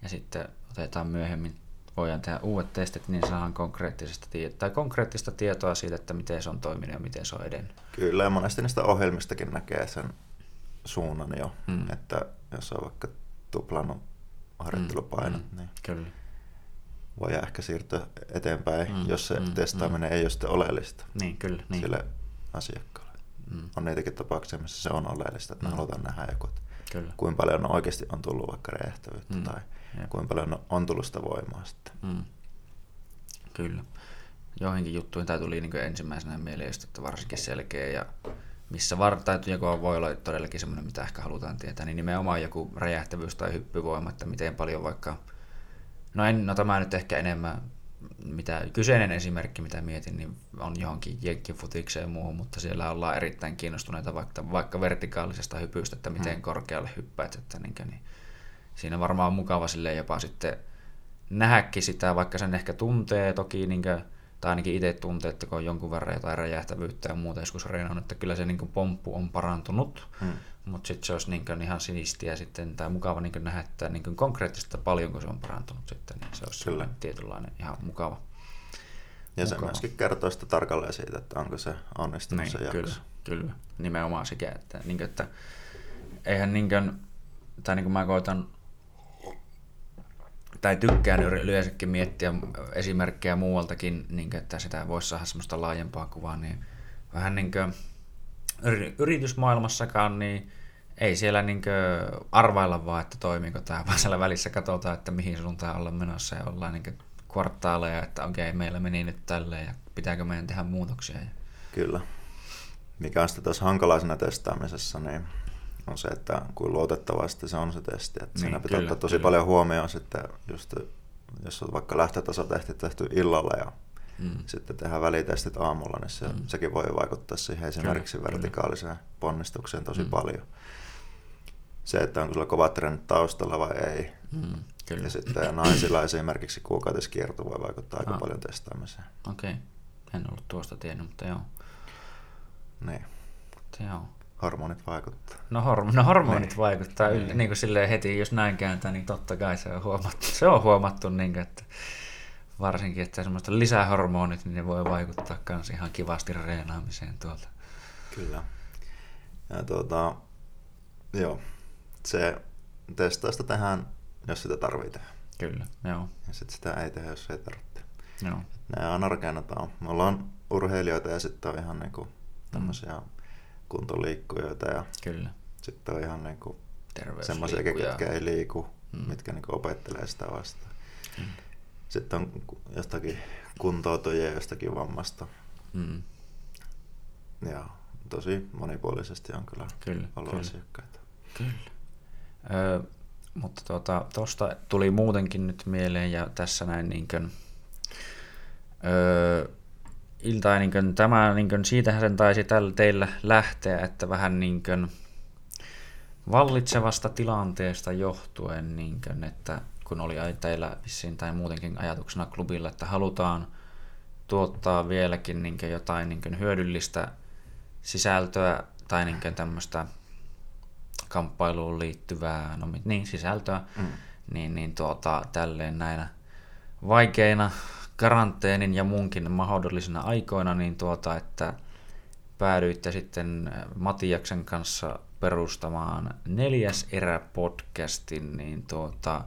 Ja sitten otetaan myöhemmin, voidaan tehdä uudet testit, niin saadaan konkreettista, tietoa, tai konkreettista tietoa siitä, että miten se on toiminut ja miten se on edennyt. Kyllä, ja monesti niistä ohjelmistakin näkee sen suunnan jo, mm. että jos on vaikka tuplannut harjoittelupainot, mm. niin Kyllä voi ehkä siirtyä eteenpäin, mm, jos se mm, testaaminen mm. ei ole sitten oleellista niin, kyllä, niin. sille asiakkaalle. Mm. On niitäkin tapauksia, missä se on oleellista, että mm. me halutaan nähdä joku, kyllä. kuinka paljon oikeasti on tullut vaikka räjähtävyyttä mm. tai Jep. kuinka paljon on tullut sitä voimaa sitten. Mm. Kyllä. Joihinkin juttuihin tämä tuli niin ensimmäisenä mieleen, että varsinkin selkeä ja missä var, tai voi olla todellakin semmoinen, mitä ehkä halutaan tietää, niin nimenomaan joku räjähtävyys tai hyppyvoima, että miten paljon vaikka No, en, no tämä nyt ehkä enemmän, mitä kyseinen esimerkki, mitä mietin, niin on johonkin jenkkifutikseen ja muuhun, mutta siellä ollaan erittäin kiinnostuneita vaikka, vaikka vertikaalisesta hypystä, että miten hmm. korkealle hyppäät, että niin, niin, siinä varmaan on mukava sille jopa sitten nähäkin sitä, vaikka sen ehkä tuntee toki, niin kuin, tai ainakin itse tuntee, että kun on jonkun verran jotain räjähtävyyttä ja muuta joskus reenannut, että kyllä se niin kuin pomppu on parantunut, hmm. Mutta sitten se olisi niin ihan sinistiä sitten, tai mukava niin nähdä, että niin konkreettista paljonko se on parantunut sitten, niin se olisi Kyllä. tietynlainen ihan mukava. Ja mukava. se myöskin kertoo sitä tarkalleen siitä, että onko se onnistunut niin, se jakso. Kyllä, kyllä. nimenomaan sekä, että, niin kuin, että eihän niin kuin, tai niin kuin mä koitan tai tykkään yleensäkin miettiä esimerkkejä muualtakin, niin kuin, että sitä voisi saada semmoista laajempaa kuvaa, niin vähän niin kuin yritysmaailmassakaan, niin ei siellä niin arvailla vaan, että toimiiko tämä, vaan siellä välissä katsotaan, että mihin suuntaan ollaan menossa ja ollaan niin kvartaaleja, että okei, meillä meni nyt tälleen ja pitääkö meidän tehdä muutoksia. Kyllä. Mikä on sitten tuossa hankalaisena testaamisessa, niin on se, että kuin luotettavasti se on se testi. Että niin, siinä pitää kyllä, ottaa tosi kyllä. paljon huomioon sitten, just, jos on vaikka lähtötaso tehty, tehty illalla ja mm. sitten tehdään välitestit aamulla, niin se, mm. sekin voi vaikuttaa siihen esimerkiksi kyllä, vertikaaliseen kyllä. ponnistukseen tosi mm. paljon. Se, että onko sulla kovat trendit taustalla vai ei. Mm, kyllä. Ja sitten naisilla esimerkiksi kuukautiskierto voi vaikuttaa aika ah. paljon testaamiseen. Okei, okay. en ollut tuosta tiennyt, mutta joo. Niin. Mutta joo. Hormonit vaikuttaa. No, horm- no hormonit niin. vaikuttaa. Niin. niin kuin silleen heti, jos näin kääntää, niin totta kai se on huomattu, se on huomattu niin kuin, että varsinkin, että semmoista lisähormonit, niin ne voi vaikuttaa myös ihan kivasti reenaamiseen tuolta. Kyllä. Ja tuota, joo, se testausta tehdään, jos sitä tarvitsee. Kyllä, joo. Ja sitten sitä ei tehdä, jos ei tarvitse. Joo. Nämä on arkena Me ollaan urheilijoita ja sitten on ihan niinku tämmöisiä mm. Kuntoliikkujoita ja Kyllä. sitten on ihan niinku semmoisia, ketkä ei liiku, mm. mitkä niinku opettelee sitä vastaan. Mm. Sitten on jostakin kuntoutujia jostakin vammasta. Mm. Ja tosi monipuolisesti on kyllä, kyllä ollut kyllä. asiakkaita. Kyllä. Ö, mutta tuota, tuosta tuli muutenkin nyt mieleen ja tässä näin niin kuin, ö, ilta, niin kuin, tämä, niin kuin, siitähän sen taisi tällä teillä lähteä, että vähän niin kuin, vallitsevasta tilanteesta johtuen, niin kuin, että kun oli teillä vissiin tai muutenkin ajatuksena klubilla, että halutaan tuottaa vieläkin niin jotain niin hyödyllistä sisältöä tai niin tämmöistä kamppailuun liittyvää no, niin, sisältöä, mm. niin, niin tuota, tälleen näinä vaikeina karanteenin ja muunkin mahdollisina aikoina, niin tuota, että päädyitte sitten Matiaksen kanssa perustamaan neljäs erä podcastin, niin tuota,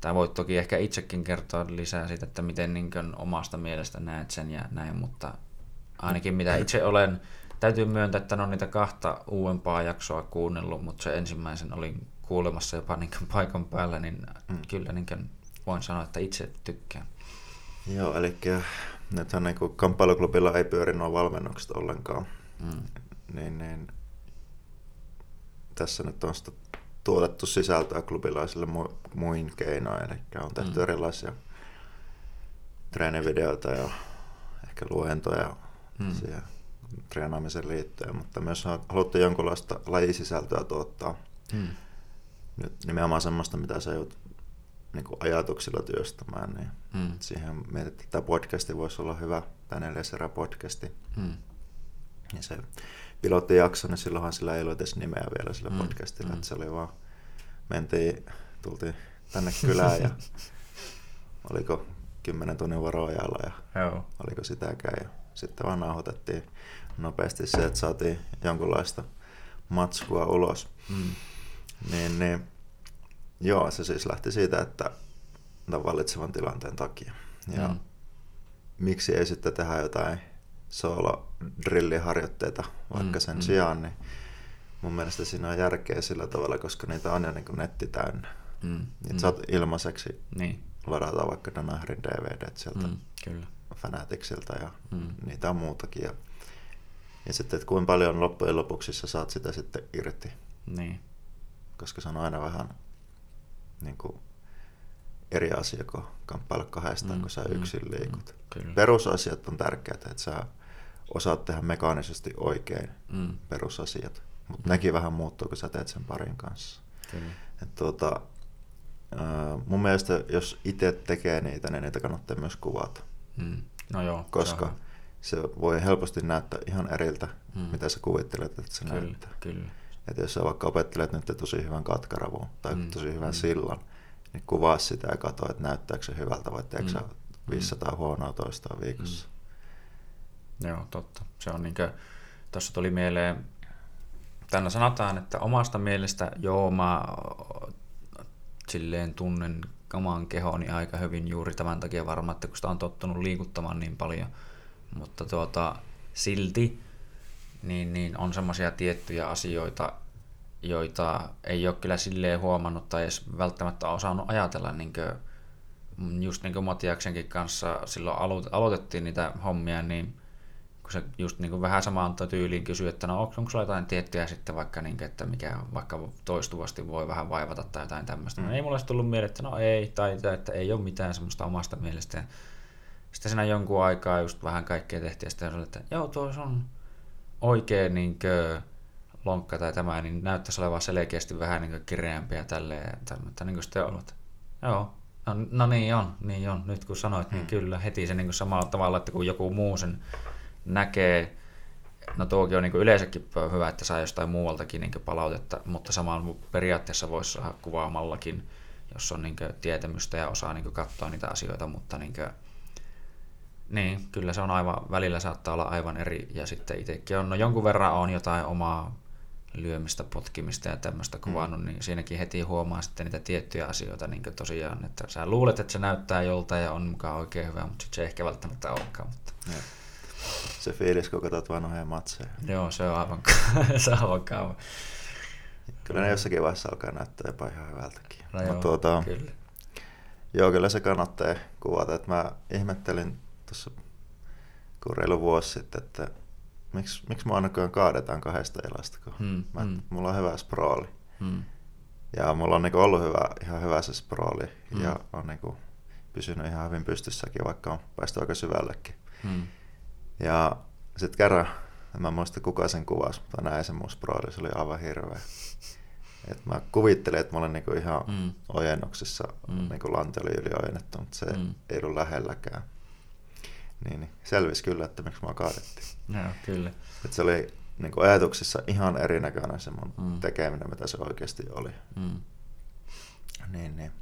tai voit toki ehkä itsekin kertoa lisää siitä, että miten niin omasta mielestä näet sen ja näin, mutta ainakin mitä itse olen, täytyy myöntää, että on niitä kahta uudempaa jaksoa kuunnellut, mutta se ensimmäisen olin kuulemassa jopa niin paikan päällä, niin mm. kyllä niin voin sanoa, että itse tykkään. Joo, eli nythän niin kamppailuklubilla ei pyöri nuo valmennukset ollenkaan. Mm. Niin, niin tässä nyt on sitä tuotettu sisältöä klubilaisille mu- muin keinoin, eli on tehty mm. erilaisia treenivideoita ja ehkä luentoja mm. siihen treenaamisen liittyen, mutta myös haluttu jonkunlaista lajisisältöä tuottaa. Mm. Nyt nimenomaan semmoista, mitä sä joudut niin kuin ajatuksilla työstämään, niin mm. siihen mietit, että tämä podcasti voisi olla hyvä, tämä neljäs erä podcasti. Mm. Ja se pilottijakso, niin silloinhan sillä ei ollut edes nimeä vielä sillä mm. podcastilla, mm. että se oli vaan, mentiin, tultiin tänne kylään ja oliko kymmenen tunnin varoajalla ja Joo. oliko sitäkään ja sitten vaan nauhoitettiin nopeasti se, että saatiin jonkunlaista matskua ulos. Mm. Niin, niin, joo, se siis lähti siitä, että tämän vallitsevan tilanteen takia. Ja mm. miksi ei sitten tehdä jotain solo-drilliharjoitteita vaikka mm, sen mm. sijaan, niin mun mielestä siinä on järkeä sillä tavalla, koska niitä on jo niin netti täynnä. Mm, mm. saat ilmaiseksi niin. ladata vaikka Danahrin DVD sieltä mm, kyllä. Fanaticsilta ja mm. niitä on muutakin. Ja, ja sitten, että kuinka paljon loppujen lopuksi sä saat sitä sitten irti. Niin. Koska se on aina vähän niin kuin eri asia kuin kamppailla kahdestaan, mm, kun sä mm, yksin liikut. Mm, Perusasiat on tärkeitä, että sä osaat tehdä mekaanisesti oikein mm. perusasiat. Mutta mm. nekin vähän muuttuu, kun sä teet sen parin kanssa. Kyllä. Et tuota, mun mielestä, jos itse tekee niitä, niin niitä kannattaa myös kuvata. Mm. No joo, Koska se, se voi helposti näyttää ihan eriltä, mm. mitä sä kuvittelet, että se kyllä, näyttää. Kyllä. Et jos sä vaikka opettelet nyt tosi hyvän katkaravun tai mm. tosi hyvän mm. sillan, niin kuvaa sitä ja katso, että näyttääkö se hyvältä vai teekö mm. 500 mm. huonoa toistaan viikossa. Mm. Joo, totta. Se on niin kuin, tuossa tuli mieleen, tänä sanotaan, että omasta mielestä joo, mä silleen tunnen oman kehoni aika hyvin juuri tämän takia varmaan, että kun sitä on tottunut liikuttamaan niin paljon, mutta tuota, silti niin, niin on semmoisia tiettyjä asioita, joita ei ole kyllä silleen huomannut tai edes välttämättä osannut ajatella. Niin kuin, just niin kuin Matiaksenkin kanssa silloin aloitettiin niitä hommia, niin kun se just niin kuin vähän samaan tyyliin kysyi, että no onko, sulla jotain tiettyjä sitten vaikka, niin kuin, että mikä vaikka toistuvasti voi vähän vaivata tai jotain tämmöistä. Mm. No ei mulle tullut mieleen, että no ei, tai että ei ole mitään semmoista omasta mielestä. Sitten siinä jonkun aikaa just vähän kaikkea tehtiin ja sitten oli, että joo, tuo on oikein niin kuin, lonkka tai tämä, niin näyttäisi olevan selkeästi vähän niin kireämpiä ja tälleen. Mutta niin kuin sitten on, että joo, no, no, niin on, niin on. Nyt kun sanoit, niin hmm. kyllä heti se niin kuin samalla tavalla, että kun joku muu sen näkee, no tuokin on niin kuin yleensäkin hyvä, että saa jostain muualtakin niin palautetta, mutta samalla periaatteessa voisi saada kuvaamallakin, jos on niin tietämystä ja osaa niin katsoa niitä asioita, mutta niin kuin, niin, kyllä se on aivan, välillä saattaa olla aivan eri, ja sitten itsekin on, no jonkun verran on jotain omaa lyömistä, potkimista ja tämmöistä kuvannut, mm. niin siinäkin heti huomaa sitten niitä tiettyjä asioita, niin tosiaan, että sä luulet, että se näyttää jolta ja on mukaan oikein hyvä, mutta sitten se ehkä välttämättä olekaan. Mutta... Ja. Se fiilis, kun katsot vanhoja matseja. Joo, se on aivan, se on aivan kauan. Kyllä ne jossakin vaiheessa alkaa näyttää jopa ihan hyvältäkin. No joo, tuota, kyllä. Joo, kyllä se kannattaa kuvata. Että mä ihmettelin tuossa kun reilu vuosi sitten, että miksi, miksi mä ainakaan kaadetaan kahdesta ilasta, kun hmm, mä, hmm. mulla on hyvä sprooli. Hmm. Ja mulla on niinku ollut hyvä, ihan hyvä se sprooli hmm. ja on niinku pysynyt ihan hyvin pystyssäkin, vaikka on päästy aika syvällekin. Hmm. Ja sitten kerran, en mä muista kuka sen kuvasi, mutta näin se mun sprooli, se oli aivan hirveä. Et mä kuvittelin, että mä olen niinku ihan mm. ojennuksissa, mm. niinku lanti oli yli ojennettu, mutta se mm. ei ollut lähelläkään niin, niin selvisi kyllä, että miksi mua kaadettiin. Joo, kyllä. Et se oli niin kuin ajatuksissa ihan erinäköinen se mun mm. tekeminen, mitä se oikeasti oli. Mm. Niin, niin.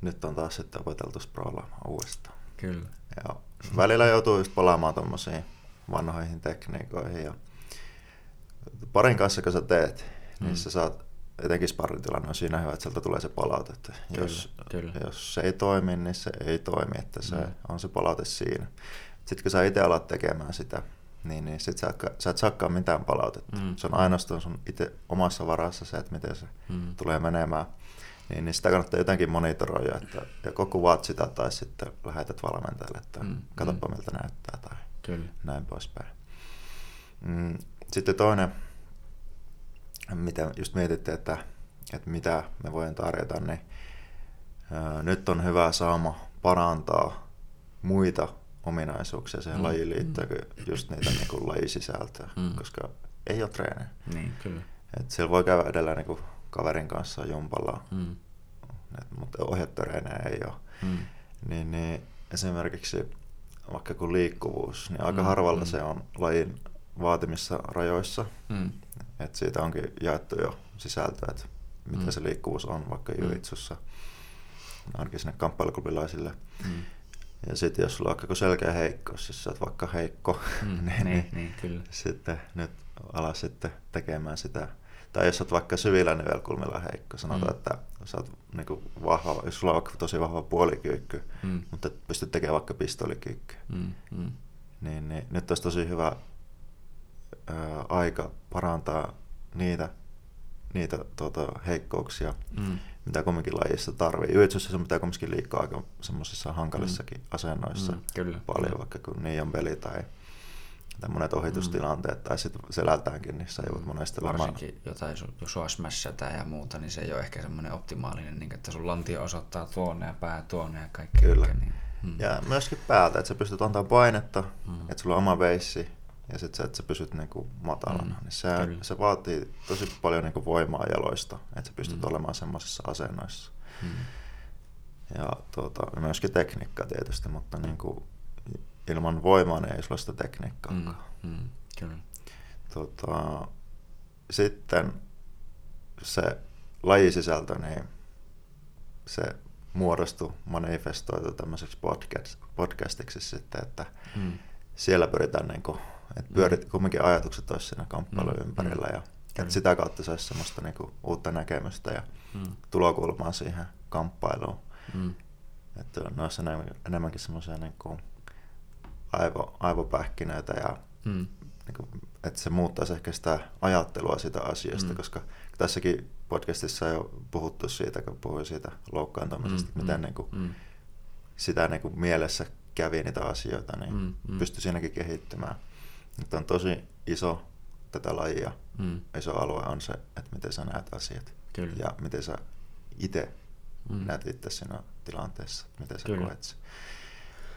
Nyt on taas sitten opeteltu sprolaamaan uudestaan. Kyllä. Ja välillä joutuu just palaamaan tuommoisiin vanhoihin tekniikoihin. Ja parin kanssa, kun sä teet, niin mm. sä saat etenkin sparritilanne on siinä hyvä, että sieltä tulee se palaute. Että kyllä, jos, kyllä. jos se ei toimi, niin se ei toimi, että se mm. on se palaute siinä. Sitten kun sä itse alat tekemään sitä, niin, niin sit sä, sä et saakaan mitään palautetta. Mm. Se on ainoastaan sun itse omassa varassa se, että miten se mm. tulee menemään. Niin, niin sitä kannattaa jotenkin monitoroida, että joko kuvaat sitä tai sitten lähetät valmentajalle, että mm. katsoppa mm. miltä näyttää tai Kyllä. näin poispäin. Mm. Sitten toinen mitä just mietitte, että, että mitä me voin tarjota, niin ää, nyt on hyvä saama parantaa muita ominaisuuksia siihen mm. lajiin liittyen, mm. just niitä niin kuin lajisisältöä, mm. koska ei ole treenejä. Niin, kyllä. Et siellä voi käydä edelleen niin kuin kaverin kanssa jumpalla, mm. et, mutta ohjattoreenejä ei ole. Mm. Niin, niin esimerkiksi vaikka kun liikkuvuus, niin aika mm. harvalla mm. se on lajin vaatimissa rajoissa. Mm. Et siitä onkin jaettu jo sisältöä, että mitä mm. se liikkuvuus on vaikka mm. jujitsussa, ainakin sinne kamppailukubilaisille. Mm. Ja sitten jos sulla on vaikka selkeä heikkous, jos sä oot vaikka heikko, mm, niin, niin, niin, niin, kyllä. sitten nyt ala sitten tekemään sitä. Tai jos oot vaikka syvillä nivelkulmilla heikko, sanotaan, mm. että sä oot niinku vahva, jos sulla on vaikka tosi vahva puolikyykky, mm. mutta pystyt tekemään vaikka pistolikyykky, mm, mm. Niin, niin nyt olisi tosi hyvä ää, aika parantaa niitä, niitä tuota, heikkouksia, mm mitä kumminkin lajissa tarvii. Yritys sun pitää kumminkin liikkua aika semmoisissa hankalissakin mm. asennoissa mm, kyllä, paljon, vaikka kun niin on peli tai monet ohitustilanteet mm. tai sitten selältäänkin, niin sä joudut mm. monesti Varsinkin lama... jotain, jos sua smässätään ja muuta, niin se ei ole ehkä semmoinen optimaalinen, niin että sun lantio osoittaa tuonne ja pää tuonne ja kaikki. Kyllä. Niin, mm. Ja myöskin päältä, että sä pystyt antaa painetta, mm. että sulla on oma veissi, ja sitten se, että sä pysyt niinku matalana, mm, niin se, se vaatii tosi paljon niinku voimaa jaloista, että sä pystyt mm. olemaan semmoisissa asennoissa. Mm. Ja tuota, myöskin tekniikkaa tietysti, mutta niinku, ilman voimaa niin ei sulla sitä tekniikkaa. Mm, mm, kyllä. Tota, sitten se lajisisältö, niin se muodostui, manifestoitu tämmöiseksi podcast, podcastiksi sitten, että mm. siellä pyritään niin kuin että pyörit, mm. kumminkin ajatukset olisi siinä kamppailun mm. ympärillä ja että sitä kautta saisi semmoista niinku uutta näkemystä ja mm. tulokulmaa siihen kamppailuun. Mm. Että ne olisi enemmänkin semmoisia niinku aivo, aivopähkinöitä ja mm. niinku, että se muuttaisi ehkä sitä ajattelua sitä asiasta, mm. koska tässäkin podcastissa on jo puhuttu siitä, kun puhuin siitä loukkaantumisesta, mm. miten mm. Niinku, mm. sitä niinku mielessä kävi niitä asioita, niin mm. Mm. pystyi siinäkin kehittymään. Että on tosi iso tätä lajia, mm. iso alue on se, että miten sä näet asiat. Kyllä. Ja miten sä itse mm. näet itse siinä tilanteessa, miten sä Kyllä. koet sen.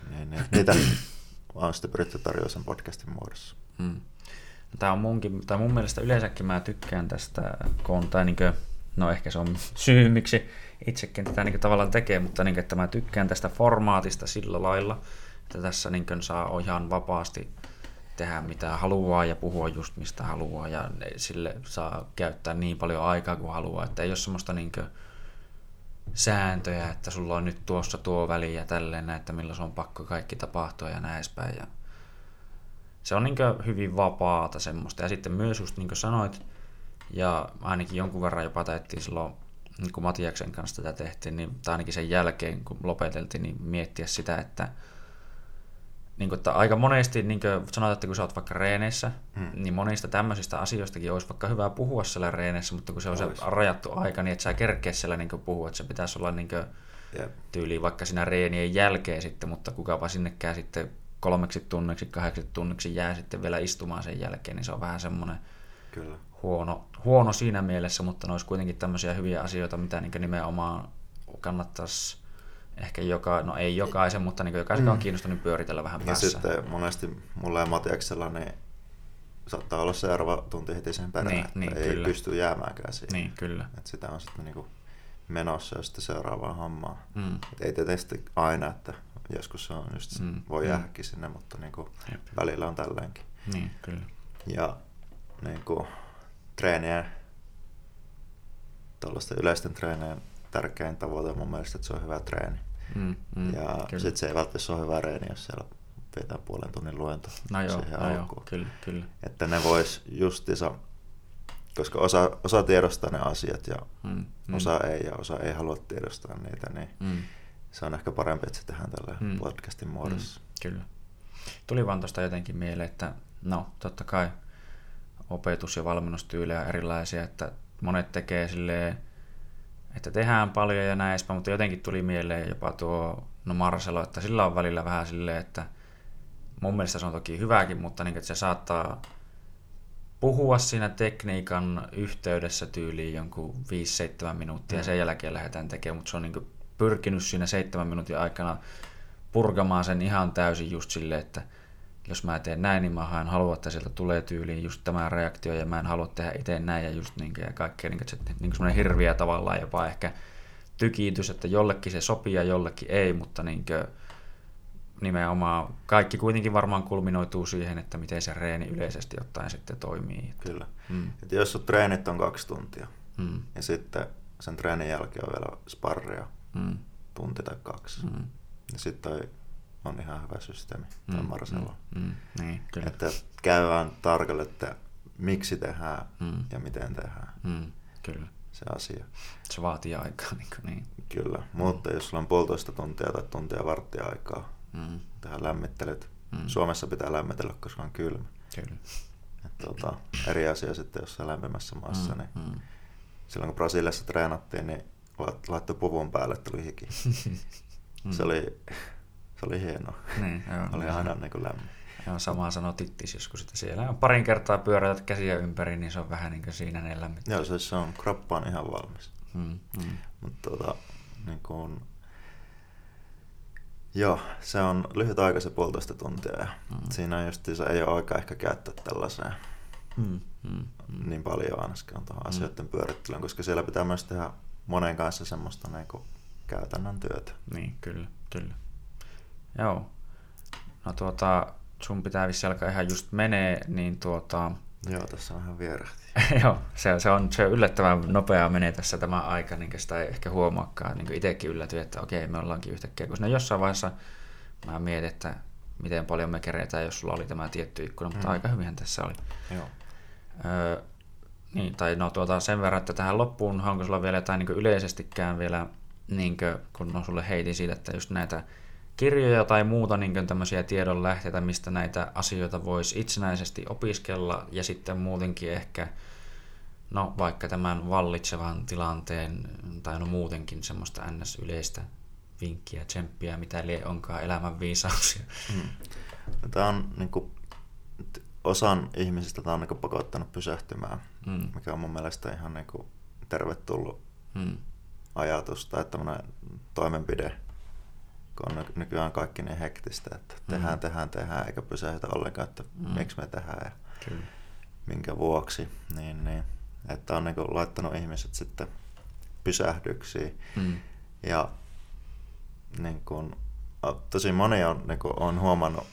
Niin, niin, niitä on sitten pyritty tarjoamaan sen podcastin muodossa. Mm. Tämä on munkin, tai mun mielestä yleensäkin mä tykkään tästä, kun tai niin kuin, no ehkä se on syy, miksi itsekin tätä niin tavallaan tekee, mutta niin kuin, että mä tykkään tästä formaatista sillä lailla, että tässä niin kuin, saa ihan vapaasti tehdä mitä haluaa ja puhua just mistä haluaa ja sille saa käyttää niin paljon aikaa kuin haluaa, että ei ole semmoista niinkö sääntöjä, että sulla on nyt tuossa tuo väli ja tälleen, että milloin se on pakko kaikki tapahtua ja näin. Ja se on niinkö hyvin vapaata semmoista. Ja sitten myös just niin kuin sanoit, ja ainakin jonkun verran jopa taettiin silloin, niin kun Matiaksen kanssa tätä tehtiin, niin, tai ainakin sen jälkeen, kun lopeteltiin, niin miettiä sitä, että niin kuin, että aika monesti, niin kuin sanotaan, että kun sä oot vaikka reeneissä, hmm. niin monista tämmöisistä asioistakin olisi vaikka hyvä puhua siellä reeneissä, mutta kun se on se rajattu aika, niin et sä kerkeä siellä niin puhua, että se pitäisi olla niin kuin, yep. tyyliin vaikka siinä reenien jälkeen sitten, mutta kukapa sinnekään sitten kolmeksi tunniksi, kahdeksi tunniksi jää sitten vielä istumaan sen jälkeen, niin se on vähän semmoinen Kyllä. Huono, huono siinä mielessä, mutta ne olisi kuitenkin tämmöisiä hyviä asioita, mitä niin nimenomaan kannattaisi ehkä joka, no ei jokaisen, mutta niin jokaisen mm. on kiinnostunut niin pyöritellä vähän päässä. Ja sitten monesti mulla ja Matiaksella niin saattaa olla seuraava tunti heti sen perään, niin, että niin, ei kyllä. pysty jäämäänkään siihen. Niin, kyllä. Että sitä on sitten niinku menossa ja sitten seuraavaan hommaan. Mm. Et ei tietysti aina, että joskus se on just, mm. voi mm. jäädäkin sinne, mutta niinku välillä on tälleenkin. Niin, kyllä. Ja niinku, treenien, tuollaisten yleisten treenien tärkein tavoite on mun mielestä, että se on hyvä treeni. Mm, mm, ja sitten se ei välttämättä ole hyvä reeni, jos siellä vetää puolen tunnin luento no joo, no joo, kyllä, kyllä. Että ne vois justissa, koska osa, osa tiedostaa ne asiat ja mm, mm. osa ei ja osa ei halua tiedostaa niitä, niin mm. se on ehkä parempi, että se tehdään tällä mm. podcastin muodossa. Mm, kyllä. Tuli vaan tuosta jotenkin mieleen, että no totta kai opetus- ja valmennustyylejä erilaisia, että monet tekee silleen että tehdään paljon ja näin mutta jotenkin tuli mieleen jopa tuo no Marcelo, että sillä on välillä vähän silleen, että mun mielestä se on toki hyväkin, mutta niin, että se saattaa puhua siinä tekniikan yhteydessä tyyliin jonkun 5-7 minuuttia mm. ja sen jälkeen lähdetään tekemään, mutta se on niin pyrkinyt siinä 7 minuutin aikana purkamaan sen ihan täysin just silleen, että jos mä teen näin, niin mä en halua, että sieltä tulee tyyliin just tämä reaktio ja mä en halua tehdä itse näin ja just niin ja kaikkea niin, että niin semmoinen hirviä tavallaan jopa ehkä tykiitys, että jollekin se sopii ja jollekin ei, mutta niin kuin, nimenomaan kaikki kuitenkin varmaan kulminoituu siihen, että miten se reeni yleisesti ottaen sitten toimii. Kyllä. Mm. Et jos sun treenit on kaksi tuntia mm. ja sitten sen treenin jälkeen on vielä sparria mm. tunti tai kaksi, mm. niin sitten on ihan hyvä systeemi, mm. tai Marcelo. Mm. Mm. Niin, kyllä. Että käydään tarkalle, että miksi tehdään mm. ja miten tehdään. Mm. Kyllä. Se asia. Se vaatii aikaa. Niin, niin. Kyllä, mutta jos sulla on puolitoista tuntia tai tuntia varttia aikaa, mm. tähän lämmittelyt. Mm. Suomessa pitää lämmitellä, koska on kylmä. Kyllä. Et, tuota, eri asia sitten jossain lämpimässä maassa. Mm. Niin mm. Silloin kun Brasiliassa treenattiin, niin laittoi puvun päälle, tuli hiki. mm. se, oli, se oli hienoa. Niin, joo, oli joo. aina niin kuin lämmin. Joo, samaa sanoi Tittis joskus, että siellä on parin kertaa pyöräytät käsiä ympäri, niin se on vähän niin kuin siinä ne lämmittää. Joo, se, se on, kroppa on ihan valmis. Mm, mm. Mutta tuota, niin kuin, Joo, se on lyhyt aika se puolitoista tuntia ja mm. siinä just se ei ole aika ehkä käyttää tällaiseen mm. Mm. niin paljon ainakaan tuohon mm. asioiden pyörittelyyn, koska siellä pitää myös tehdä monen kanssa semmoista niin kuin käytännön työtä. Niin, kyllä, kyllä. Joo. No tuota, sun pitää vissi alkaa ihan just menee, niin tuota... Joo, tässä on ihan vierähti. Joo, se, se, on, se yllättävän nopeaa menee tässä tämä aika, niin sitä ei ehkä huomaakaan. Niin itsekin yllätyin, että okei, me ollaankin yhtäkkiä, koska jossain vaiheessa mä mietin, että miten paljon me kerätään, jos sulla oli tämä tietty ikkuna, mutta mm. aika hyvinhän tässä oli. Joo. Öö, niin, tai no tuota, sen verran, että tähän loppuun, onko sulla vielä jotain niin yleisestikään vielä, niin kuin, kun on sulle heitin siitä, että just näitä kirjoja tai muuta niin tämmöisiä tiedonlähteitä, mistä näitä asioita voisi itsenäisesti opiskella ja sitten muutenkin ehkä no vaikka tämän vallitsevan tilanteen tai no muutenkin semmoista ns-yleistä vinkkiä, tsemppiä, mitä lie onkaan elämän viisauksia. Mm. Tämä on niin kuin, osan ihmisistä tämä on niin pakottanut pysähtymään, mm. mikä on mun mielestä ihan niin kuin, tervetullut mm. ajatus tai tämmöinen toimenpide, kun on nykyään kaikki niin hektistä, että tehdään, mm. tehdään, tehdään, eikä pysähdytä ollenkaan, että mm. miksi me tehdään ja Kyllä. minkä vuoksi. Niin, niin että on niin laittanut ihmiset sitten pysähdyksiin. Mm. Ja niin kuin, tosi moni on, niin kuin, on huomannut,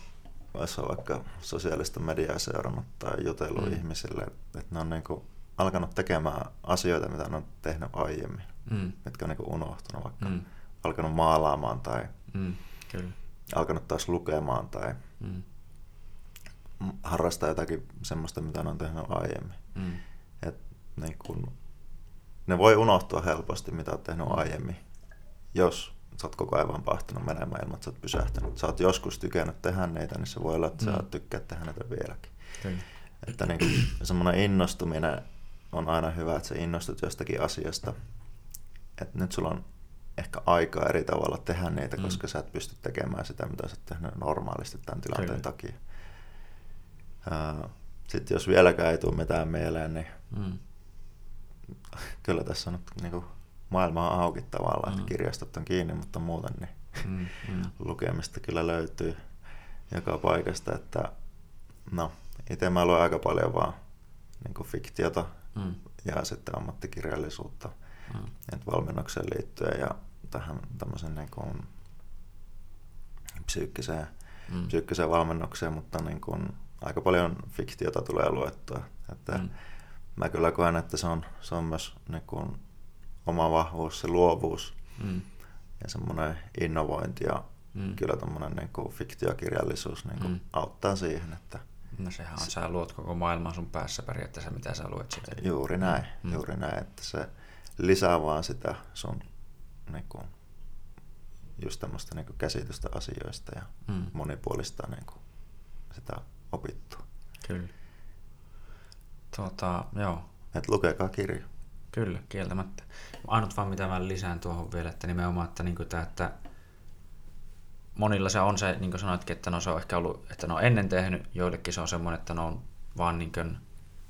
jos on vaikka sosiaalista mediaa seurannut tai jutellut mm. ihmisille, että ne on niin kuin, alkanut tekemään asioita, mitä ne on tehnyt aiemmin, mm. mitkä on niin kuin, unohtunut, vaikka mm. alkanut maalaamaan tai mm. Kyllä. alkanut taas lukemaan tai mm. harrastaa jotakin semmoista, mitä ne on tehnyt aiemmin. Mm niin kun, ne voi unohtua helposti, mitä olet tehnyt aiemmin, jos sä oot koko ajan vaan pahtunut menemään ilman, että sä oot pysähtynyt. Sä oot joskus tykännyt tehdä niitä, niin se voi olla, että mm. sä tykkää tehdä niitä vieläkin. Kyllä. Että niin, semmoinen innostuminen on aina hyvä, että sä innostut jostakin asiasta. Että nyt sulla on ehkä aikaa eri tavalla tehdä niitä, mm. koska sä et pysty tekemään sitä, mitä sä oot tehnyt normaalisti tämän tilanteen Kyllä. takia. Sitten jos vieläkään ei tule mitään mieleen, niin mm kyllä tässä on nyt niin kuin, maailma on auki tavallaan, mm. että kirjastot on kiinni, mutta muuten niin mm, mm. lukemista kyllä löytyy joka paikasta, että no, itse mä luen aika paljon vaan niin kuin fiktiota mm. ja sitten ammattikirjallisuutta mm. valmennukseen liittyen ja tähän tämmöisen niin kuin psyykkiseen, mm. psyykkiseen valmennukseen, mutta niin kuin aika paljon fiktiota tulee luettua. Että mm mä kyllä koen, että se on, se on myös niin kuin oma vahvuus, se luovuus mm. ja semmoinen innovointi ja mm. kyllä tämmöinen niin kuin fiktiokirjallisuus niin kuin mm. auttaa siihen, että No sehän on, se, sä luot koko maailman sun päässä periaatteessa, mitä sä luet sitten. Juuri näin, mm. juuri näin, että se lisää vaan sitä sun niin kuin, just tämmöistä niin kuin käsitystä asioista ja mm. monipuolista niin kuin, sitä opittua. Kyllä. Tuota, joo. Et lukekaa kirja. Kyllä, kieltämättä. Ainut vaan mitä mä lisään tuohon vielä, että nimenomaan, että, niin tämä, että monilla se on se, niin kuin sanoitkin, että no se on ehkä ollut, että ne on ennen tehnyt, joillekin se on semmoinen, että ne on vaan niin kuin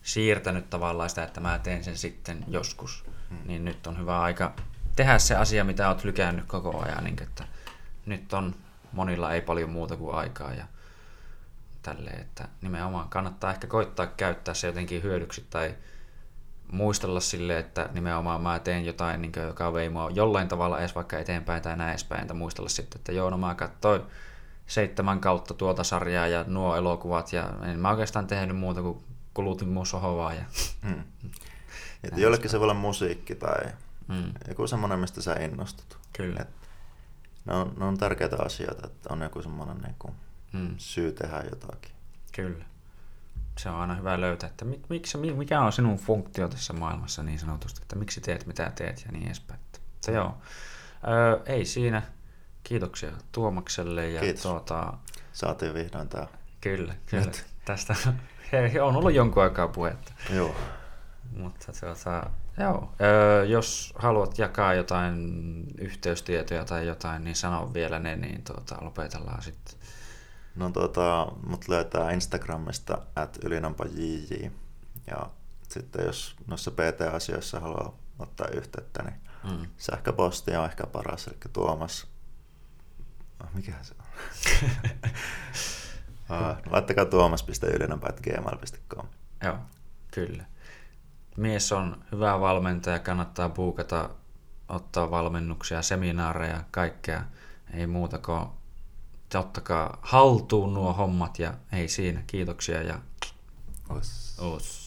siirtänyt tavallaan sitä, että mä teen sen sitten joskus. Hmm. Niin nyt on hyvä aika tehdä se asia, mitä oot lykännyt koko ajan. Niin, että nyt on monilla ei paljon muuta kuin aikaa ja tälleen, että nimenomaan kannattaa ehkä koittaa käyttää se jotenkin hyödyksi tai muistella sille, että nimenomaan mä teen jotain, niin kuin, joka vei mua jollain tavalla edes vaikka eteenpäin tai näin edespäin, että muistella sitten, että joo, no mä katsoin seitsemän kautta tuota sarjaa ja nuo elokuvat ja en mä oikeastaan tehnyt muuta kuin kulutin mun sohovaa. Ja... Mm. Että jollekin se voi olla musiikki tai mm. joku semmoinen, mistä sä innostut. Kyllä. Et ne, on, ne on tärkeitä asioita, että on joku semmoinen niin kuin mm. syy tehdä jotakin. Kyllä. Se on aina hyvä löytää, että mik, miksi, mikä on sinun funktio tässä maailmassa niin sanotusti, että miksi teet mitä teet ja niin edespäin. Että joo, öö, ei siinä. Kiitoksia Tuomakselle. Ja Kiitos. Tuota, Saatiin vihdoin tämä. Kyllä, kyllä. Nyt. Tästä he, on ollut jonkun aikaa puhetta. Joo. Mutta tuota, joo, öö, jos haluat jakaa jotain yhteystietoja tai jotain, niin sano vielä ne, niin tuota, lopetellaan sitten. No tuota, mut löytää Instagramista at ylinampajj. Ja sitten jos noissa PT-asioissa haluaa ottaa yhteyttä, niin mm. sähköposti on ehkä paras, eli Tuomas. Oh, mikä se on? ah, laittakaa tuomas.ylinampa.gmail.com. Joo, kyllä. Mies on hyvä valmentaja, kannattaa puukata, ottaa valmennuksia, seminaareja, kaikkea. Ei muuta kuin ottakaa haltuun nuo hommat ja ei siinä. Kiitoksia ja Os. Os.